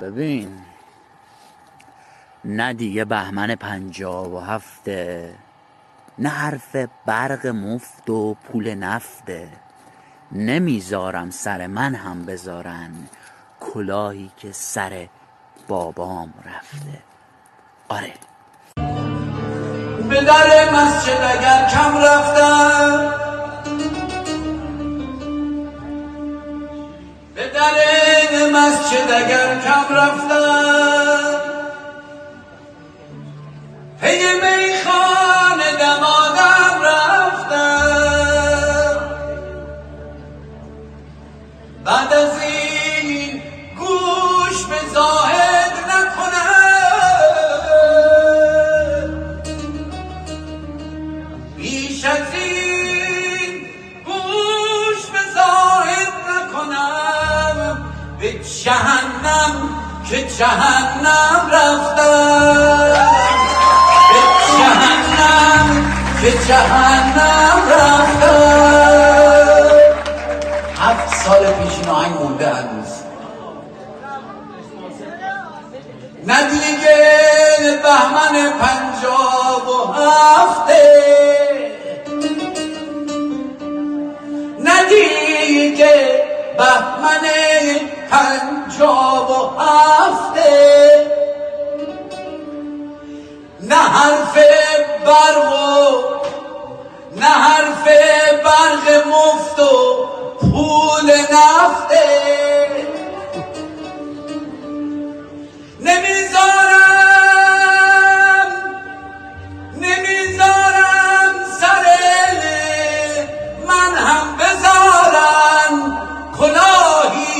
ببین نه دیگه بهمن پنجاب و هفته نه حرف برق مفت و پول نفته. نمی‌ذارم سر من هم بذارن کلاهی که سر بابام رفته. آره. به مسجد اگر کم رفتم مسجد اگر کم رفتم. پی میخانه دمادم رفتم. بعد از جهنم که جهنم رفتم به جهنم که جهنم رفتم هفت سال پیش این آهنگ مونده هنوز. نه بهمن پنجاب و هفته. نه دیگه بهمن پنجاب و هفته. نه حرف برق و نه حرف برق مفت و پول نفته. نمی‌ذارم نمی‌ذارم سر من هم بذارن کلاهی.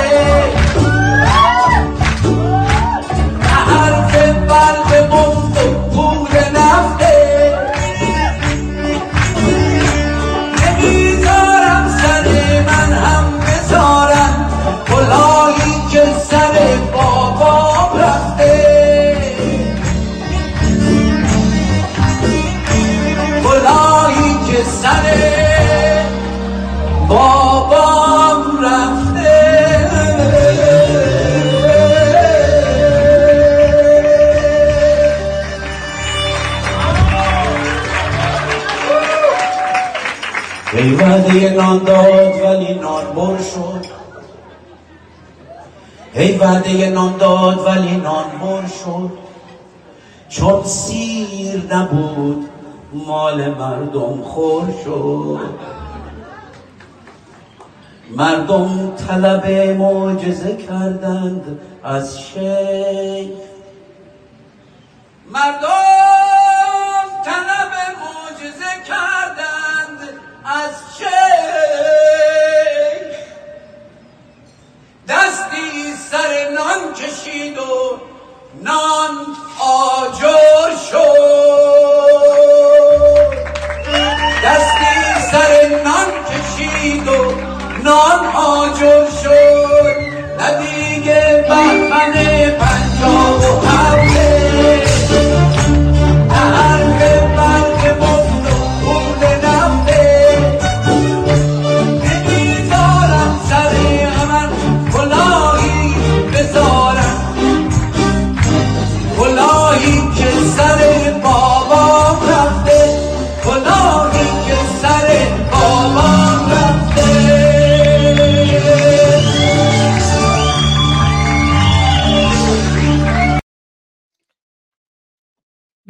وعده نان داد ولی نان بر شد. ای وعده نان داد ولی نان بر شد. چون سیر نبود مال مردم خور شد. مردم طلب معجزه کردند از شیخ مردم طلب معجزه کردند از سر نان کشید و نان آجر شد. دستی سر نان کشید و نان آجر شد. نه دیگه بهمن پنجاب و هفته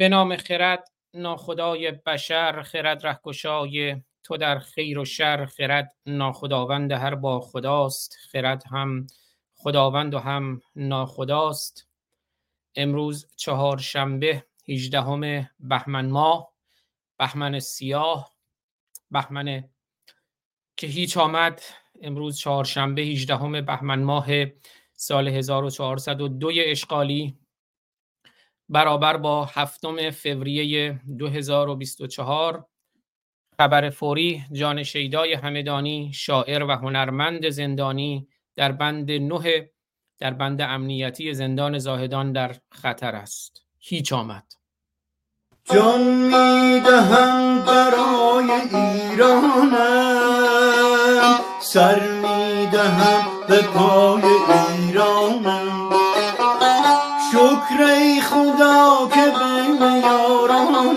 به نام خرد ناخدای بشر خرد رهگشای تو در خیر و شر خرد ناخداوند هر با خداست خرد هم خداوند و هم ناخداست. امروز چهارشنبه 18 بهمن ماه بهمن سیاه بهمن که هیچ آمد. امروز چهارشنبه 18 بهمن ماه سال 1402 اشغالی. برابر با هفتم فوریه 2024 خبر فوری جان شیدای همدانی شاعر و هنرمند زندانی در بند نه در بند امنیتی زندان زاهدان در خطر است. هیچ آمد. جان می‌دهم برای ایرانم سر می‌دهم به پای ایرانم. شکر خدا که به یارانم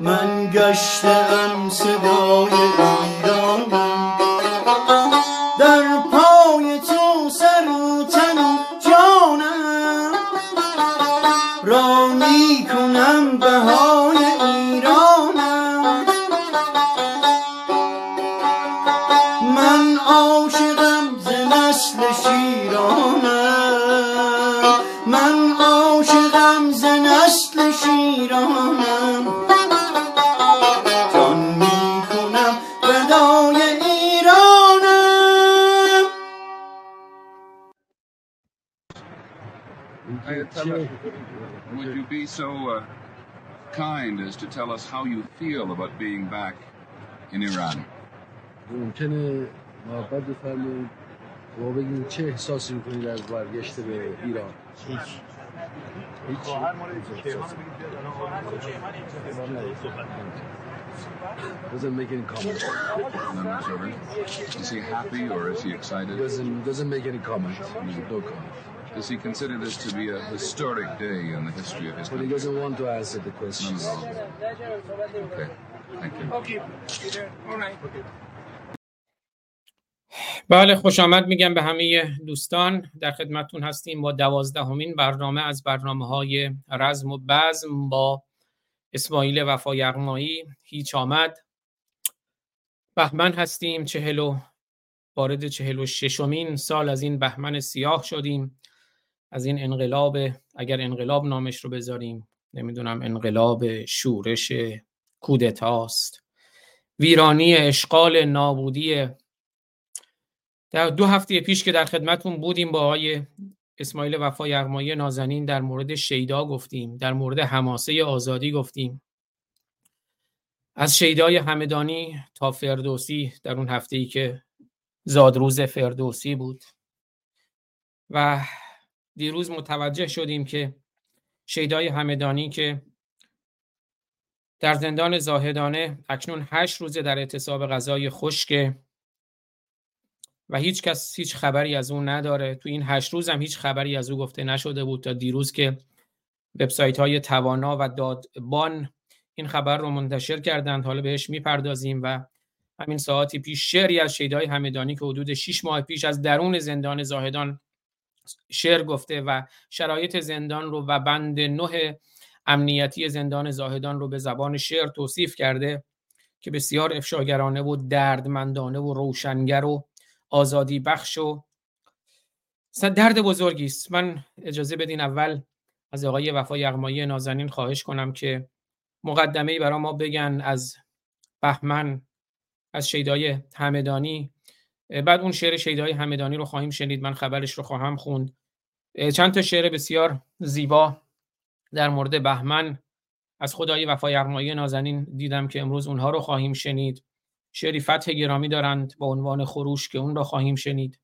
من گشتم صدای Would you be so uh, kind as to tell us how you feel about being back in Iran? ممکنه محبت بفرمایید شما بگین چه احساسی میکنید از برگشت به ایران هیچ هیچ doesn't make any comment None whatsoever. Is he happy or is he excited? doesn't doesn't make any comment no comment Does he consider this to be a historic day in the history of his but he country? doesn't want to answer the questions at all. Okay. Thank you. بله خوش آمد میگم به همه دوستان در خدمتون هستیم با دوازدهمین برنامه از برنامه های رزم و بزم با اسماعیل وفا یغمایی هیچ آمد بهمن هستیم چهلو وارد چهل و ششمین سال از این بهمن سیاه شدیم از این انقلاب اگر انقلاب نامش رو بذاریم نمی‌دونم انقلاب شورش کودتاست ویرانی اشغال نابودی. در دو هفته پیش که در خدمتون بودیم با آقای اسماعیل وفا یغمایی نازنین در مورد شیدا گفتیم در مورد حماسه آزادی گفتیم. از شیدای همدانی تا فردوسی در اون هفته ای که زادروز فردوسی بود. و دیروز متوجه شدیم که شیدای همدانی که در زندان زاهدانه اکنون هشت روزه در اعتصاب غذای خشک و هیچ کس هیچ خبری از اون نداره. تو این هشت روز هم هیچ خبری از او گفته نشده بود تا دیروز که وبسایت های توانا و دادبان این خبر رو منتشر کردند. حالا بهش می‌پردازیم و همین ساعتی پیش شعری از شیدای همدانی که حدود 6 ماه پیش از درون زندان زاهدان شعر گفته و شرایط زندان رو و بند نه امنیتی زندان زاهدان رو به زبان شعر توصیف کرده که بسیار افشاگرانه و دردمندانه و روشنگر و آزادی بخش و درد بزرگی است. من اجازه بدین اول از آقای وفا یغمایی نازنین خواهش کنم که مقدمه برای ما بگن از بهمن از شیدای همدانی بعد اون شعر شیدای همدانی رو خواهیم شنید. من خبرش رو خواهم خوند. چند تا شعر بسیار زیبا در مورد بهمن. از خدای وفا یغمایی نازنین دیدم که امروز اونها رو خواهیم شنید. شعری فتح گرامی دارند با عنوان خروش که اون را خواهیم شنید.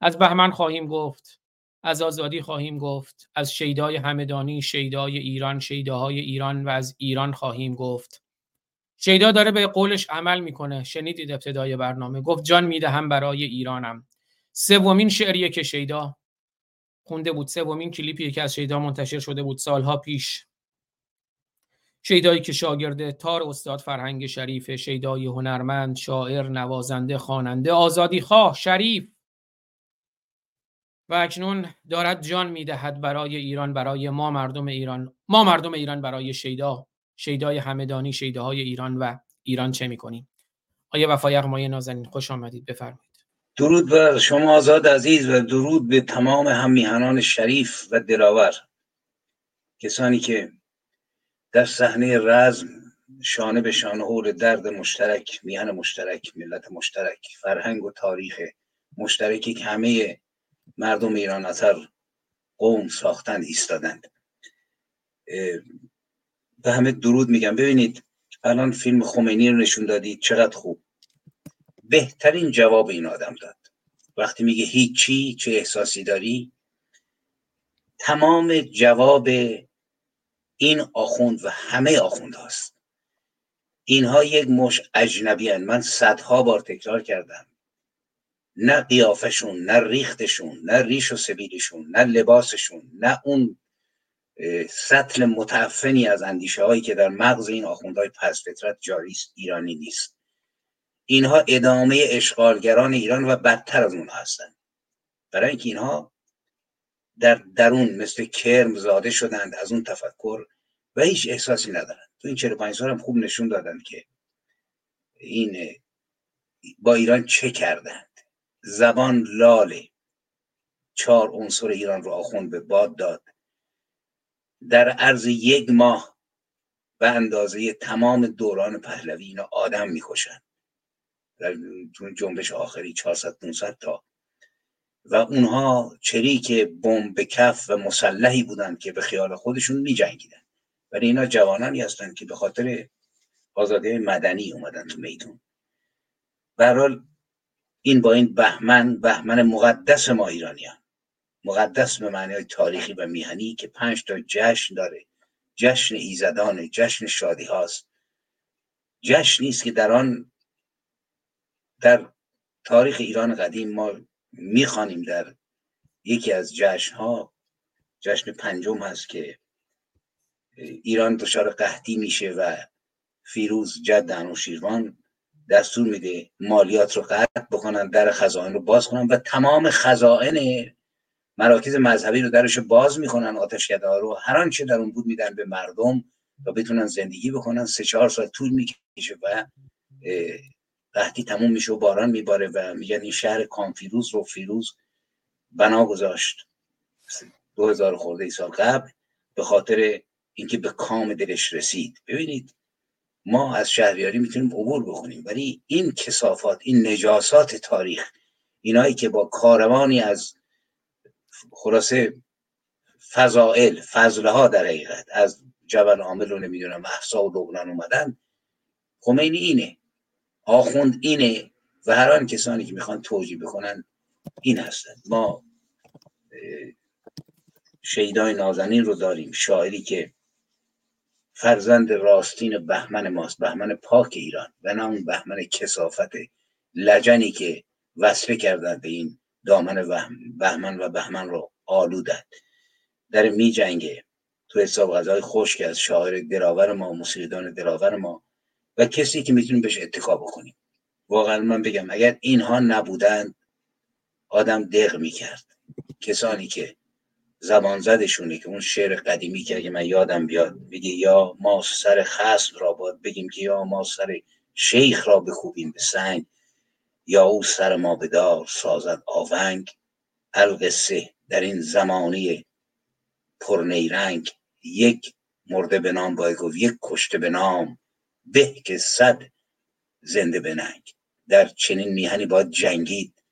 از بهمن خواهیم گفت از آزادی خواهیم گفت از شیدای همدانی شیدای ایران شیداهای ایران و از ایران خواهیم گفت. شیدا داره به قولش عمل می‌کنه. شنیدید ابتدای برنامه. گفت جان می‌دهم برای ایرانم. سومین شعریه که شیدا خونده بود. سومین کلیپی که از شیدا منتشر شده بود سالها پیش. شیدایی که شاگرد تار استاد فرهنگ شریف شیدای هنرمند شاعر نوازنده خواننده آزادی خواه شریف. و اکنون دارد جان می‌دهد برای ایران برای ما مردم ایران ما مردم ایران برای شیدا. شیدای همدانی شیداهای ایران و ایران چه می‌کنیم؟ آیا وفا یغمایی نازنین خوش آمدید بفرمایید. درود بر شما آزاد عزیز و درود به تمام هم میهنان شریف و دلاور. کسانی که در صحنه رزم شانه به شانه حول درد مشترک میهن مشترک ملت مشترک فرهنگ و تاریخ مشترکی که همه مردم ایران از هر قوم ساختن ایستادند. به همه درود میگم. ببینید الان فیلم خمینی رو نشون دادید چقدر خوب. بهترین جواب این آدم داد. وقتی میگه هیچی چه احساسی داری؟ تمام جواب این آخوند و همه آخوند هاست. اینها یک مش اجنبی هن. من صدها بار تکرار کردم. نه قیافشون نه ریختشون نه ریش و سبیلشون نه لباسشون نه اون سطل متعفنی از اندیشه هایی که در مغز این آخوندهای پس فطرت جاری است ایرانی نیست. اینها ادامه اشغالگران ایران و بدتر از اون هستند. برای اینکه اینها در درون مثل کرم زاده شدند از اون تفکر و هیچ احساسی ندارند. تو این 45 سال هم خوب نشون دادند که این با ایران چه کردند. زبان لاله چهار عنصر ایران رو آخوند به باد داد. در عرض یک ماه به اندازه تمام دوران پهلوی اینا آدم می‌کشند در جنبش آخری 400 500 تا. و اونها چریک بمب کف و مسلحی بودند که به خیال خودشون می جنگیدن ولی اینا جوانانی هستند که به خاطر آزادی مدنی اومدن تو میدون. برحال این با این بهمن بهمن مقدس ما ایرانیان. مقدس به معنی تاریخی و میهنی که پنج تا جشن داره. جشن ایزدان جشن شادی هاست. جشن نیست که در آن در تاریخ ایران قدیم ما می‌خوانیم در یکی از جشن ها جشن پنجم هست که ایران دچار قحطی میشه و فیروز جد شیروان دستور میده مالیات رو قطع بکنن در خزائن رو باز کنن و تمام خزائن مراکز مذهبی رو درش باز می‌کنن آتشکده ها رو. هر آنچه در اون بود میدن به مردم و بتونن زندگی بکنن. سه چهار سال طول می‌کشه و قحطی تموم میشه و باران میباره و میگن این شهر کانفیروز رو فیروز بنا گذاشت. دو هزار خورده ای سال قبل به خاطر اینکه به کام دلش رسید. ببینید ما از شهریاری می‌تونیم عبور بکنیم ولی این کسافات این نجاسات تاریخ اینایی که با کاروانی از خلاصه فضائل فضلها در حقیقت از جبل عامل رو نمی‌دونم احسا و لبنان اومدن. خمینی اینه آخوند اینه و هر آن کسانی که می‌خوان توجیه بکنن این هستن. ما شیدای نازنین رو داریم شاعری که فرزند راستین بهمن ماست بهمن پاک ایران و نه اون بهمن کسافت لجنی که وصله کردن به این دامن بهمن و بهمن رو آلودند در می جنگه. تو حساب غذای خشک از شاعر دراور ما موسیقیدان دراور ما و کسی که می‌تونیم بهش اتکا بکنیم. واقعا من بگم اگر اینها نبودند آدم دق می‌کرد. کسانی که زبان زدشونه که اون شعر قدیمی که اگه من یادم بیاد بگه یا ما سر خصم را باید بگیم که یا ما سر شیخ را بخوبیم به سنگ. یا او سر ما بدار سازد آونگ. القصه در این زمانی پرنیرنگ. یک مرده به نام باید یک کشته به نام. به که صد زنده به ننگ. در چنین میهنی باید جنگید.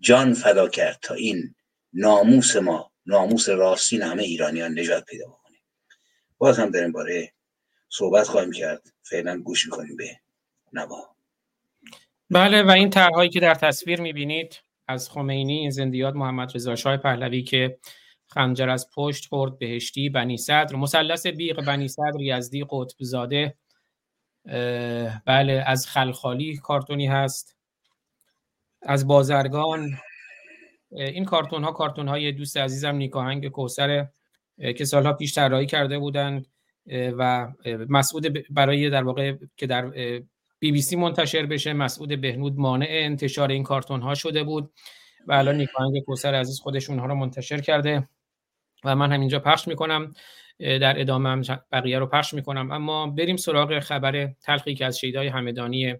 جان فدا کرد تا این ناموس ما ناموس راستین همه ایرانیان نجات پیدا بکنیم باز هم در این باره صحبت خواهیم کرد. فعلا گوش می‌کنیم به نوا. بله و این طرحهایی که در تصویر می‌بینید از خمینی زندیات محمد رضا شاه پهلوی که خنجر از پشت خورد بهشتی بنی صدر مثلث بیق بنی صدر یزدی قطب زاده بله از خلخالی کارتونی هست از بازرگان این کارتون ها کارتون های دوست عزیزم نیکاهنگ کوسر که سالها پیش طراحی کرده بودند و مسعود برای در واقع که در بی بی سی منتشر بشه. مسعود بهنود مانع انتشار این کارتون ها شده بود و الان نیکاهنگ کوسر عزیز خودش اونها رو منتشر کرده و من همینجا پخش می‌کنم. در ادامه هم بقیه رو پخش می‌کنم. اما بریم سراغ خبر تلخی که از شیدای همدانی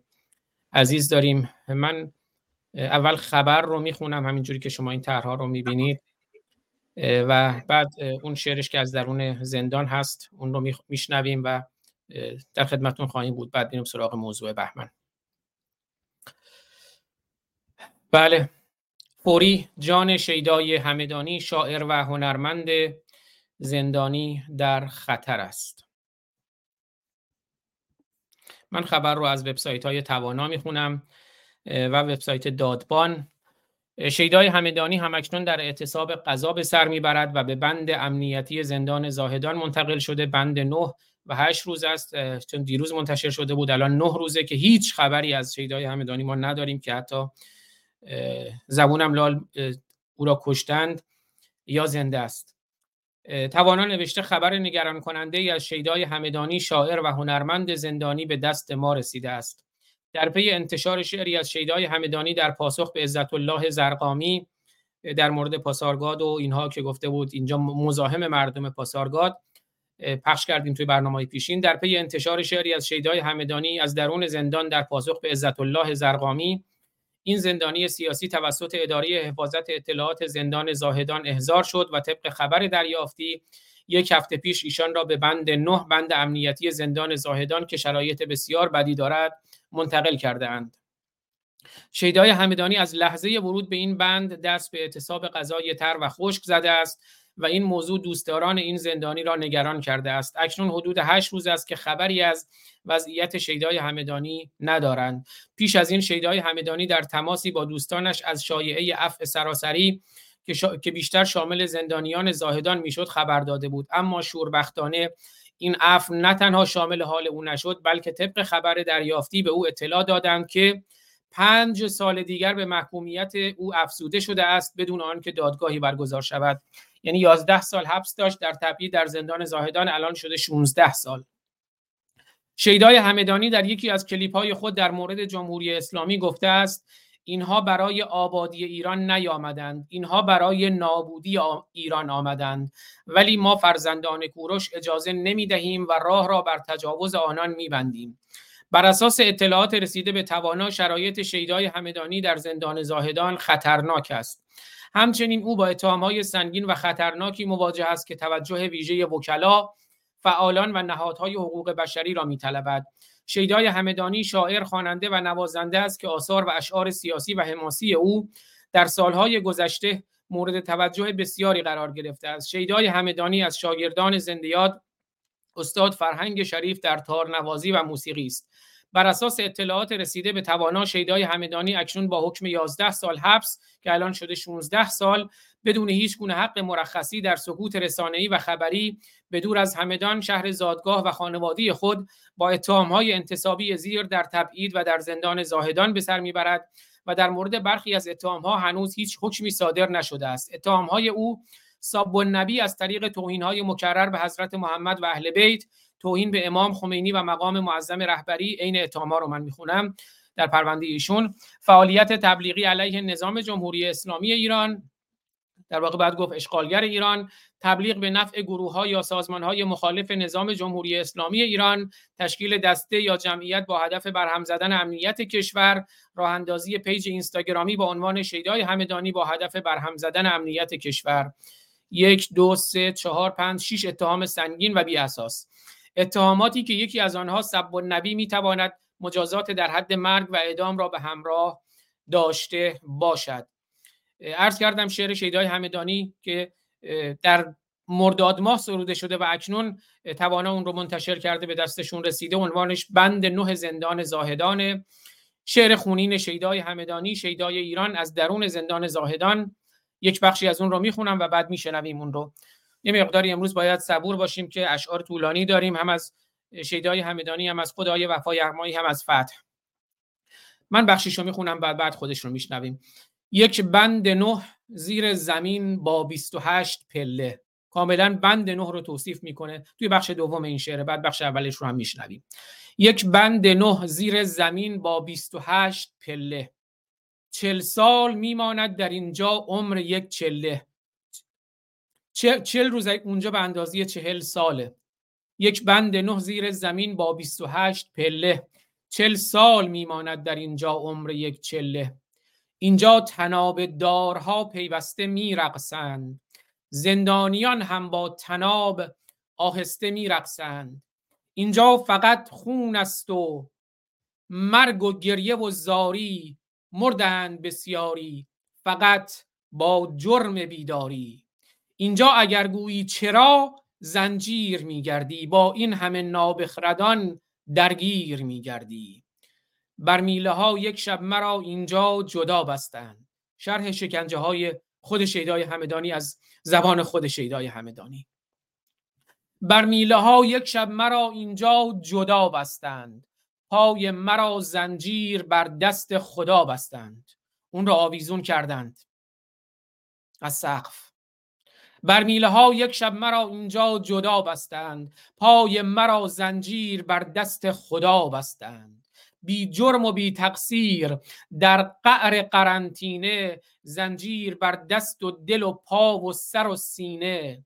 عزیز داریم. من اول خبر رو می‌خونم همینجوری که شما این طرحها رو می‌بینید. و بعد اون شعرش که از درون زندان هست اون رو میشنویم و در خدمتون خواهیم بود. بعد بریم سراغ موضوع بهمن. بله. فوری جان شیدای همدانی شاعر و هنرمند زندانی در خطر است. من خبر رو از وبسایت های توانا می‌خونم و وبسایت دادبان. شیدای همدانی همکنون در اعتصاب قضا به سر می‌برد و به بند امنیتی زندان زاهدان منتقل شده. بند 9 و 8 روز است چون دیروز منتشر شده بود الان 9 روزه که هیچ خبری از شیدای همدانی ما نداریم که حتی زبونم لال او را کشتند یا زنده است. توانا نوشته خبر نگران کننده ای از شیدای همدانی شاعر و هنرمند زندانی به دست ما رسیده است. در پی انتشار شعری از شیدای همدانی در پاسخ به عزت الله زرقامی در مورد پاسارگاد و اینها که گفته بود اینجا مزاحم مردم پاسارگاد پخش کردیم توی برنامه پیشین در پی انتشار شعری از شیدای همدانی از درون زندان در پاسخ به عزت الله زرقامی این زندانی سیاسی توسط اداره حفاظت اطلاعات زندان زاهدان احضار شد و طبق خبر دریافتی یک هفته پیش ایشان را به بند نه بند امنیتی زندان زاهدان که شرایط بسیار بدی دارد منتقل کرده اند. شیدای همدانی از لحظه ورود به این بند دست به اعتصاب غذای تر و خشک زده است و این موضوع دوستداران این زندانی را نگران کرده است. اکنون حدود هشت روز است که خبری از وضعیت شیدای همدانی ندارند. پیش از این شیدای همدانی در تماسی با دوستانش از شایعه عفو سراسری که, که بیشتر شامل زندانیان زاهدان می‌شد خبر داده بود. اما شوربختانه این عفو نه تنها شامل حال او نشد بلکه طبق خبر دریافتی به او اطلاع دادند که پنج سال دیگر به محکومیت او افزوده شده است بدون آنکه دادگاهی برگزار شود. یعنی 11 سال حبس داشت در تبعید در زندان زاهدان الان شده 16 سال. شیدای همدانی در یکی از کلیپ های خود در مورد جمهوری اسلامی گفته است اینها برای آبادی ایران نیامدند اینها برای نابودی ایران آمدند. ولی ما فرزندان کوروش اجازه نمی دهیم و راه را بر تجاوز آنان می بندیم بر اساس اطلاعات رسیده به توانا شرایط شیدای همدانی در زندان زاهدان خطرناک است. همچنین او با اتهامهای سنگین و خطرناکی مواجه است که توجه ویژه وکلا فعالان و نهادهای حقوق بشری را میطلبد. شیدای همدانی شاعر خواننده و نوازنده است که آثار و اشعار سیاسی و حماسی او در سالهای گذشته مورد توجه بسیاری قرار گرفته است. شیدای همدانی از شاگردان زندیات استاد فرهنگ شریف در تارنوازی و موسیقی است. بر اساس اطلاعات رسیده به توانا شیدای همدانی اکنون با حکم 11 سال حبس که الان شده 16 سال بدون هیچ گونه حق مرخصی در سکوت رسانه‌ای و خبری به دور از همدان شهر زادگاه و خانوادی خود با اتهامهای انتصابی زیر در تبعید و در زندان زاهدان به سر می‌برد و در مورد برخی از اتهامها هنوز هیچ حکمی صادر نشده است. اتهامهای او ساب النبی از طریق توهینهای مکرر به حضرت محمد و اهل بیت توهین به امام خمینی و مقام معظم رهبری عین اتهامها رو من می‌خونم. در پرونده ایشون فعالیت تبلیغی علیه نظام جمهوری اسلامی ایران در واقع بعد گفت اشغالگر ایران تبلیغ به نفع گروه ها یا سازمان های مخالف نظام جمهوری اسلامی ایران تشکیل دسته یا جمعیت با هدف برهم زدن امنیت کشور راه اندازی پیج اینستاگرامی با عنوان شیدای همدانی با هدف برهم زدن امنیت کشور. یک دو سه چهار پنج شش اتهام سنگین و بی اساس اتهاماتی که یکی از آنها سب و نبی می‌تواند مجازات در حد مرگ و اعدام را به همراه داشته باشد. عرض کردم شعر شیدای همدانی که در مرداد ماه سروده شده و اکنون توانا اون رو منتشر کرده به دستشون رسیده. عنوانش بند نه زندان زاهدان. شعر خونین شیدای همدانی شیدای ایران از درون زندان زاهدان. یک بخشی از اون رو می‌خونم و بعد میشنویم اون رو. یه مقداری امروز باید صبور باشیم که اشعار طولانی داریم. هم از شیدای همدانی هم از خدای وفای ارمایی هم از فتح. من بخشیشو می‌خونم بعد بعد خودش رو میشنویم. یک بند نه زیر زمین با 28 پله. کاملا بند نه رو توصیف می‌کنه توی بخش دوم این شعر بعد بخش اولش رو هم میشنویم. یک بند نه زیر زمین با 28 پله. چل سال میماند در اینجا عمر یک چله. چل روز اونجا به اندازی چهل ساله. یک بند نه زیر زمین با 28 پله. چل سال میماند در اینجا عمر یک چله. اینجا تناب دارها پیوسته میرقصند. زندانیان هم با تناب آهسته میرقصند. اینجا فقط خون است و مرگ و گریه و زاری مردند بسیاری. فقط با جرم بیداری. اینجا اگر گویی چرا زنجیر میگردی با این همه نابخردان درگیر میگردی. بر میله ها یک شب مرا اینجا جدا بستند. شرح شکنجه های خود شیدای همدانی از زبان خود شیدای همدانی. بر میله ها یک شب مرا اینجا جدا بستند. پای مرا زنجیر بر دست خدا بستند. اون را آویزون کردند. از سقف. بر میله ها یک شب مرا اینجا جدا بستند. پای مرا زنجیر بر دست خدا بستند. بی جرم و بی تقصیر در قعر قرنطینه زنجیر بر دست و دل و پا و سر و سینه.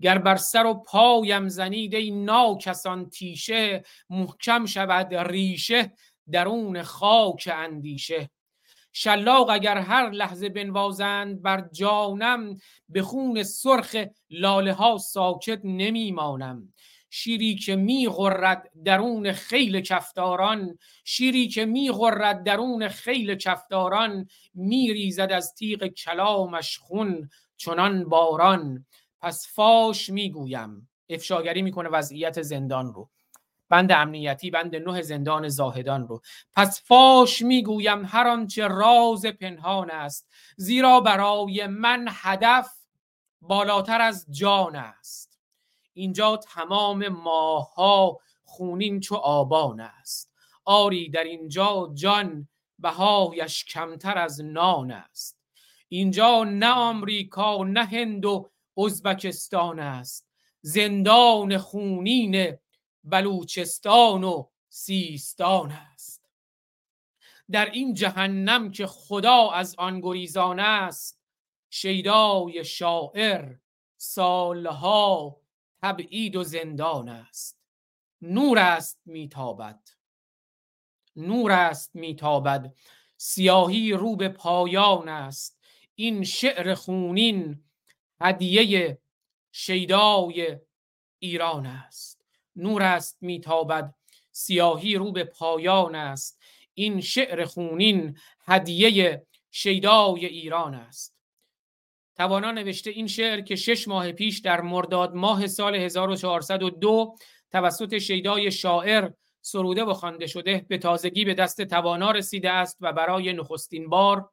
گر بر سر و پایم زنید ای ناکسان تیشه محکم شود ریشه درون خاک اندیشه. شلاق اگر هر لحظه بنوازند بر جانم به خون سرخ لاله ها ساکت نمیمانم. شیری که می غرد درون خیل کفتاران شیری که می غرد درون خیل کفتاران می ریزد از تیغ کلامش خون چنان باران. پس فاش می‌گویم. افشاگری می‌کنه وضعیت زندان رو. بند امنیتی بند نه زندان زاهدان رو. پس فاش می‌گویم هر آنچه راز پنهان است زیرا برای من هدف بالاتر از جان است. اینجا تمام ماها خونین چو آبان است. آری در اینجا جان بهایش کمتر از نان است. اینجا نه آمریکا نه هند و ازبکستان است. زندان خونین بلوچستان و سیستان است. در این جهنم که خدا از آن گریزان است شیدای شاعر سالها تبعید و زندان است. نور است میتابد. نور است میتابد. سیاهی رو به پایان است. این شعر خونین هدیه شیدای ایران است. نور است میتابد سیاهی رو به پایان است. این شعر خونین هدیه شیدای ایران است. توانا نوشته این شعر که شش ماه پیش در مرداد ماه سال 1402 توسط شیدای شاعر سروده و خوانده شده به تازگی به دست توانا رسیده است و برای نخستین بار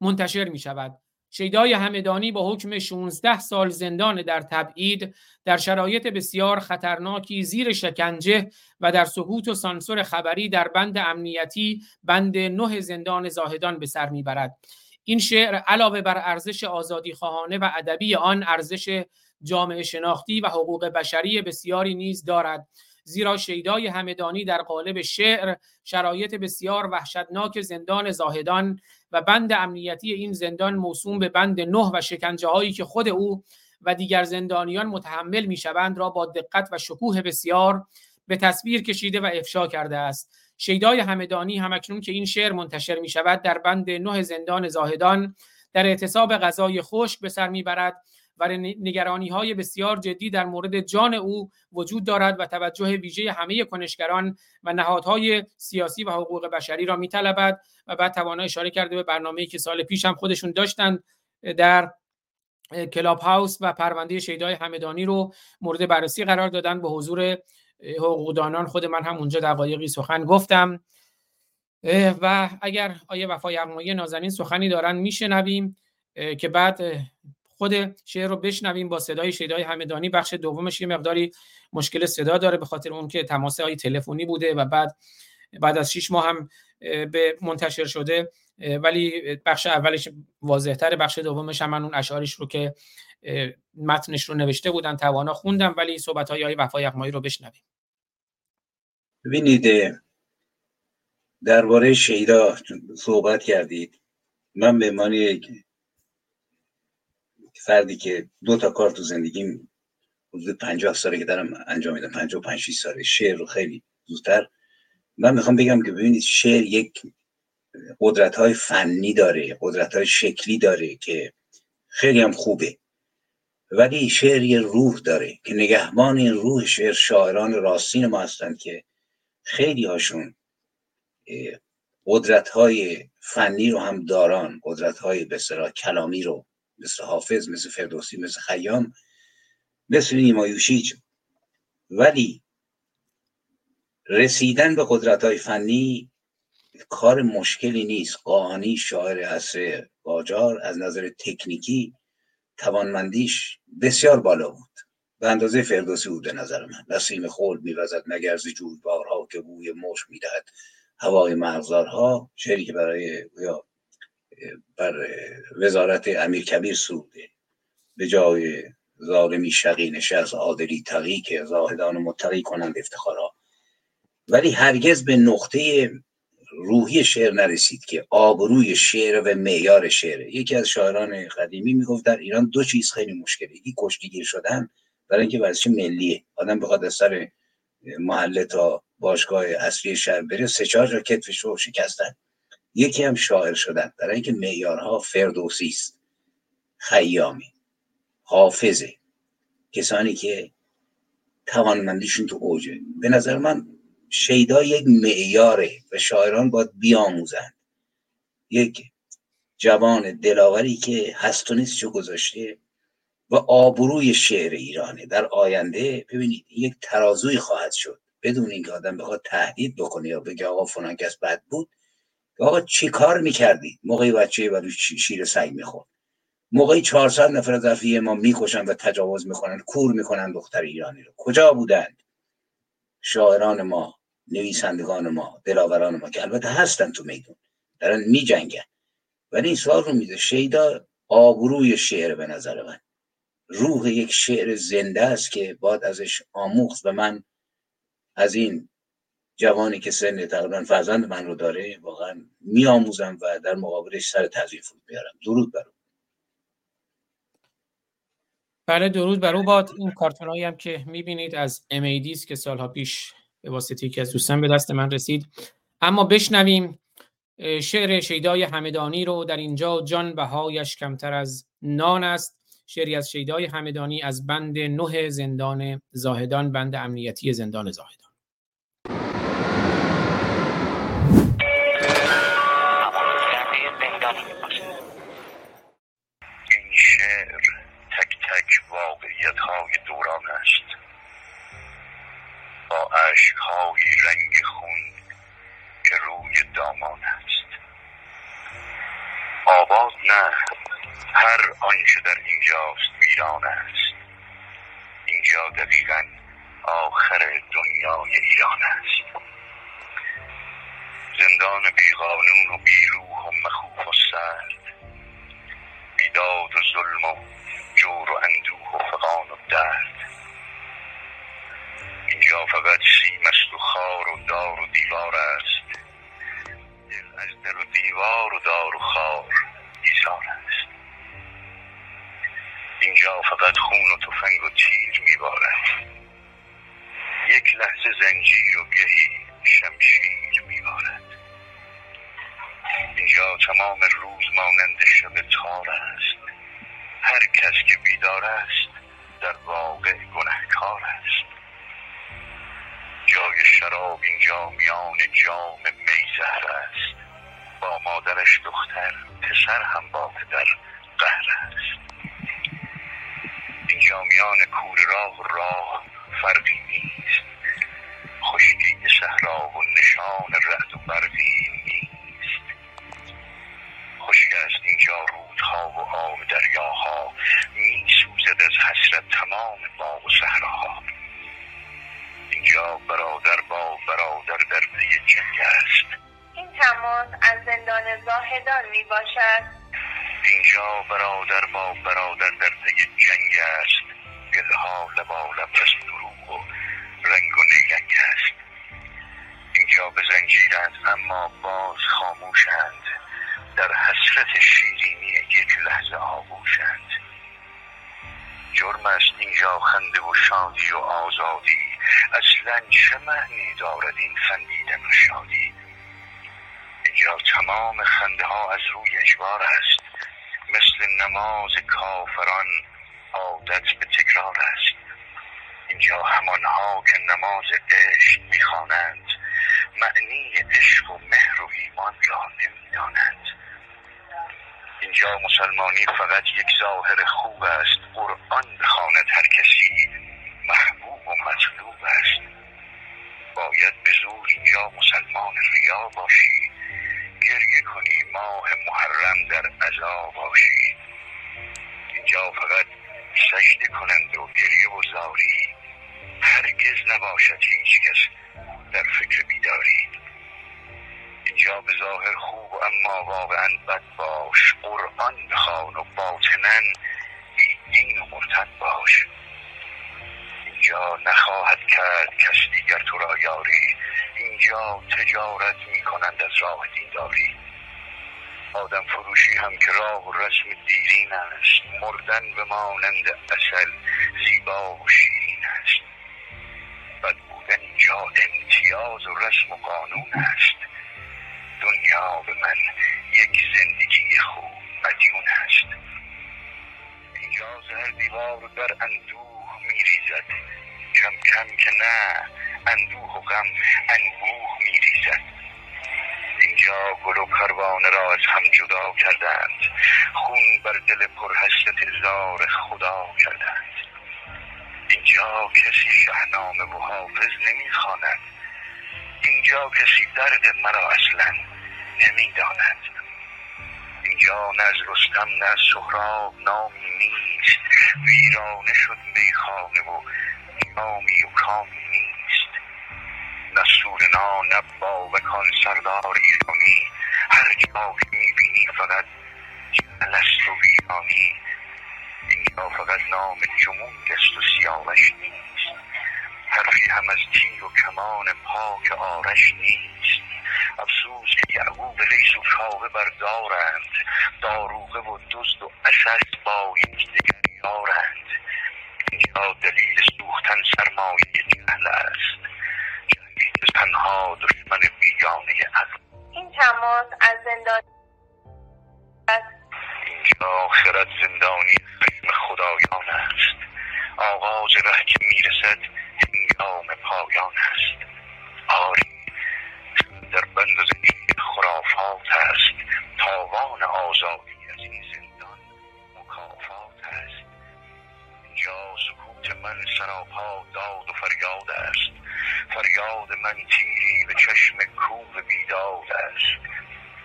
منتشر می شود شیدای همدانی با حکم 16 سال زندان در تبعید در شرایط بسیار خطرناکی زیر شکنجه و در سقوط و سانسور خبری در بند امنیتی بند نه زندان زاهدان به سر می‌برد. این شعر علاوه بر ارزش آزادی خواهانه و ادبی آن ارزش جامعه شناختی و حقوق بشری بسیاری نیز دارد. زیرا شیدای همدانی در قالب شعر شرایط بسیار وحشتناک زندان زاهدان و بند امنیتی این زندان موسوم به بند نه و شکنجه هایی که خود او و دیگر زندانیان متحمل می شوند را با دقت و شکوه بسیار به تصویر کشیده و افشا کرده است. شیدای همدانی همکنون که این شعر منتشر می شود در بند نه زندان زاهدان در اعتصاب غذای خشک به سر می‌برد و نگرانی های بسیار جدی در مورد جان او وجود دارد و توجه ویژه همه کنشگران و نهادهای سیاسی و حقوق بشری را میطلبد و بعد توانا اشاره کرده به برنامه‌ای که سال پیش هم خودشون داشتند در کلاب هاوس و پرونده شیدای همدانی رو مورد بررسی قرار دادن. به حضور حقوقدانان خود من هم اونجا دقایقی سخن گفتم. و اگر آیه وفای یغمایی نازنین سخنی دارن میشنویم که بعد خود شعر رو بشنویم با صدای شیدای همدانی. بخش دومش یه مقداری مشکل صدا داره به خاطر اون که تماس های تلفنی بوده و بعد بعد از 6 ماه هم به منتشر شده. ولی بخش اولش واضحتر بخش دومش هم من اون اشعارش رو که متنش رو نوشته بودن توانا خوندم ولی صحبت های وفای رو بشنویم. ببینید درباره شهیدا صحبت کردید. من به عنوان فردی که دو تا کار تو زندگیم حدود پنجاه ساله که دارم انجام میدم. پنجاه و پنج ساله. شعر رو خیلی زودتر. من می‌خوام بگم که ببینید شعر یک قدرت های فنی داره قدرت های شکلی داره که خیلی هم خوبه. ولی شعر یه روح داره که نگهبان این روح شعر شاعران راستین ما هستند که خیلی هاشون قدرت های فنی رو هم داران قدرت های به کلامی رو مثل حافظ مثل فردوسی مثل خیام مثل نیمایوشیج ولی رسیدن به قدرت های فنی کار مشکلی نیست. قانی شاعر عصر قاجار از نظر تکنیکی توانمندیش بسیار بالا بود. به اندازه فردوسی بود به نظر من. نسیم خول میوزد نگرز بارها که بوی مش می‌دهد هوای مرغزارها شعری که برای یا بر وزارت امیر کبیر سروده به جای ظالمی شقی نشست عادلی تقی که زاهدان متقی کنند افتخارا ولی هرگز به نقطه روحی شعر نرسید که آبروی شعر و معیار شعر. یکی از شاعران قدیمی می‌گفت در ایران دو چیز خیلی مشکله. یکی کشتیگیر شدن برای اینکه ورزش ملیه. آدم بخواد از سر محله تا باشگاه اصلی شهر بره سه چهار جا کتفش رو شکستن. یکی هم شاعر شدن برای اینکه معیارها فردوسی است. خیامی حافظه کسانی که توانمندیشون تو اوجه به نظر من شیدا یک معیاره و شاعران باید بیاموزند. یک جوان دلاوری که هست و نیست چه گذاشته و آبروی شعر ایرانه. در آینده ببینید یک ترازوی خواهد شد. بدون اینکه آدم بخواد تهدید بکنه یا بگه آقا فلان کس بد بود آقا چی کار می‌کردید موقعی بچه و شیر سگ می‌خورد. موقعی 400 نفر از ما می‌کشن و تجاوز می‌کنن کور می‌کنن دختر ایرانی رو. کجا بودند؟ شاعران ما نویسندگان ما دلاوران ما که البته هستن تو میدون. دارن میجنگن. ولی این سوال رو میده شیدا آبروی شعر به نظر من. روح یک شعر زنده است که باید ازش آموخت و من از این جوانی که سن تقریبا فرزند من رو داره واقعا میآموزم و در مقابلش سر تضیف فرود میارم درود بر بله درود بر او. باد این کارتونایی هم که می‌بینید از امیدیز که سالها پیش به واسطه یکی از دوستان به دست من رسید. اما بشنویم شعر شیدای همدانی رو. در اینجا جان بهایش کمتر از نان است. شعری از شیدای همدانی از بند نه زندان زاهدان بند امنیتی زندان زاهدان. واقعیت های دوران است. با های رنگ خون که روی دامان است. آباد نه. هر آنچه در اینجاست ویران است. اینجا دقیقا آخر دنیای ایران است. زندان بیقانون و بیروح و مخوف و سرد. بیداد و ظلم و جور و اندوه و فقان و درد. اینجا فقط سیم است و خار و دار و دیوار است. دل از در و دیوار و دار و خار ایزار است. اینجا فقط خون و تفنگ و تیر میبارد. یک لحظه زنجیر و گهی شمشیر میبارد. اینجا تمام روز مانند شب تار است. هر کس که بیدار است در واقع گنهکار است. جای شراب اینجا میان جام میزهر است. با مادرش دختر پسر هم با پدر قهر است. اینجا میان کور راه راه فرقی نیست. خشکی صحرا و نشان رعد و برقی خشک است اینجا رودها و آب دریاها می سوزد از حسرت تمام باغ و صحراها. اینجا برادر با برادر در پی جنگ است. این تماس از زندان زاهدان می باشد اینجا برادر با برادر در پی جنگ است. گلها لبا پس دروغ و رنگ و نیلنگ است. اینجا به زنجیرند اما باز خاموشند. در حسرت شیرینی یک لحظه آغوشند. جرم است اینجا خنده و شادی و آزادی. اصلا چه معنی دارد این خندیدن و شادی؟ اینجا تمام خنده ها از روی اجبار است. مثل نماز کافران عادت به تکرار است. اینجا همانها که نماز عشق می‌خوانند معنی عشق و مهر و ایمان را نمی‌دانند. اینجا مسلمانی فقط یک ظاهر خوب است. قرآن بخواند هر کسی محبوب و مطلوب است. باید به زور اینجا مسلمان ریا باشی. گریه کنی ماه محرم در عزا باشی. اینجا فقط سجده کنند و گریه و زاری. هرگز نباشد هیچ کس در فکر بیداری اینجا به ظاهر خوب اما واقعا بد باش. قرآن بخوان و باطنا دین و مرتد باش. اینجا نخواهد کرد کس دیگر تو را یاری. اینجا تجارت می کنند از راه دینداری. آدم فروشی هم که راه و رسم دیرین است. مردن به مانند اصل زیبا و شیرین است. بد اینجا امتیاز و رسم و قانون است. دنیا به من یک زندگی خوب مدیون است. اینجا زهر دیوار در اندوه میریزد. کم کم که نه اندوه و غم انبوه میریزد. اینجا گل و پروانه را از هم جدا کردند. خون بر دل پر حسرت زار خدا کردند. اینجا کسی شهنامه و حافظ نمی‌خواند. اینجا کسی درد مرا اصلا نمی‌داند. اینجا نه از رستم نه از سهراب نامی نیست. ویرانه شد میخانه و جامی و کامی نیست. نه سورنا نه بابکان سردار ایرانی. هر جا که می‌بینی فقط جهل است و ویرانی. اینجا فقط نام جمون است و سیاوش نیست. حرفی هم از تیر و کمان پاک آرش نیست. افسوس که یعقوب لیس و کاوه بردارند داروغه و دزد و اسد با یکدیگر یارند. اینجا دلیل سوختن سرمایه جهل است. که تنها دشمن بیگانه عقل. این تماس از زندان اینجا خرد زندانی خشم خدایان است. آغاز ره که می‌رسد هنگام پایان است. آری در بند زنجیر خرافات است. تاوان آزادی از این زندان مکافات است. اینجا سکوت من سراپا داد و فریاد است. فریاد من تیری به چشم کوه بیداد است.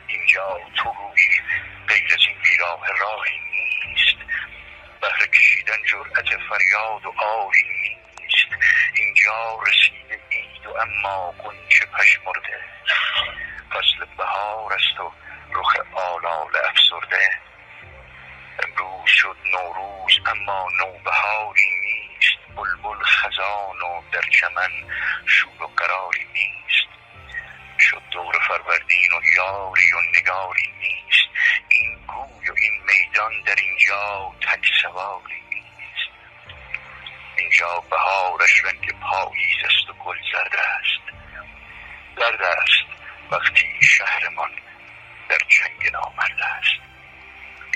اینجا تو گویی غیر از این بیراه راهی نیست. بهر کشیدن جرأت فریاد و آری نیست. اینجا رسیده اید و اما قنچه پشمرده. فصل بهار است و رخ آلال افسرده. امروز شد نوروز اما نوبهاری نیست. بلبل خزان و در چمن شور و قراری نیست. شد دور فروردین و یاری و نگاری نیست. میدان در اینجا تک سواری نیست. اینجا بهارش رنگ پاییز است و گل زرد است. زرد است وقتی شهرمان در چنگ نامرد است.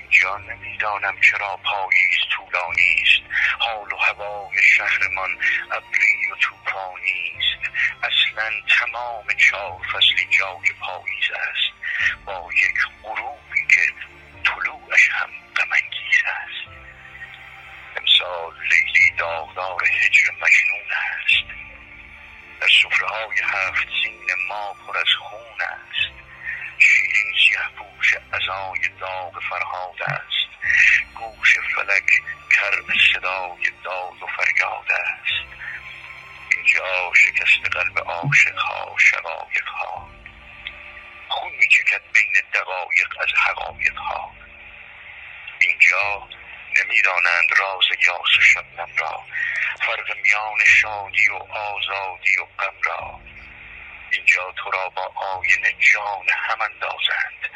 اینجا نمی‌دانم چرا پاییز طولانی است. حال و هوای شهرمان ابری و طوفانی است. اصلا تمام چهار فصل که پاییز است. با یک غروبی که طلوعش هم غمانگیز است. امسال لیلی داغدار هجر مجنون است. در سفره های هفت سین ما پر از خون است. شیرین سیه پوش ازای داغ فرهاد است. گوش فلک کر به صدای داد و فریاد است. اینجا شکست قلب عاشق ها شقایق ها خون می چکد بین دقایق از حقایق ها اینجا نمی‌دانند راز یاس و شبنم را. فرق میان شادی و آزادی و غم را. اینجا تو را با آینه جان هم اندازند.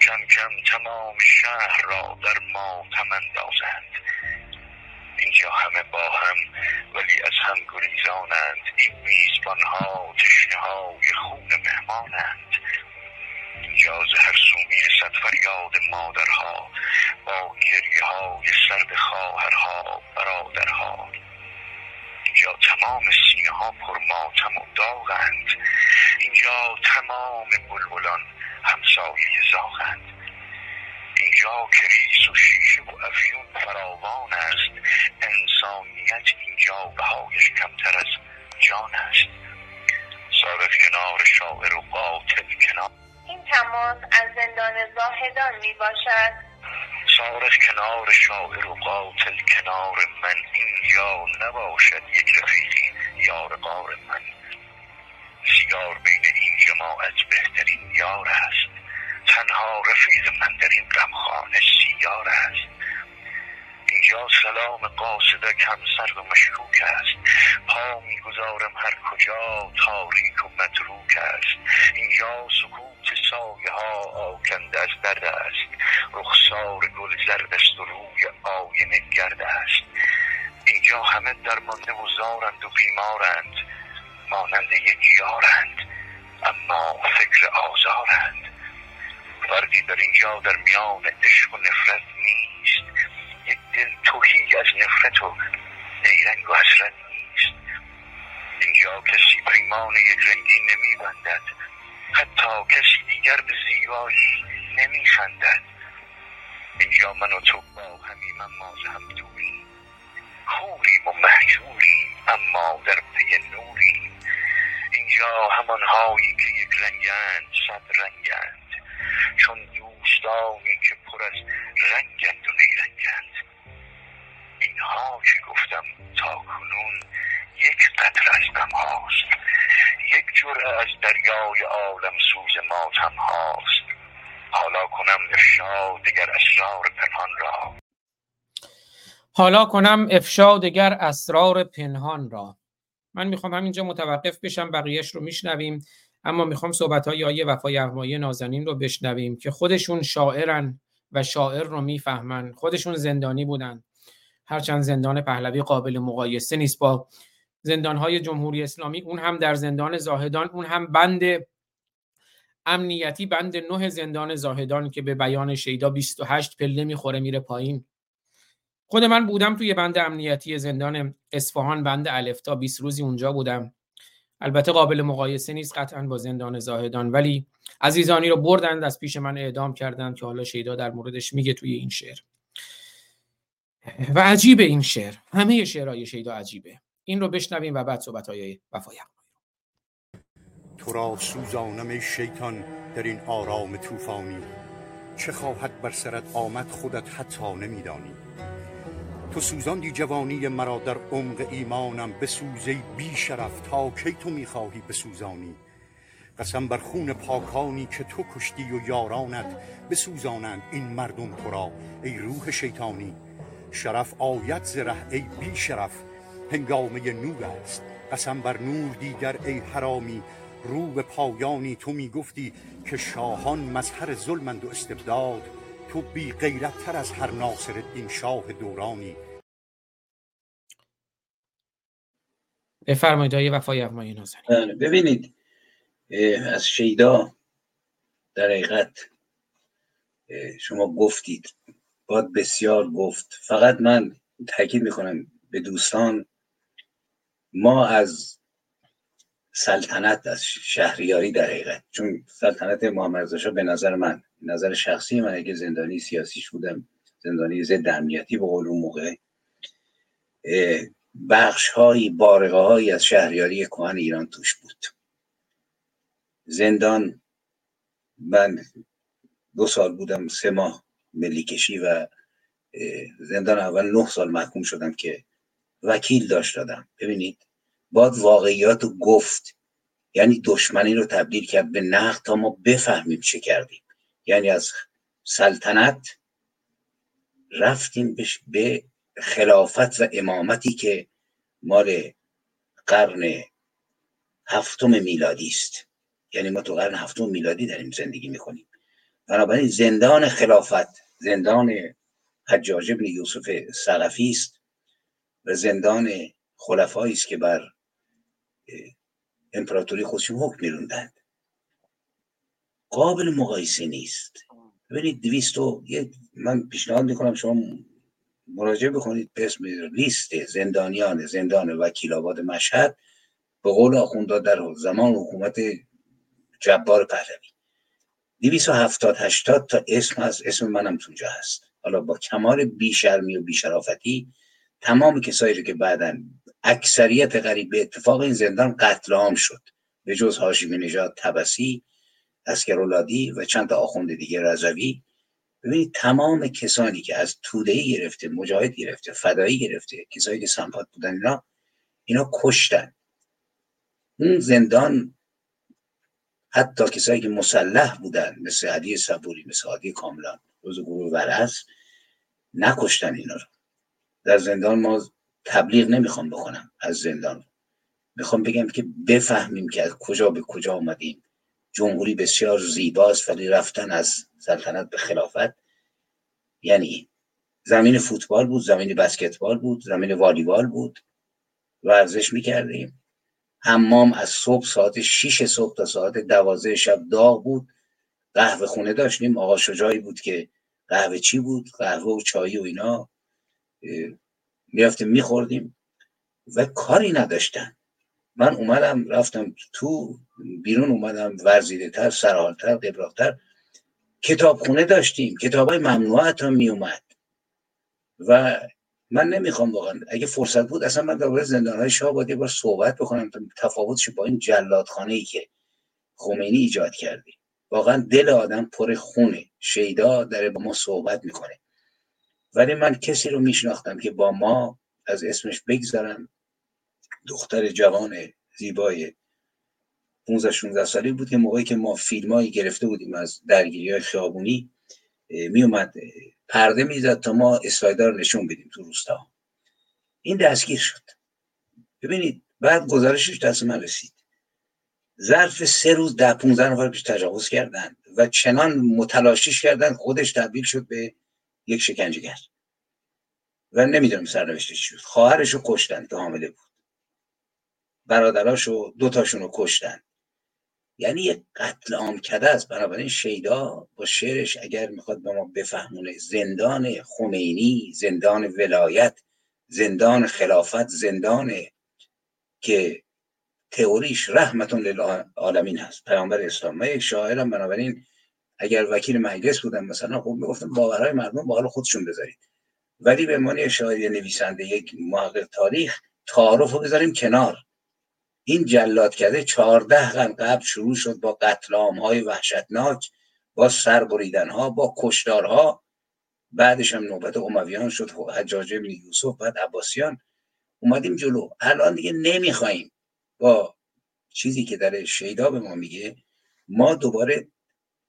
کم کم تمام شهر را در ماتم اندازند. اینجا همه با هم ولی از هم گریزانند. این میزبان ها تشنه های خون مهمانند. اینجا ز هر سو می‌رسد فریاد مادرها با گریه های سرد خواهرها برادرها. اینجا تمام سینه ها پر ماتم و داغند. اینجا تمام بلبلان همسایه زاغند. اینجا کریس و شیشه و افیون فراوان است. انسانیت اینجا بهایش کمتر از جان است. صادق کنار شاعر و قاتل کنار این تماس از زندان زاهدان می باشد سارش کنار شاعر و قاتل کنار من اینجا نباشد یک رفیقی یار قار من. سیگار بین این جماعت بهترین یار است. تنها رفیق من در این غمخانه سیگار است. اینجا سلام قاصده کم سرد و مشکوک است. پا می‌گذارم هر کجا تاریک و متروک است. اینجا سکوت سایه ها آکنده از درد است. رخسار گل زرد است و روی آینه گرد است. اینجا همه درمانده و زارند و بیمارند. مانند یک یارند اما فکر آزارند. فردی در اینجا در میان عشق و نفرت نیست. یک دل توهی از نفرت و نیرنگ و حسرت نیست. اینجا کسی پیمان یک رنگی نمیبندد. حتی کسی دیگر به زیبایی نمیخندد. اینجا من و تو با همیم اما هم دوریم کوریم و محجوریم اما در پی نوریم. اینجا همان هایی که یک رنگند صد رنگند. چون دوستانی که پر از رنگند و نیرنگند اینها که گفتم تا کنون یک قطر از غم هاست. یک جرعه از دریای عالم سوز ماتم هاست. حالا کنم افشا دگر اسرار پنهان را. حالا کنم افشا دگر اسرار پنهان را. من می‌خوام همینجا متوقف بشم بقیهش رو میشنویم. اما می‌خوام صحبت های آیه وفای اغمایی نازنین رو بشنویم که خودشون شاعرن و شاعر رو می‌فهمن. خودشون زندانی بودن. هرچند زندان پهلوی قابل مقایسه نیست با زندانهای جمهوری اسلامی اون هم در زندان زاهدان اون هم بند امنیتی بند نه زندان زاهدان که به بیان شیدا 28 پله می‌خوره میره پایین. خود من بودم توی بند امنیتی زندان اصفهان بند الف تا 20 روزی اونجا بودم. البته قابل مقایسه نیست قطعا با زندان زاهدان. ولی عزیزانی رو بردند از پیش من اعدام کردند که حالا شیدا در موردش میگه توی این شعر. و عجیبه این شعر. همه شعرهای شیدا عجیبه. این رو بشنویم و بعد صحبت های وفای تو را سوزانم ای شیطان در این آرام طوفانی. چه خواهد بر سرت آمد خودت حتی نمیدانی. تو سوزاندی جوانی مرا در عمق ایمانم بسوزی بی شرف تا کی تو می‌خواهی بسوزانی؟ قسم بر خون پاکانی که تو کشتی و یارانت بسوزانند این مردم تو را ای روح شیطانی. شرف آید ز ره ای بی شرف. هنگامه نور است. قسم بر نور دیگر ای حرامی. رو به پایانی تو می‌گفتی که شاهان مظهر ظلمند و استبداد. تو بی غیرت تر از هر ناصر الدین شاه دورانی. بفرمایید آیه وفای اغمایی نازنین. بله، ببینید از شیدا در حقیقت شما گفتید باید بسیار گفت. فقط من تاکید می‌کنم به دوستان ما از سلطنت از شهریاری در حقیقت چون سلطنت محمد رضا شاه به نظر من نظر شخصی من اگه زندانی سیاسی بودم. زندانی ضد امنیتی به قول اون موقع. بخش هایی بارقه هایی از شهریاری کهن ایران توش بود. زندان من دو سال بودم سه ماه ملی کشی و زندان اول نه سال محکوم شدم که وکیل داشت دادم ببینید باید واقعیات گفت. یعنی دشمنی رو تبدیل کرد به نقد تا ما بفهمیم چه کردیم. یعنی از سلطنت رفتیم به خلافت و امامتی که مال قرن هفتم میلادی است. یعنی ما تو قرن هفتم میلادی داریم زندگی می‌کنیم. بنابراین زندان خلافت زندان حجاج بن یوسف سقفی است و زندان خلفایی است که بر امپراتوری خودشون حکم میروندند. قابل مقایسه نیست. ببینید دویست و من پیشنهاد می‌کنم شما مراجعه بکنید به اسم لیست زندانیان زندان وکیل آباد مشهد به قول آخوندا در زمان حکومت جبار پهلوی. دویست و هفتاد هشتاد تا اسم هست اسم منم تونجا هست. حالا با کمال بیشرمی و بیشرافتی تمام کسایی رو که بعدا اکثریت قریب به اتفاق این زندان قتل عام شد. به جز هاشمی نژاد تبسی اسکرولادی و چند تا آخوند دیگه رضوی. ببینید تمام کسانی که از توده گرفته مجاهد گرفته فدایی گرفته کسایی که سمپات بودن اینا اینا کشتن. اون زندان حتی کسایی که مسلح بودن مثل علی صبوری مثل عادی کاملان روز گروه ورز نکشتن اینا رو. در زندان ما تبلیغ نمی‌خوام بکنم از زندان. می‌خوام بگم که بفهمیم که از کجا به کجا آمدیم. جمهوری بسیار زیباست ولی رفتن از سلطنت به خلافت. یعنی زمین فوتبال بود زمین بسکتبال بود زمین والیبال بود. ورزش می‌کردیم. حمام از صبح ساعت 6 صبح تا ساعت دوازده شب داغ بود. قهوه خونه داشتیم. آقا شجاعی بود که قهوه چی بود؟ قهوه و چای و اینا. می‌رفتیم میخوردیم و کاری نداشتن. من اومدم رفتم تو بیرون اومدم ورزیده تر سرحالتر قبراختر کتابخونه داشتیم کتاب های ممنوع حتی می اومد و من نمی‌خوام واقعا اگه فرصت بود اصلا من درباره زندان های شاه باید بار صحبت بکنم تفاوتش با این جلادخانه ای که خمینی ایجاد کرده واقعا دل آدم پر خونه شیدا داره با ما صحبت می‌کنه. ولی من کسی رو میشناختم که با ما از اسمش بگذارم دختر جوان زیبای 15 16 سالی بود که موقعی که ما فیلمایی گرفته بودیم از درگیری های خیابونی می اومد پرده می‌زد تا ما اسلایدر رو نشون بدیم تو روستا. این دستگیر شد. ببینید بعد گزارشش دست من رسید. ظرف سه روز ده 15 نفر پیش تجاوز کردن و چنان متلاشیش کردن خودش تبدیل شد به یک شکنجهگر. و نمی‌دونم سرنوشتش چی بود. خواهرش رو کشتن که حامله بود. برادراشو دوتاشون رو کشتن. یعنی یک قتل عام کده است. بنابراین شیدا با شعرش اگر می‌خواد به ما بفهمونه زندان خمینی زندان ولایت زندان خلافت زندان که تئوریش رحمتون للعالمین هست. پیامبر اسلام. من یک شاعرم بنابراین اگر وکیل مجلس بودم مثلا خب می‌گفتم باورهای مردم با خودشون بذارید. ولی به عنوان شاعر نویسنده یک محقق تاریخ تعارف رو بذاریم کنار. این جلاد کرده چهارده قرن قبل شروع شد با قتل های وحشتناک با سربریدن ها با کشدارها بعدش هم نوبت امویان شد حجاج بن یوسف بعد عباسیان. اومدیم جلو. الان دیگه نمی‌خوایم با چیزی که در شیدا به ما میگه ما دوباره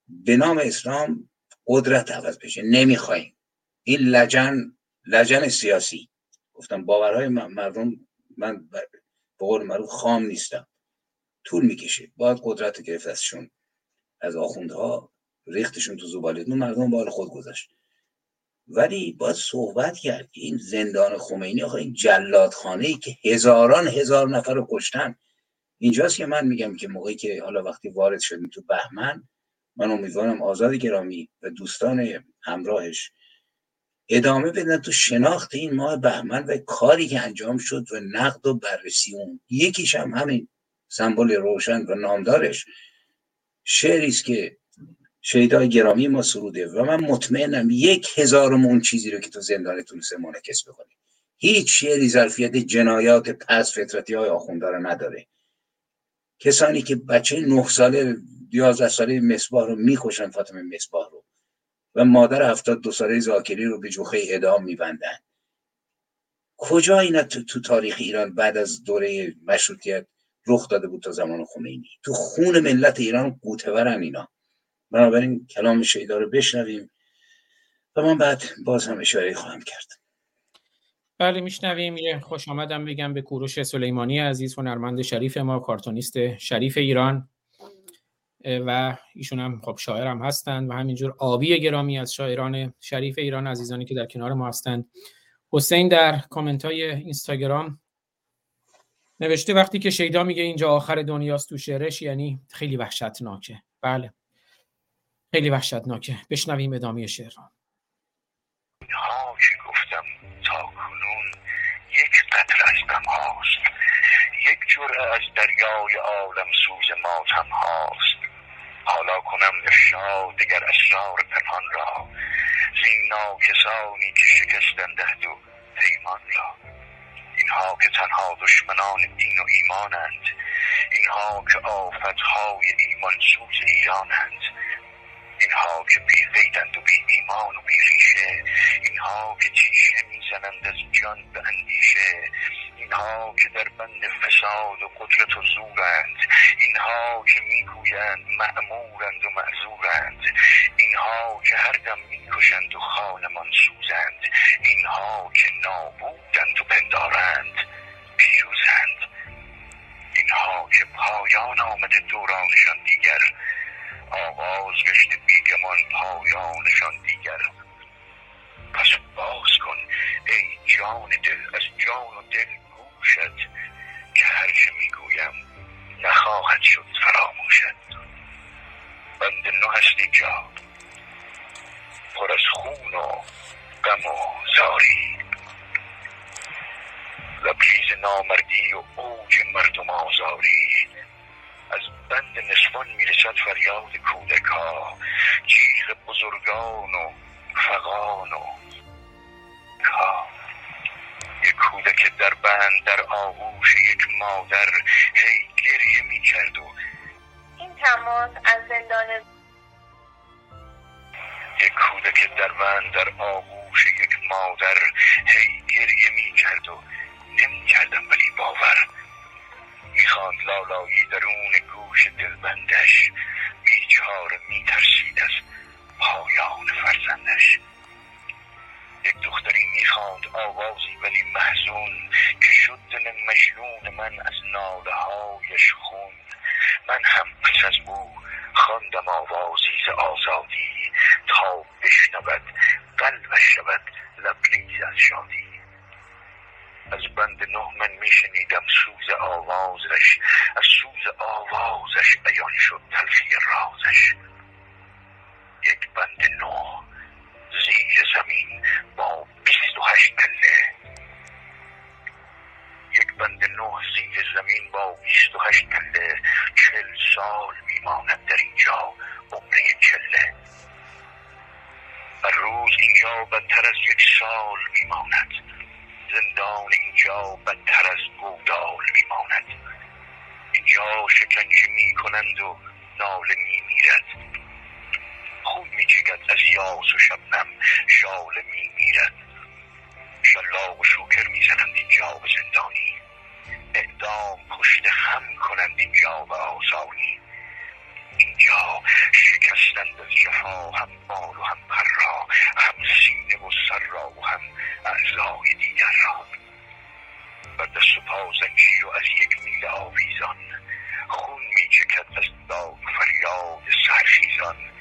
به نام اسلام قدرت عوض بشه. نمی‌خوایم این لجن لجن سیاسی. گفتم باورهای مردم من به قول معروف خام نیستم. طول می‌کشه. باید قدرت گرفت ازشون از آخوندها ریختشون تو زباله. مردم با خود گذاشت. ولی باید صحبت کرد که این زندان خمینی آخه این جلادخانه ای که هزاران هزار نفر رو کشتن. اینجاست که من میگم که موقعی که حالا وقتی وارد شدیم تو بهمن من امیدوارم آزاد گرامی و دوستان همراهش ادامه بدن تو شناخت این ماه بهمن و کاری که انجام شد و نقد و بررسی اون. یکیش هم همین سمبل روشن و نامدارش. شعری است که شهیدای گرامی ما سروده و من مطمئنم یک هزارمون چیزی رو که تو زندان تونسته منعکس بکنی. هیچ شعری ظرفیت جنایات پس فطرتی های آخونده نداره. کسانی که بچه نه ساله یازده ساله مصباح رو می‌کشن فاطمه مصباح رو. و مادر هفتاد دو ساله زاکری رو به جوخه اعدام میبندن. کجا اینا تو, تو تاریخ ایران بعد از دوره مشروطیت رخ داده بود تا زمان خمینی؟ تو خون ملت ایران قوتورن اینا. بنابراین کلام شیدا رو بشنویم و من بعد باز هم اشاره خواهم کرد. بله میشنویم. یه خوش آمدم بگم به کوروش سلیمانی عزیز هنرمند شریف ما کارتونیست شریف ایران. و ایشون هم خب شاعر هم هستند و همینجور آبی گرامی از شاعران شریف ایران عزیزانی که در کنار ما هستند. حسین در کامنت های اینستاگرام نوشته وقتی که شیدا میگه اینجا آخر دنیاست تو شعرش یعنی خیلی وحشتناکه. بله. خیلی وحشتناکه. بشنویم ادامه شعر ها که گفتم تا کنون یک قطر از هاست. یک جرعه از دریای عالم سوز ماتم هاست حالا کنم افشا دگر اسرار پنهان را. زین ناکسانی که شکستن دهد و پیمان را. اینها که تنها دشمنان دین و ایمانند. اینها که آفتهای ایمان خانمانسوز ایرانند. اینها که بی قیدند و بی ایمان و بی ریشه. اینها که تیشه می‌زنند از جان به اندیشه. اینها که در بند فساد و قدرت و زورند اینها که می‌گویند معمورند و معذورند اینها که هر دم می‌کشند و خانمان سوزند اینها که نابودند و پندارند پیروزند اینها که پایان آمده دورانشان دیگر آغاز گشته بیگمان پایانشان دیگر. پس باز کن ای جان دل از جان و دل گوشت که هرچه می‌گویم نخواهد شد فراموشت بند نو هست اینجا. پر از خون و غم و زاری. لبریز نامردی و اوج مردم آزاری. از بند نسوان می‌رسد فریاد کودکا. جیغ بزرگان و فقان و کا یک کودک در بند در آغوش یک مادر هی گریه می‌کرد و این تماس از زندان یک کودک در بند در آغوش یک مادر هی گریه می‌کرد و نمی‌کردم ولی باور می‌خواند لالایی درون گوش دلبندش بیچاره میترسید از پایان فرزندش. یک دختری می‌خواند آوازی ولی محزون که شد دل مجنون من از ناله هایش خون. من هم پس از او خواندم آوازی ز آزادی. تا بشنود قلبش شود لبریز از شادی. از بند نه من میشنیدم سوز آوازش. از سوز آوازش بیان شد تلخی رازش. یک بند نه زیر زمین با بیست و هشت پله. یک بند نه زیر زمین با بیست و هشت پله. چل سال میماند در اینجا عمره چله. هر روز اینجا بدتر از یک سال میماند. زندان اینجا بدتر از گودال میماند. اینجا شکنجه می‌کنند و ناله میمیرد. خون میچکد از یاس و شبنم شاله میمیرد. شلاق و شوکر می‌زنند اینجا به زندانی. اعدام پشت خم کنند اینجا به آسانی. اینجا شکستند از جفا هم بال و هم پر را هم سینه و سر را و هم اعضای دیگر را. بر دست و پا زنجیر و از یک میل آویزان خون میچکد از داد فریاد سرخیزان.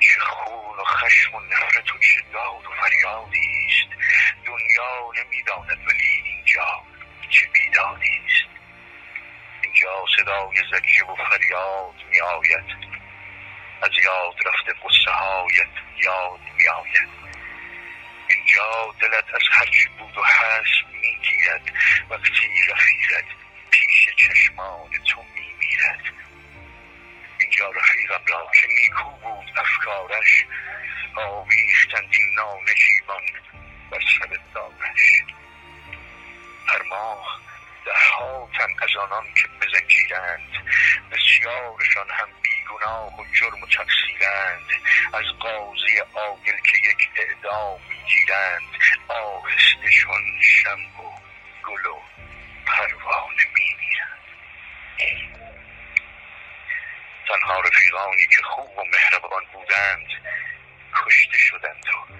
چه خون و خشم و نفرت و چه داد و فریادی است. دنیا نمی‌داند ولی اینجا چه بیدادی است. اینجا صدای زجه و فریاد می آید از یاد رفته قصه هایت یاد می آید اینجا دلت از هرچی بود و هست می گیرد وقتی رفیقت پیش چشمان تو می اینجا رفیقم را که نیکو بود افکارش آویختند این نانشیبان بر سر دارش هر ماه ده تن از آنان که بزنجیرند بسیارشان هم بیگناه و جرم و تقصیرند. از قاضی عاقل که یک اعدام می‌گیرند آهسته چون شم و گل و پروانه میمیرند. تنها رفیقانی که خوب و مهربان بودند کشته شدند و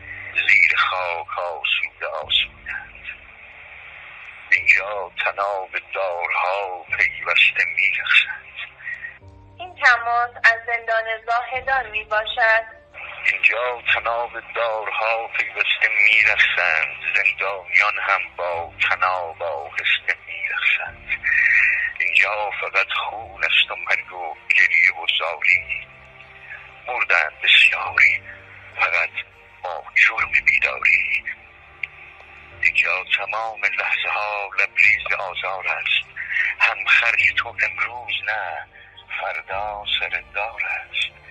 زیر خاک آسوده آسودند. اینجا تناب دارها پیوسته میرخشند این تماس از زندان زاهدان می باشد اینجا تناب دارها پیوسته میرخسند زندانیان هم با تناب آهسته میرخسند اینجا فقط خون است و مرگ و گریه و زاری مردند بسیاری فقط با جرم بیداری. اینجا تمام لحظه ها لبریز آزار است. هم خرج تو امروز نه فردا سر دار است.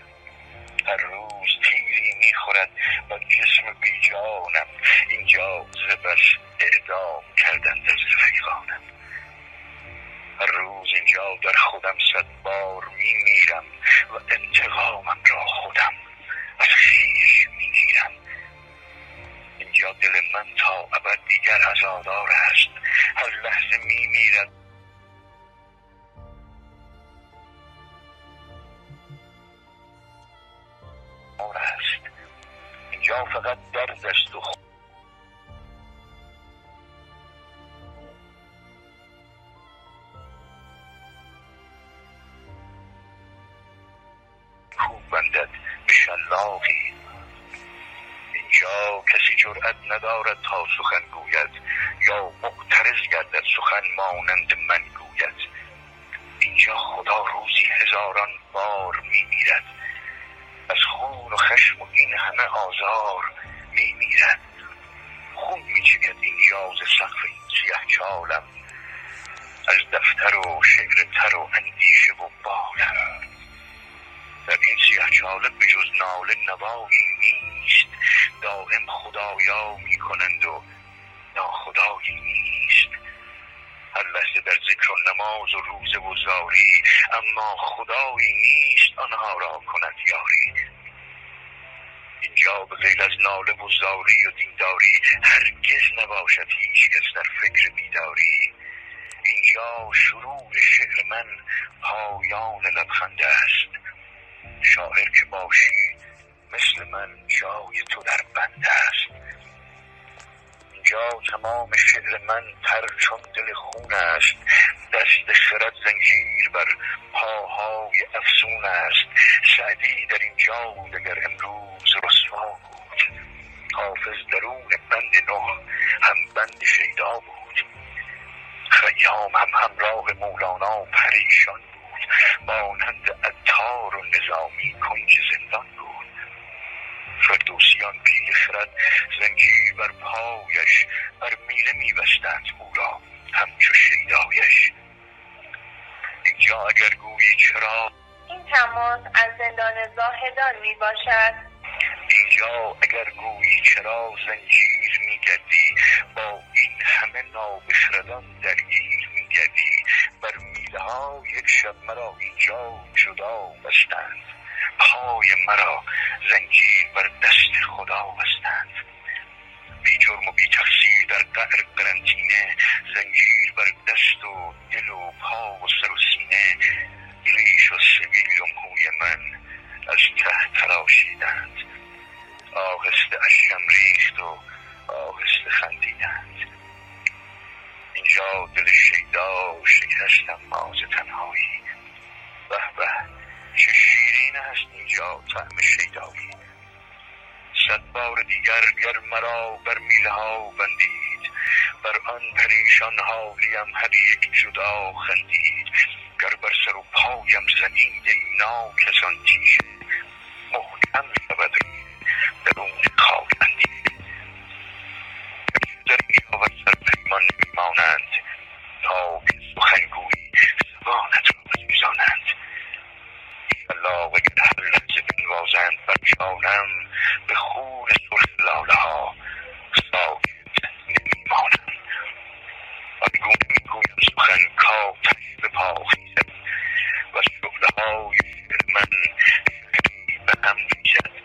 هر روز تیری می‌خورد و جسم بیجانم اینجا زبش اعدام کردند از رفیقانم هر روز اینجا در خودم صد بار می میرم و انتقامم را خودم از خویش می گیرم اینجا دل من تا ابد دیگر عزادار است. هر لحظه می میرد است. اینجا فقط درد است و کوب بندد اینجا کسی جرأت ندارد تا سخن گوید یا معترض گردد سخن مانند من گوید. اینجا خدا روزی هزاران بار میمیرد. از خون و خشم و این همه آزار میمیرد. خون میچکد اینجا ز سقف این سیه چالم. از دفتر و شعر تر و اندیشه و بالم. در این سیه چالم به جز ناله نوایی نیست. دائم خدایا می‌کنند و ناخدایی نیست. لحظه در ذکر و نماز و روزه و زاری اما خدایی نیست آنها را کند یاری. اینجا به غیر از ناله و زاری و دینداری هرگز نباشد هیچ کس در فکر بیداری. اینجا شروع شعر من پایان لبخنده است. شاعر که باشی مثل من جای تو در بنده است. تمام شعر من تر چون دل خون است. دست خرد زنجیر بر پاهای افسون است. سعدی در اینجا بود اگر امروز رسوا بود. حافظ درون بند نه هم بند شیدا بود. خیام هم همراه مولانا پریشان بود. مانند عطار و نظامی کنج زندان بود. فردوسیان پیل خرد زنجیر بر پایش بر میله میبستند او را همچو شیدایش. اینجا اگر گویی چرا؟ این تماس از زندان زاهدان می باشد اینجا اگر گویی چرا زنجیر میگردی با این همه نابخردان درگیر میگردی. بر میله ها یک شب مرا اینجا جدا بستند. پای مرا زنجیر بر دست خدا بستند. بی جرم و بی تقصیر در قعر قرنطینه زنجیر بر دست و دل و پا و سر و سینه ریش و سبیل و موی من از ته تراشیدند. آهسته اشکم ریخت و آهسته خندیدند. اینجا دل شیدا شکستم ماز تنهایی. به به چه شیرین است اینجا طعم شیدایی صد بار دیگر گر مرا بر میله ها بندید بر آن پریشان حالیم هر یک جدا خندید. گر بر سر و پایم زنید ای ناکسان تیشه محکم شود درون خاک اندید در و سر پیمان میمانند تا که سخنگویی زبانت را بسوزانند. الله اگر هر لحظه بنوازند بر جانم به خون سرخ لاله ها ساکت نمیمانم. آنگونه می‌گویم سخن کاتش به پا خیزد و شعله های شعر من به هم ریزد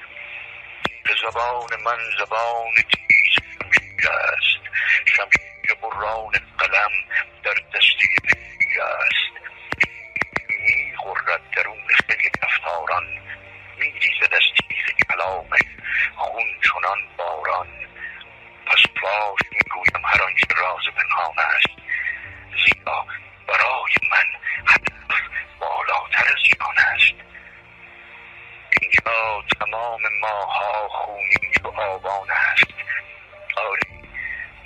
زبان من زبان تیز شمشیر است. شمشیر بران قلم در دسته شیر است. غرد درون خیل کفتاران می ریزد از تیغ کلامش خون چنان باران. پس فاش می گویم هر آنچه راز پنهان است. زیرا برای من هدف بالاتر از جان است. اینجا تمام ماها خونین و آبان است. آری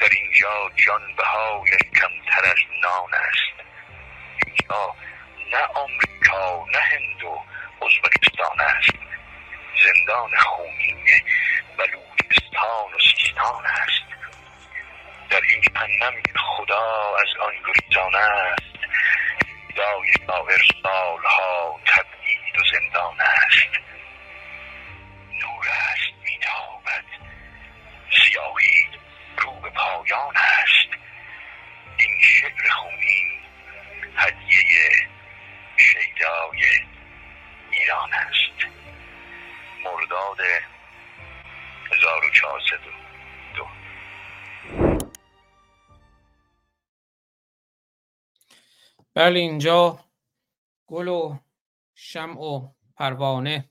در اینجا جان بهایش کمتر از نان است. اینجا نه آمریکا نه هند و ازبکستان است. زندان خونین بلوچستان و سیستان است. در این جهنم خدا از آن گریزان است. دای شاعر سالها تبعید و زندان است. نور است میتابد. سیاهی رو به پایان است. این شعر خونین شیدای ایران است. مرداد 1402 بله اینجا گل و شمع و پروانه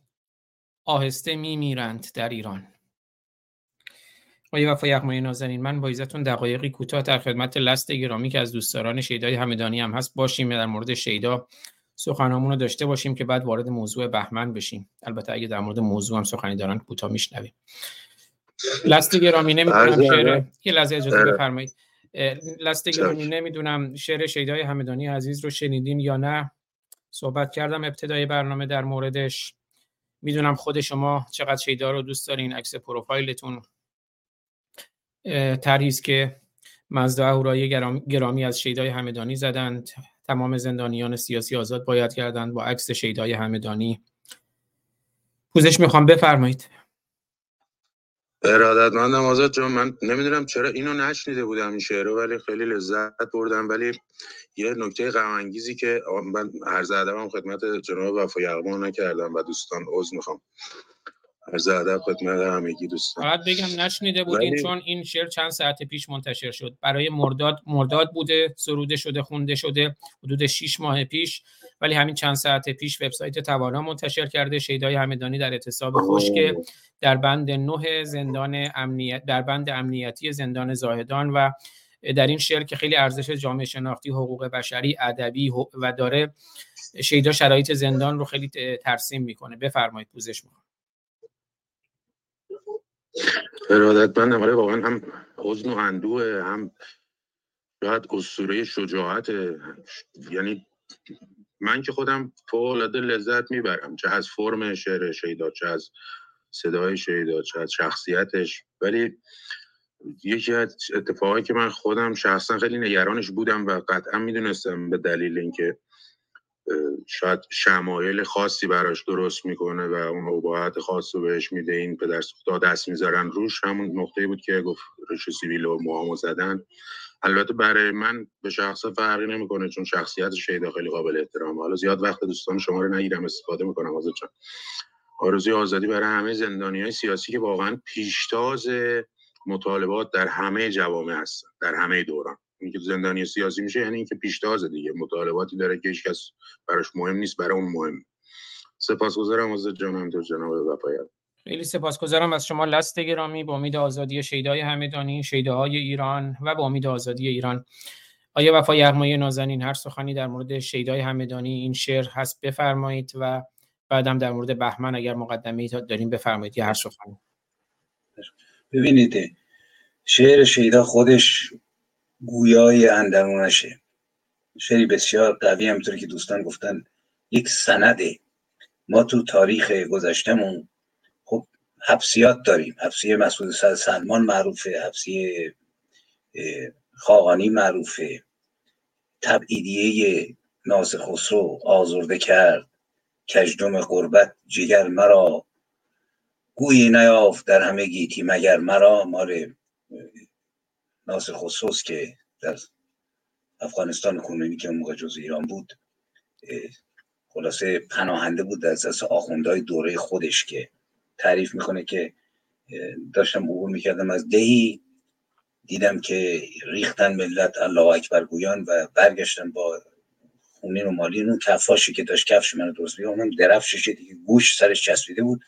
آهسته میمیرند در ایران. آقای وفای یغمایی نازنین من با ایزتون دقایقی کوتاه در خدمت لست گرامی که از دوستداران شیدای همدانی هم هست باشیم. در مورد شیدا سخنامون رو داشته باشیم که بعد وارد موضوع بهمن بشیم. البته اگه در مورد موضوع هم سخنی دارن کوتاه میشنویم. لست گرامی نمی‌دونم شعر یه لحظه اجازه بفرمایید. لست گرامی نمی‌دونم شعر شیدای همدانی عزیز رو شنیدین یا نه. صحبت کردم ابتدای برنامه در موردش. می‌دونم خود شما چقدر شیدا رو دوست دارین عکس پروفایلتون. تریز که مزدا اهورایی گرامی از شیدای همدانی زدند. تمام زندانیان سیاسی آزاد باید کردند با عکس شیدای همدانی. پوزش می‌خوام بفرمایید. ارادتمندم آزاد جان من نمی‌دونم چرا اینو نشنیده بودم این شعر ولی خیلی لذت بردم. ولی یه نکته غم که من عرض ادبم خدمت جناب وفا یغما نکردم و دوستان عذر می‌خوام. عرض ادب خدمت همگی دوستان. فقط بگم نشنیده بودین ولی- چون این شعر چند ساعت پیش منتشر شد. برای مرداد مرداد بوده سروده شده خونده شده حدود 6 ماه پیش. ولی همین چند ساعت پیش وبسایت توانا منتشر کرده شیدای همدانی در اعتصاب خشک در بند 9 زندان امنیت در بند امنیتی زندان زاهدان و در این شعر که خیلی ارزش جامعه شناختی حقوق بشری ادبی و داره شیدا شرایط زندان رو خیلی ترسیم می‌کنه. بفرمایید پوزش می‌خوام. ارادتمندم. آره واقعا هم حزن و اندوه هم شاید اسطوره شجاعت. یعنی من که خودم فوق لذت می‌برم چه از فرم شعر شیدا چه از صدای شیدا چه از شخصیتش. ولی یکی از اتفاقایی که من خودم شخصا خیلی نگرانش بودم و قطعا می‌دونستم به دلیل اینکه شاید شمایل خاصی براش درست می‌کنه و اون اباحت خاص رو بهش میده. این پدر سوختا دست می‌ذارن روش. همون نقطه بود که گفت ریش سیویل و موهامو زدن. البته برای من به شخص فرقی نمی‌کنه چون شخصیت شیدا خیلی قابل احترامه. حالا زیاد وقت دوستان شما رو نگیرم استفاده می‌کنم آزاد جان. آرزوی آزادی برای همه زندانی های سیاسی که واقعا پیشتاز مطالبات در همه جوامع هستن در همه دوران. اینکه زندانی سیاسی میشه یعنی اینکه پیشتاز دیگه. مطالباتی داره که هیچکس براش مهم نیست برای اون مهم. سپاسگزارم از جانم تو جناب وفایت. خیلی سپاسگزارم. از شما لست گرامی با امید آزادی شیدای همدانی شیداهای ایران و با امید آزادی ایران. آیا وفا یغمایی نازنین هر سخنی در مورد شیدای همدانی این شعر هست بفرمایید و بعدم در مورد بهمن اگر مقدمه ای داریم بفرمایید یا هر سخنی. ببینید شعر شیدا خودش گویای اندرونشه. شعری بسیار قوی همطور که دوستان گفتن. یک سنده. ما تو تاریخ گذشتمون خب حبسیات داریم. حبسیه مسعود سلمان معروفه حبسیه خاقانی معروفه. تبعیدیه ناز خسرو آزرده کرد. کژدم غربت جگر مرا. گویی نیافت در همه گیتی مگر مرا. مال ناصر خسروست که در افغانستان کنونی که موقع جز ایران بود خلاصه پناهنده بود از دست آخوندهای دوره خودش که تعریف می‌کنه که داشتم عبور می‌کردم از دهی دیدم که ریختن ملت الله اکبر گویان و برگشتم با خونین و مالین اون کفاشی که داشت کفش منو درست میگه اونم درفشش دیگه گوش سرش چسبیده بود.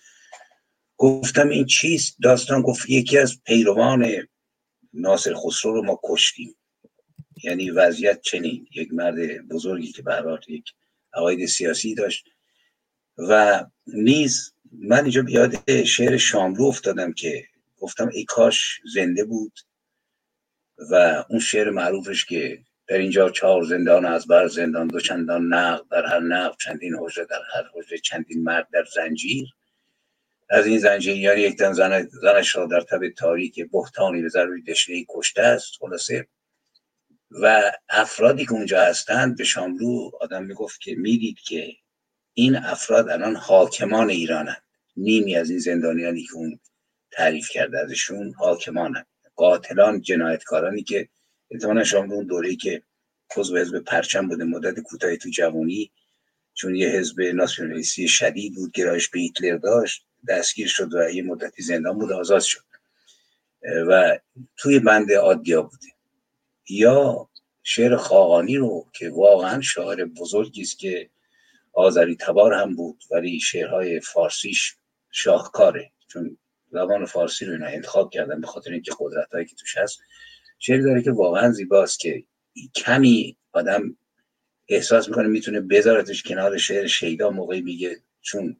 گفتم این چیست؟ داستان گفت یکی از پیروان ناصر خسرو رو ما کشتیم. یعنی وضعیت چنین یک مرد بزرگی که به یک عقاید سیاسی داشت. و نیز من اینجا به یاد شعر شاملو افتادم که گفتم ای کاش زنده بود و اون شعر معروفش که در اینجا چهار زندان از بر زندان دو چندان نقد در هر نقد چندین حجره در هر حجره چندین مرد در زنجیر. از این زنجیریان یک تن زن زنش را در تب تاریک بهتانی به ضروری دشنه کشته است خلاصه. و افرادی که اونجا هستند به شاملو آدم می‌گفت که می‌دید که این افراد الان حاکمان ایرانند. نیمی از این زندانیانی که اون تعریف کرده ازشون حاکمانند. قاتلان جنایتکارانی که احتمالا شاملو اون دوره‌ای که عضو حزب پرچم بوده مدت کوتاهی تو جوانی چون یه حزب ناسیونالیستی شدید بود گرایش به هیتلر داشت. دستگیر شد و یه مدتی زندان بود آزاد شد. و توی بند آدیا بوده یا شعر خاقانی رو که واقعا شاعر بزرگی است که آذری تبار هم بود ولی شعرهای فارسیش شاهکاره. چون زبان فارسی رو اینا انتخاب کردن به خاطر اینکه قدرت هایی که توش هست شعر داره که واقعا زیباست که کمی آدم احساس می‌کنه می‌تونه بذارتش کنار شعر شیدا موقعی میگه چون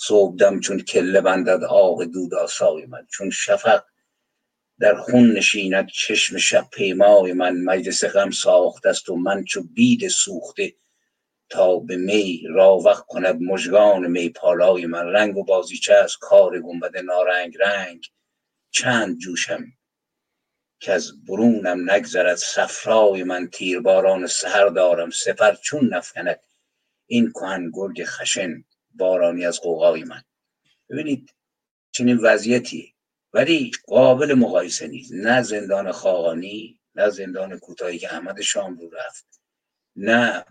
صبحدم چون کله بندد آق دود آسای من. چون شفق در خون نشیند چشم شب پیمای من. مجلس غم ساخته است و من چو بید سوخته تا به می راوق کند مژگان می پالای من. رنگ و بازیچه از کار گنبد نارنگ رنگ چند جوشم که از برونم نگذرد. صفرای من تیرباران سهر دارم. سپر چون نفکند این کهن گرگ خشن. بارانی از قوقای من. ببینید چنین وضعیتی ولی قابل مقایسه نیست. نه زندان خاقانی نه زندان کوتاهی که احمد شام رو رفت نه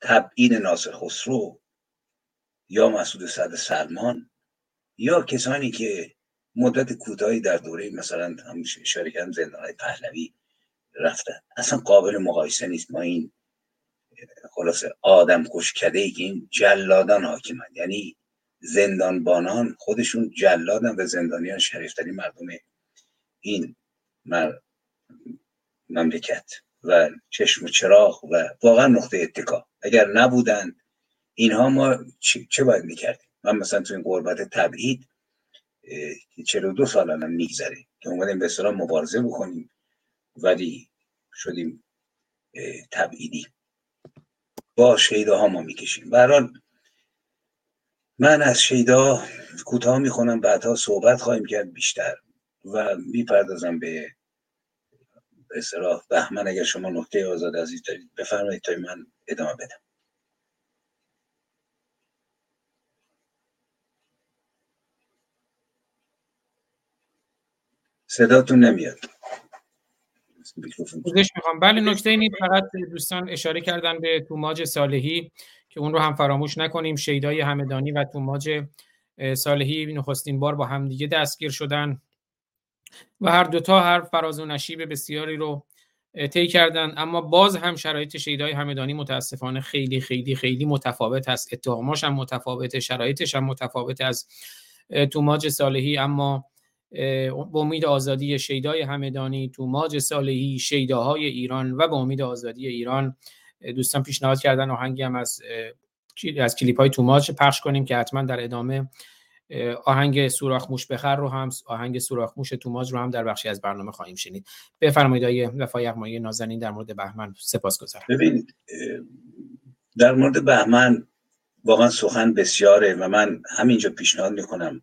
تبعید ناصر خسرو یا مسعود صد سلمان یا کسانی که مدت کوتاهی در دوره مثلا هم کردم زندان پهلوی رفتن. اصلا قابل مقایسه نیست. ما این خلاصه آدم کشکده ای که این جلادان حاکمن. یعنی زندانبانان خودشون جلادن و زندانیان شریفترین مردم این مملکت و چشم و چراغ و واقعا نقطه اتکا. اگر نبودن اینها ما چه باید می‌کردیم؟ من مثلا تو این قربت تبعید دو سال هم میگذره که اومدیم به اصطلاح مبارزه بکنیم ولی شدیم تبعیدی. با شیده ها ما می‌کشیم. برحال من از شیدا کوتاه می‌خونم بعدها صحبت خواهیم کرد بیشتر و می‌پردازم به اصطلاح بهمن. اگر شما نکته آزاد عزیز دارید بفرمایید تا من ادامه بدم. صداتون نمیاد. می‌خوام. بله نکته اینی فقط دوستان اشاره کردن به توماج صالحی که اون رو هم فراموش نکنیم. شیدای همدانی و توماج صالحی نخستین بار با همدیگه دستگیر شدن و هر دوتا هر فراز و نشیب بسیاری رو طی کردن. اما باز هم شرایط شیدای همدانی متاسفانه خیلی خیلی خیلی متفاوت هست اتهاماش هم متفاوته شرایطش هم متفاوت از توماج صالحی. اما با امید آزادی شیدای همدانی توماج صالحی شیداهای ایران و با امید آزادی ایران. دوستان پیشنهاد کردن آهنگی هم از از کلیپ های توماج پخش کنیم که حتما در ادامه آهنگ سوراخ موش بخر رو هم آهنگ سوراخ موش توماج رو هم در بخشی از برنامه خواهیم شنید. بفرمایید آقای وفای یغمایی نازنین در مورد بهمن سپاسگزارم. ببینید در مورد بهمن واقعا سخن بسیاره و من همینجا پیشنهاد می‌کنم.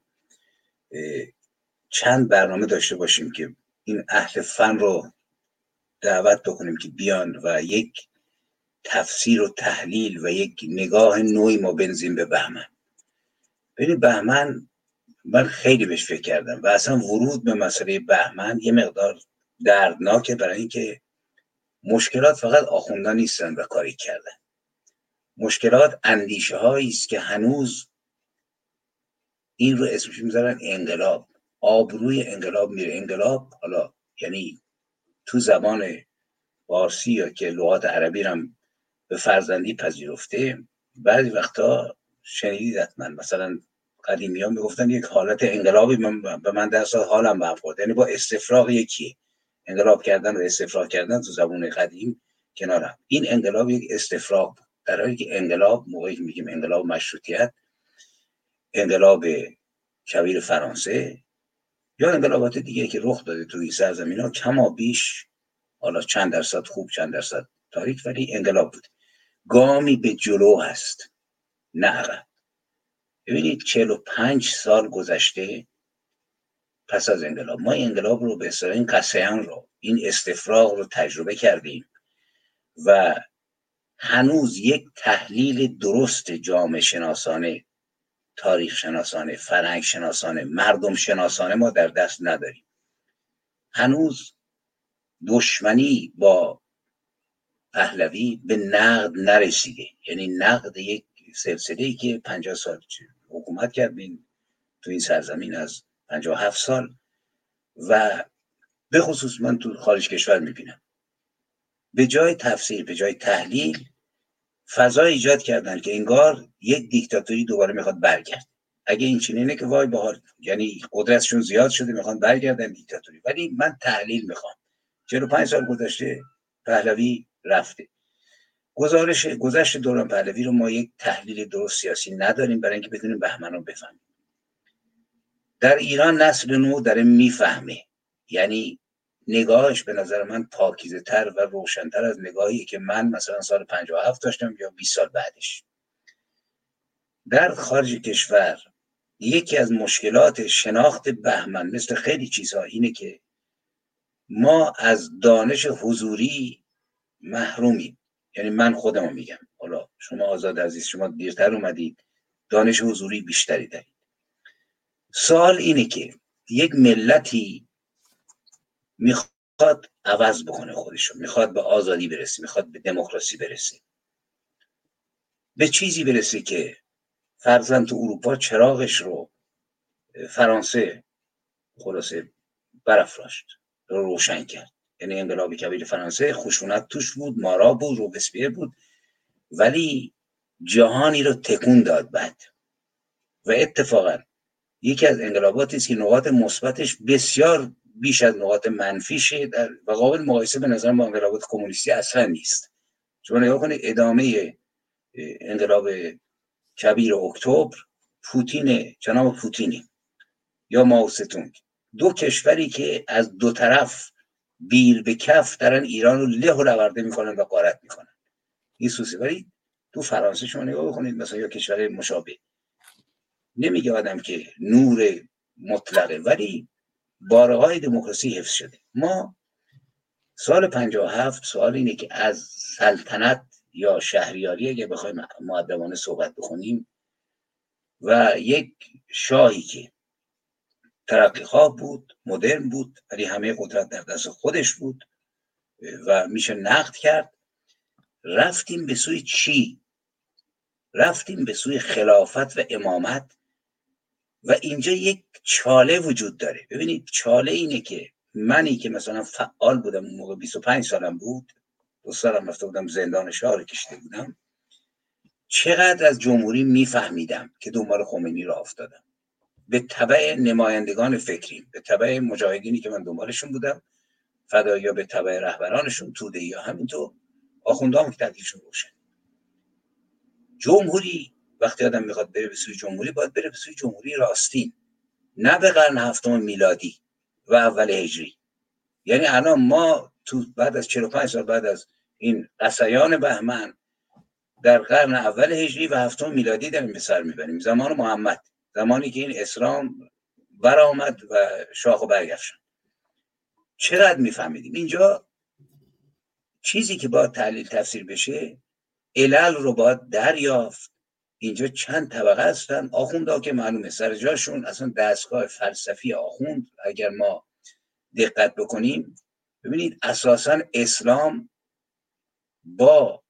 چند برنامه داشته باشیم که این اهل فن رو دعوت بکنیم که بیان و یک تفسیر و تحلیل و یک نگاه نوعی ما بنزیم به بهمن. ببینید بهمن من خیلی بهش فکر کردم و اصلا ورود به مسئله بهمن یه مقدار دردناکه برای اینکه مشکلات فقط آخوندان نیستن و کاری کردن. مشکلات اندیشه هایی است که هنوز این رو اسمش می‌ذارن انقلاب. آبروی انقلاب میره. انقلاب حالا یعنی تو زبان فارسی یا که لغات عربی هم به فرزندی پذیرفته بعضی وقتا شنیدید حتما. مثلا قدیمی ها می‌گفتن یک حالت انقلابی من به من در حالم به خورد. یعنی با استفراغ یکی. انقلاب کردن و استفراغ کردن تو زبون قدیم کنارم این انقلاب یک استفراغ در حالی که انقلاب موقعی میگیم انقلاب مشروطیت انقلاب کبیر فرانسه یا انقلابات دیگه که رخ داده توی سرزمین ها کما بیش حالا چند درصد خوب چند درصد تاریک ولی انقلاب بود. گامی به جلو هست نه عقب. ببینید پنج سال گذشته پس از انقلاب. ما انقلاب رو به اصطلاح این قصیان رو این استفراغ رو تجربه کردیم و هنوز یک تحلیل درست جامعه شناسانه تاریخ شناسانه فرهنگ شناسانه مردم شناسانه ما در دست نداریم. هنوز دشمنی با پهلوی به نقد نرسیده. یعنی نقد یک سلسله ای که پنجاه سال حکومت کردیم تو این سرزمین از پنجاه هفت سال. و به خصوص من تو خارج کشور می‌بینم. به جای تفسیر به جای تحلیل فضا ایجاد کردن که انگار یک دیکتاتوری دوباره می‌خواد برگرد اگه این چنینه که وای بهار یعنی قدرتشون زیاد شده می‌خوان برگردن دیکتاتوری. ولی من تحلیل می‌خوام. 45 سال گذشته پهلوی رفته. گزارش گذشت دوران پهلوی رو ما یک تحلیل درست سیاسی نداریم برای اینکه بدونیم بهمن بفهمیم. در ایران نسل نو داره می‌فهمه. یعنی نگاهش به نظر من پاکیزه تر و روشنتر از نگاهی که من مثلا سال 57 داشتم یا 20 سال بعدش. در خارج کشور یکی از مشکلات شناخت بهمن مثل خیلی چیزها اینه که ما از دانش حضوری محرومیم. یعنی من خودم میگم. حالا شما آزاد عزیز شما دیرتر اومدید. دانش حضوری بیشتری دارید. سوال اینه که یک ملتی می‌خواد عوض بکنه خودشو می‌خواد به آزادی برسه می‌خواد به دموکراسی برسه. به چیزی برسه که فرزن تو اروپا چراغش رو فرانسه خلاصه برافراشت رو روشن کرد. یعنی انقلاب کبیر فرانسه خشونت توش بود مارا بود روبسپیر بود ولی جهانی رو تکون داد بعد. و اتفاقا یکی از انقلاباتی است که نقاط مثبتش بسیار بیش از نقاط در و قابل مقایسه به نظر با انقلابات کمونیستی اصلا نیست. شما نگاه کنید ادامه انقلاب کبیر اکتبر پوتین جناب پوتینی یا ماوستونگ دو کشوری که از دو طرف بیل به کف دارن ایران رو له و لورده می‌کنن و قارت می‌کنن. این سوسی ولی تو فرانسه شما نگاه بکنید مثلا یا کشور مشابه. نمیگه آدم که نور مطلقه ولی باره های دموکراسی حفظ شده. ما سال 57 سوال اینه که از سلطنت یا شهریاری اگه بخوایم معدبانه صحبت بخونیم و یک شاهی که ترقی خواه بود مدرن بود ولی همه قدرت در دست خودش بود و میشه نقد کرد. رفتیم به سوی چی؟ رفتیم به سوی خلافت و امامت. و اینجا یک چاله وجود داره. ببینید چاله اینه که منی که مثلا فعال بودم اون موقع 25 سالم بود دو سالم رفته بودم زندان شاه کشته بودم. چقدر از جمهوری میفهمیدم که دنبال خمینی را افتادم. به طبع نمایندگان فکریم به طبع مجاهدینی که من دنبالشون بودم فدایی به طبع رهبرانشون توده یا همینطور آخوندام که تدریشون روشن. جمهوری وقتی آدم می‌خواد بره به سوی جمهوری باید بره به سوی جمهوری راستین. نه به قرن هفتم میلادی و اول هجری. یعنی الان ما تو بعد از 45 سال بعد از این قصیان بهمن در قرن اول هجری و هفتم میلادی داریم به سر می‌بریم. زمان محمد. زمانی که این اسلام برآمد و شاخ و برگشت. چقدر میفهمیدیم؟ اینجا چیزی که باید تحلیل تفسیر بشه علل رو باید دریافت. اینجا چند طبقه هستن. آخوند که معلومه سر جاشون اصلا دستگاه فلسفی آخوند اگر ما دقت بکنیم ببینید اساسا اسلام با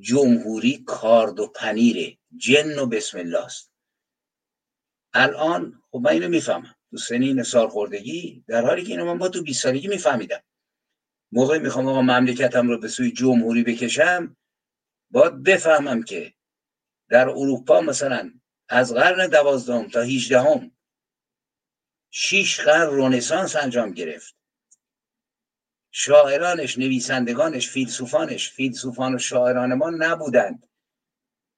جمهوری کارد و پنیره جن و بسم الله است. الان خب من اینو می‌فهمم. تو سنین سالخوردگی در حالی که اینو من با تو 20 سالگی میفهمیدم. موقع می‌خوام آقا مملکتم رو به سوی جمهوری بکشم باید بفهمم که در اروپا مثلا از قرن دوازدهم تا هیچدهم شیش قرن رونسانس انجام گرفت. شاعرانش نویسندگانش فیلسوفانش فیلسوفان و شاعران ما نبودند.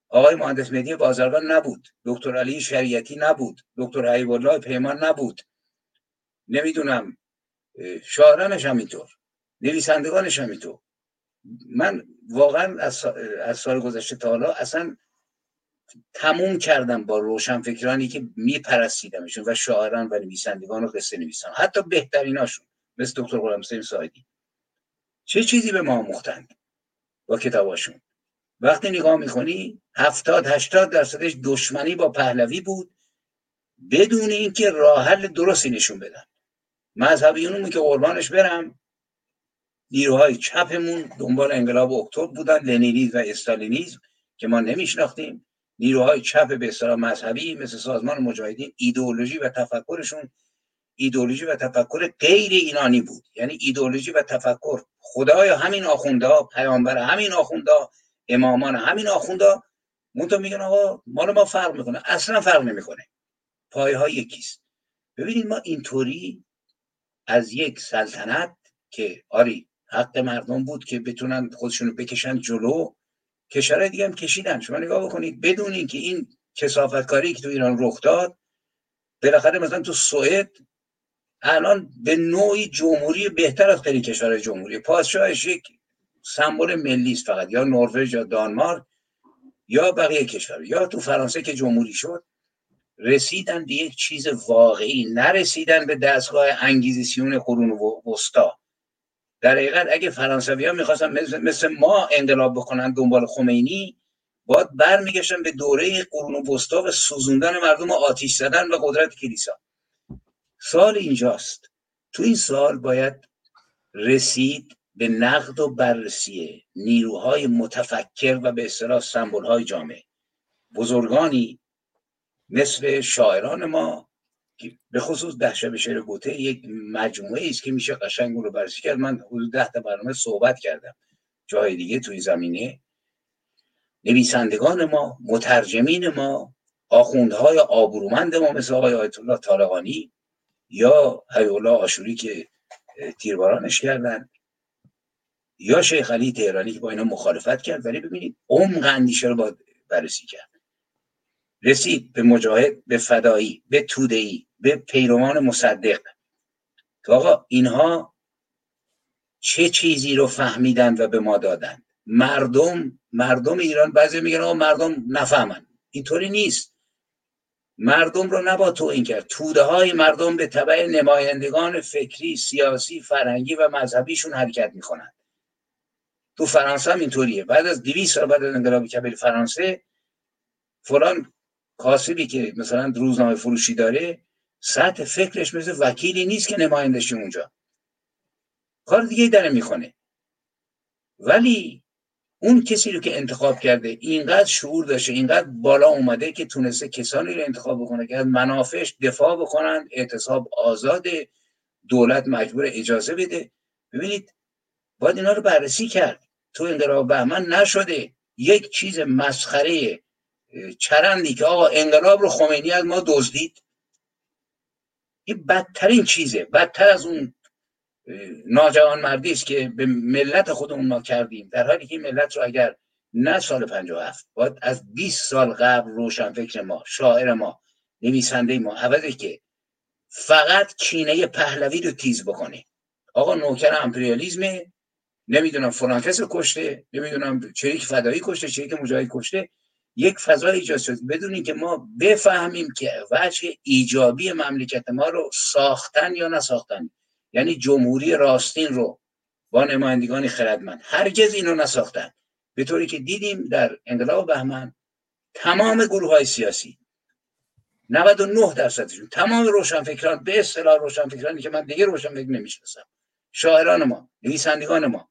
آقای مهندس مهدی بازرگان نبود. دکتر علی شریعتی نبود. دکتر حبیب الله پیمان نبود. نمی‌دونم شاعرانش همینطور نویسندگانش همینطور. من واقعا از سال گذشته تا حالا اصلا تموم کردم با روشنفکرانی که میپرستیدمشون و شاعران و نویسندگان و قصه نویسان. حتی بهتریناشون مثل دکتر غلام سایدی چه چیزی به ما مختند با کتاباشون؟ وقتی نگاه می‌کنی هفتاد هشتاد درصدش دشمنی با پهلوی بود بدون اینکه راه حل درستی نشون بدن. مذهبیونمون که قربانش برم نیروهای چپمون دنبال انقلاب اکتبر بودن لنینیز و استالینیزم که ما نمیشناختیم. نیروهای چپ به اصطلاح مذهبی مثل سازمان مجاهدین ایدئولوژی و تفکرشون ایدولوژی و تفکر غیر ایرانی بود. یعنی ایدولوژی و تفکر خدای همین آخونده پیامبر همین آخونده امامان همین آخونده منتها میگن آقا مال ما فرق می‌کنه. اصلا فرق نمی‌کنه. پایه ها یکیست ببینید ما اینطوری از یک سلطنت که آری حق مردم بود که بتونن خودشونو بکشن جلو کشورهای دیگه هم کشیدن. شما نگاه بکنید بدون اینکه این کسافت کاری که تو ایران رخ داد بالاخره مثلا تو سوئد الان به نوعی جمهوری بهتر از خیلی کشورهای جمهوری. پادشاهش یک سمبل ملی است فقط یا نروژ یا دانمارک یا بقیه کشور. یا تو فرانسه که جمهوری شد رسیدن به یک چیز واقعی. نرسیدن به دستگاه انگیزیسیون قرون وسطا. در حقیقت اگه فرانسوی ها می‌خواستن مثل, ما انقلاب بکنن دنبال خمینی باید برمیگشتن به دوره قرون وسطا و سوزوندن مردم و آتیش زدن و قدرت کلیسا. سال اینجاست. تو این سال باید رسید به نقد و بررسی نیروهای متفکر و به اصطلاح سمبل های جامعه. بزرگانی مثل شاعران ما به خصوص ده شب شعر گوته یک مجموعه است که میشه قشنگ رو بررسی کرد. من حدود ده تا برنامه صحبت کردم. جای دیگه توی زمینه. نویسندگان ما مترجمین ما آخوندهای آبرومند ما مثل آقای آیت الله طالقانی یا الله آشوری که تیربارانش کردن یا شیخ علی تهرانی که با اینا مخالفت کرد. ولی ببینید عمق اندیشه رو باید بررسی کرد. رسید به مجاهد به فدایی به تودهی به پیروان مصدق. که آقا اینها چه چیزی رو فهمیدن و به ما دادن مردم مردم ایران بعضی میگن آقا مردم نفهمن. اینطوری نیست. مردم رو نبا تو این کرد. توده های مردم به طبع نمایندگان فکری سیاسی فرهنگی و مذهبیشون حرکت می‌کنن تو فرانسه هم اینطوریه. بعد از 200 سال بعد از انقلاب کبیر فرانسه فلان کاسبی که مثلا روزنامه فروشی داره سطح فکرش مثل وکیلی نیست که نمایندشی اونجا. کار دیگه داره می‌کنه. ولی اون کسی رو که انتخاب کرده اینقدر شعور داشته اینقدر بالا اومده که تونسته کسانی رو انتخاب بکنه که از منافعش دفاع بکنن اعتصاب آزاد دولت مجبور اجازه بده. ببینید باید اینا رو بررسی کرد. تو انقلاب بهمن نشده یک چیز مسخره چرندی که آقا انقلاب رو خمینی از ما دزدید. این بدترین چیزه. بدتر از اون ناجوان مردی است که به ملت خودمون ما کردیم. در حالی که ملت رو اگر نه سال 57 باید از 20 سال قبل روشن فکر ما شاعر ما نویسنده ما عوضی که فقط کینه پهلوی رو تیز بکنه. آقا نوکر امپریالیزمه نمی‌دونم فلان کس کشته نمی‌دونم چریک فدایی کشته چریک مجاهد کشته. یک فضا ایجاد شد بدون که ما بفهمیم که وجه ایجابی مملکت ما رو ساختن یا نساختن. یعنی جمهوری راستین رو با نمایندگان خردمند. هرگز اینو نساختن. به طوری که دیدیم در انقلاب بهمن تمام گروه های سیاسی 99 درصدشون تمام روشنفکران به اصطلاح روشنفکرانی که من دیگه روشنفکر نمی‌شناسم شاعران ما نویسندگان ما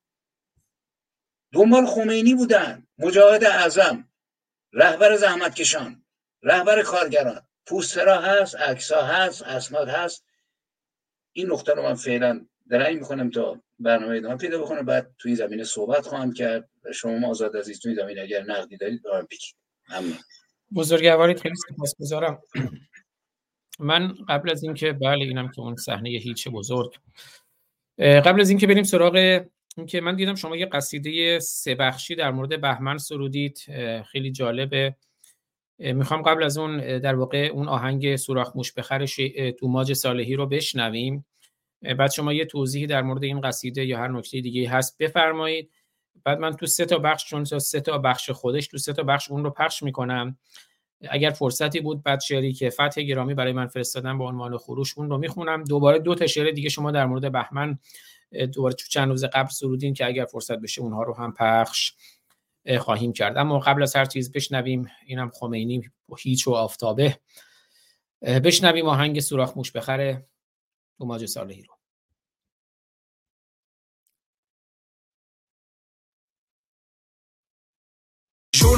دنبال خمینی بودن مجاهد اعظم. رهبر زحمتکشان رهبر کارگران پوسترا هست عکسا هست اسناد هست. این نقطه رو من فعلا درنگ می‌کنم تا برنامه ادامه پیدا بکنه. بعد توی زمینه صحبت خواهم کرد شما آزاد عزیز توی زمینه اگر نقدی دارید به بگید. ممنون. خیلی سپاسگزارم. من قبل از اینکه بله اینم که اون صحنه هیچ بزرگ. قبل از اینکه بریم سراغ اینکه من دیدم شما یه قصیده سه بخشی در مورد بهمن سرودید خیلی جالبه. می‌خوام قبل از اون در واقع اون آهنگ سوراخ موش بخر دوماج صالحی رو بشنویم. بعد شما یه توضیحی در مورد این قصیده یا هر نکته دیگه هست بفرمایید. بعد من تو سه تا بخش چون سه تا بخش خودش تو سه تا بخش اون رو پخش می‌کنم. اگر فرصتی بود بعد شعری که فتح گرامی برای من فرستادن با عنوان خروش اون رو می‌خونم. دوباره دو تا شعر دیگه شما در مورد بهمن دوباره چند روز قبل سرودین که اگر فرصت بشه اونها رو هم پخش خواهیم کرد. اما قبل از هر چیز بشنویم اینم خمینی هیچ و آفتابه. بشنویم آهنگ سوراخ موش بخره. دوماج صالحی رو.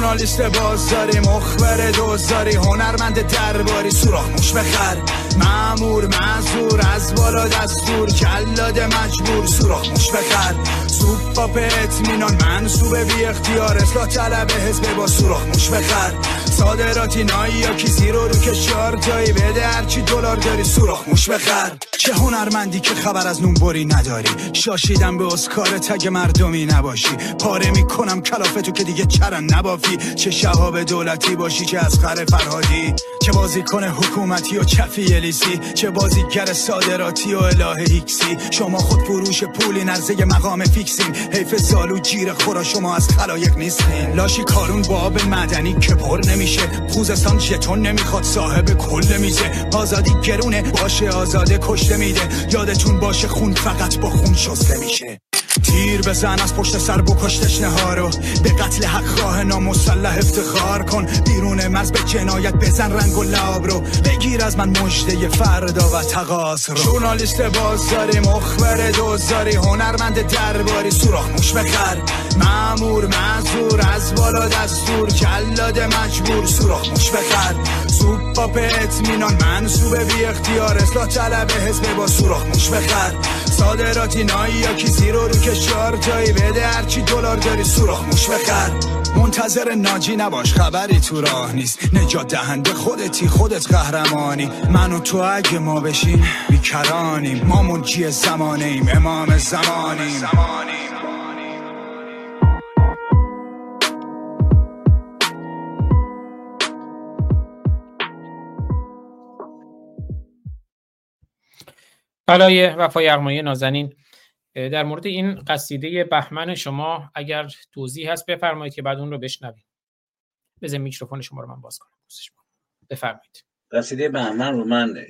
ژورنالیست بازاری مخبر دوزاری هنرمند درباری سوراخ موش بخر معمور معذور از بالا دستور جلاد مجبور سوراخ موش بخر سوپ با اطمینان منصوب بی اختیار اصلاح طلب حزب با سوراخ موش بخر صادراتی نایی یا کیسی رو رو کشار جایی بده هرچی دلار داری سوراخ موش بخر چه هنرمندی که خبر از نونبری نداری. شاشیدم به اسکار تگ مردمی نباشی. پاره می‌کنم کلافتو که دیگه چرن نبافی. چه شهاب دولتی باشی چه از خر فرهادی. چه بازیکن حکومتی و چفی الیسی. چه بازیگر صادراتی و اله هیکسی شما خود فروش پولی نرزه مقام فیکسین. حیف زالو جیر خورا شما از خلایق نیستین. لاشی کارون باب مدنی که پر نمیشه. خوزستان جتون نمی‌خواد صاحب کل میزه. آزادی گرونه باشه آزاده کشته میده. یادتون باشه خون فقط با خون شسته میشه. تیر بزن از پشت سر بکش تشنه به قتل حق خواه نامسلح افتخار کن. بیرون مرز به جنایت بزن رنگ و لاب رو. بگیر از من مجده فردا و تقاس رو. ژورنالیست بازاری مخبر دوزاری هنرمند درباری سوراخ موش بخر معمور معذور از بالا دستور. جلاد مجبور سوراخ موش بخر سوپ با اطمینان منصوب بی اختیار اصلاح طلب حزب با سوراخ موش بخر صادراتی نایی یا کیسی رو رو کشار جایی بده هرچی دلار داری سوراخ موش بخر. منتظر ناجی نباش خبری تو راه نیست. نجات دهنده خودتی خودت قهرمانی. من و تو اگه ما بشیم بیکرانیم. ما منجی زمانیم امام زمانیم. برای وفای یغمایی نازنین در مورد این قصیده بهمن شما اگر توضیح هست بفرمایید که بعد اون رو بشنویم. بذار میکروفون شما رو من باز کنم. بفرمایید. قصیده بهمن رو من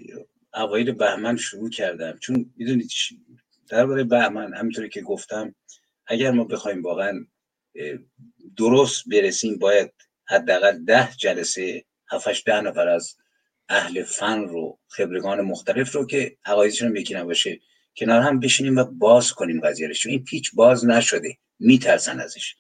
اوایل بهمن شروع کردم. چون می‌دونید درباره بهمن همینطوری که گفتم اگر ما بخوایم واقعا درست برسیم باید حداقل ده جلسه هفتش ده نفر از اهل فن رو خبرگان مختلف رو که عقایدشون یکی نباشه کنار هم بشینیم و باز کنیم قضیه رو. این پیچ باز نشده میترسن ازش.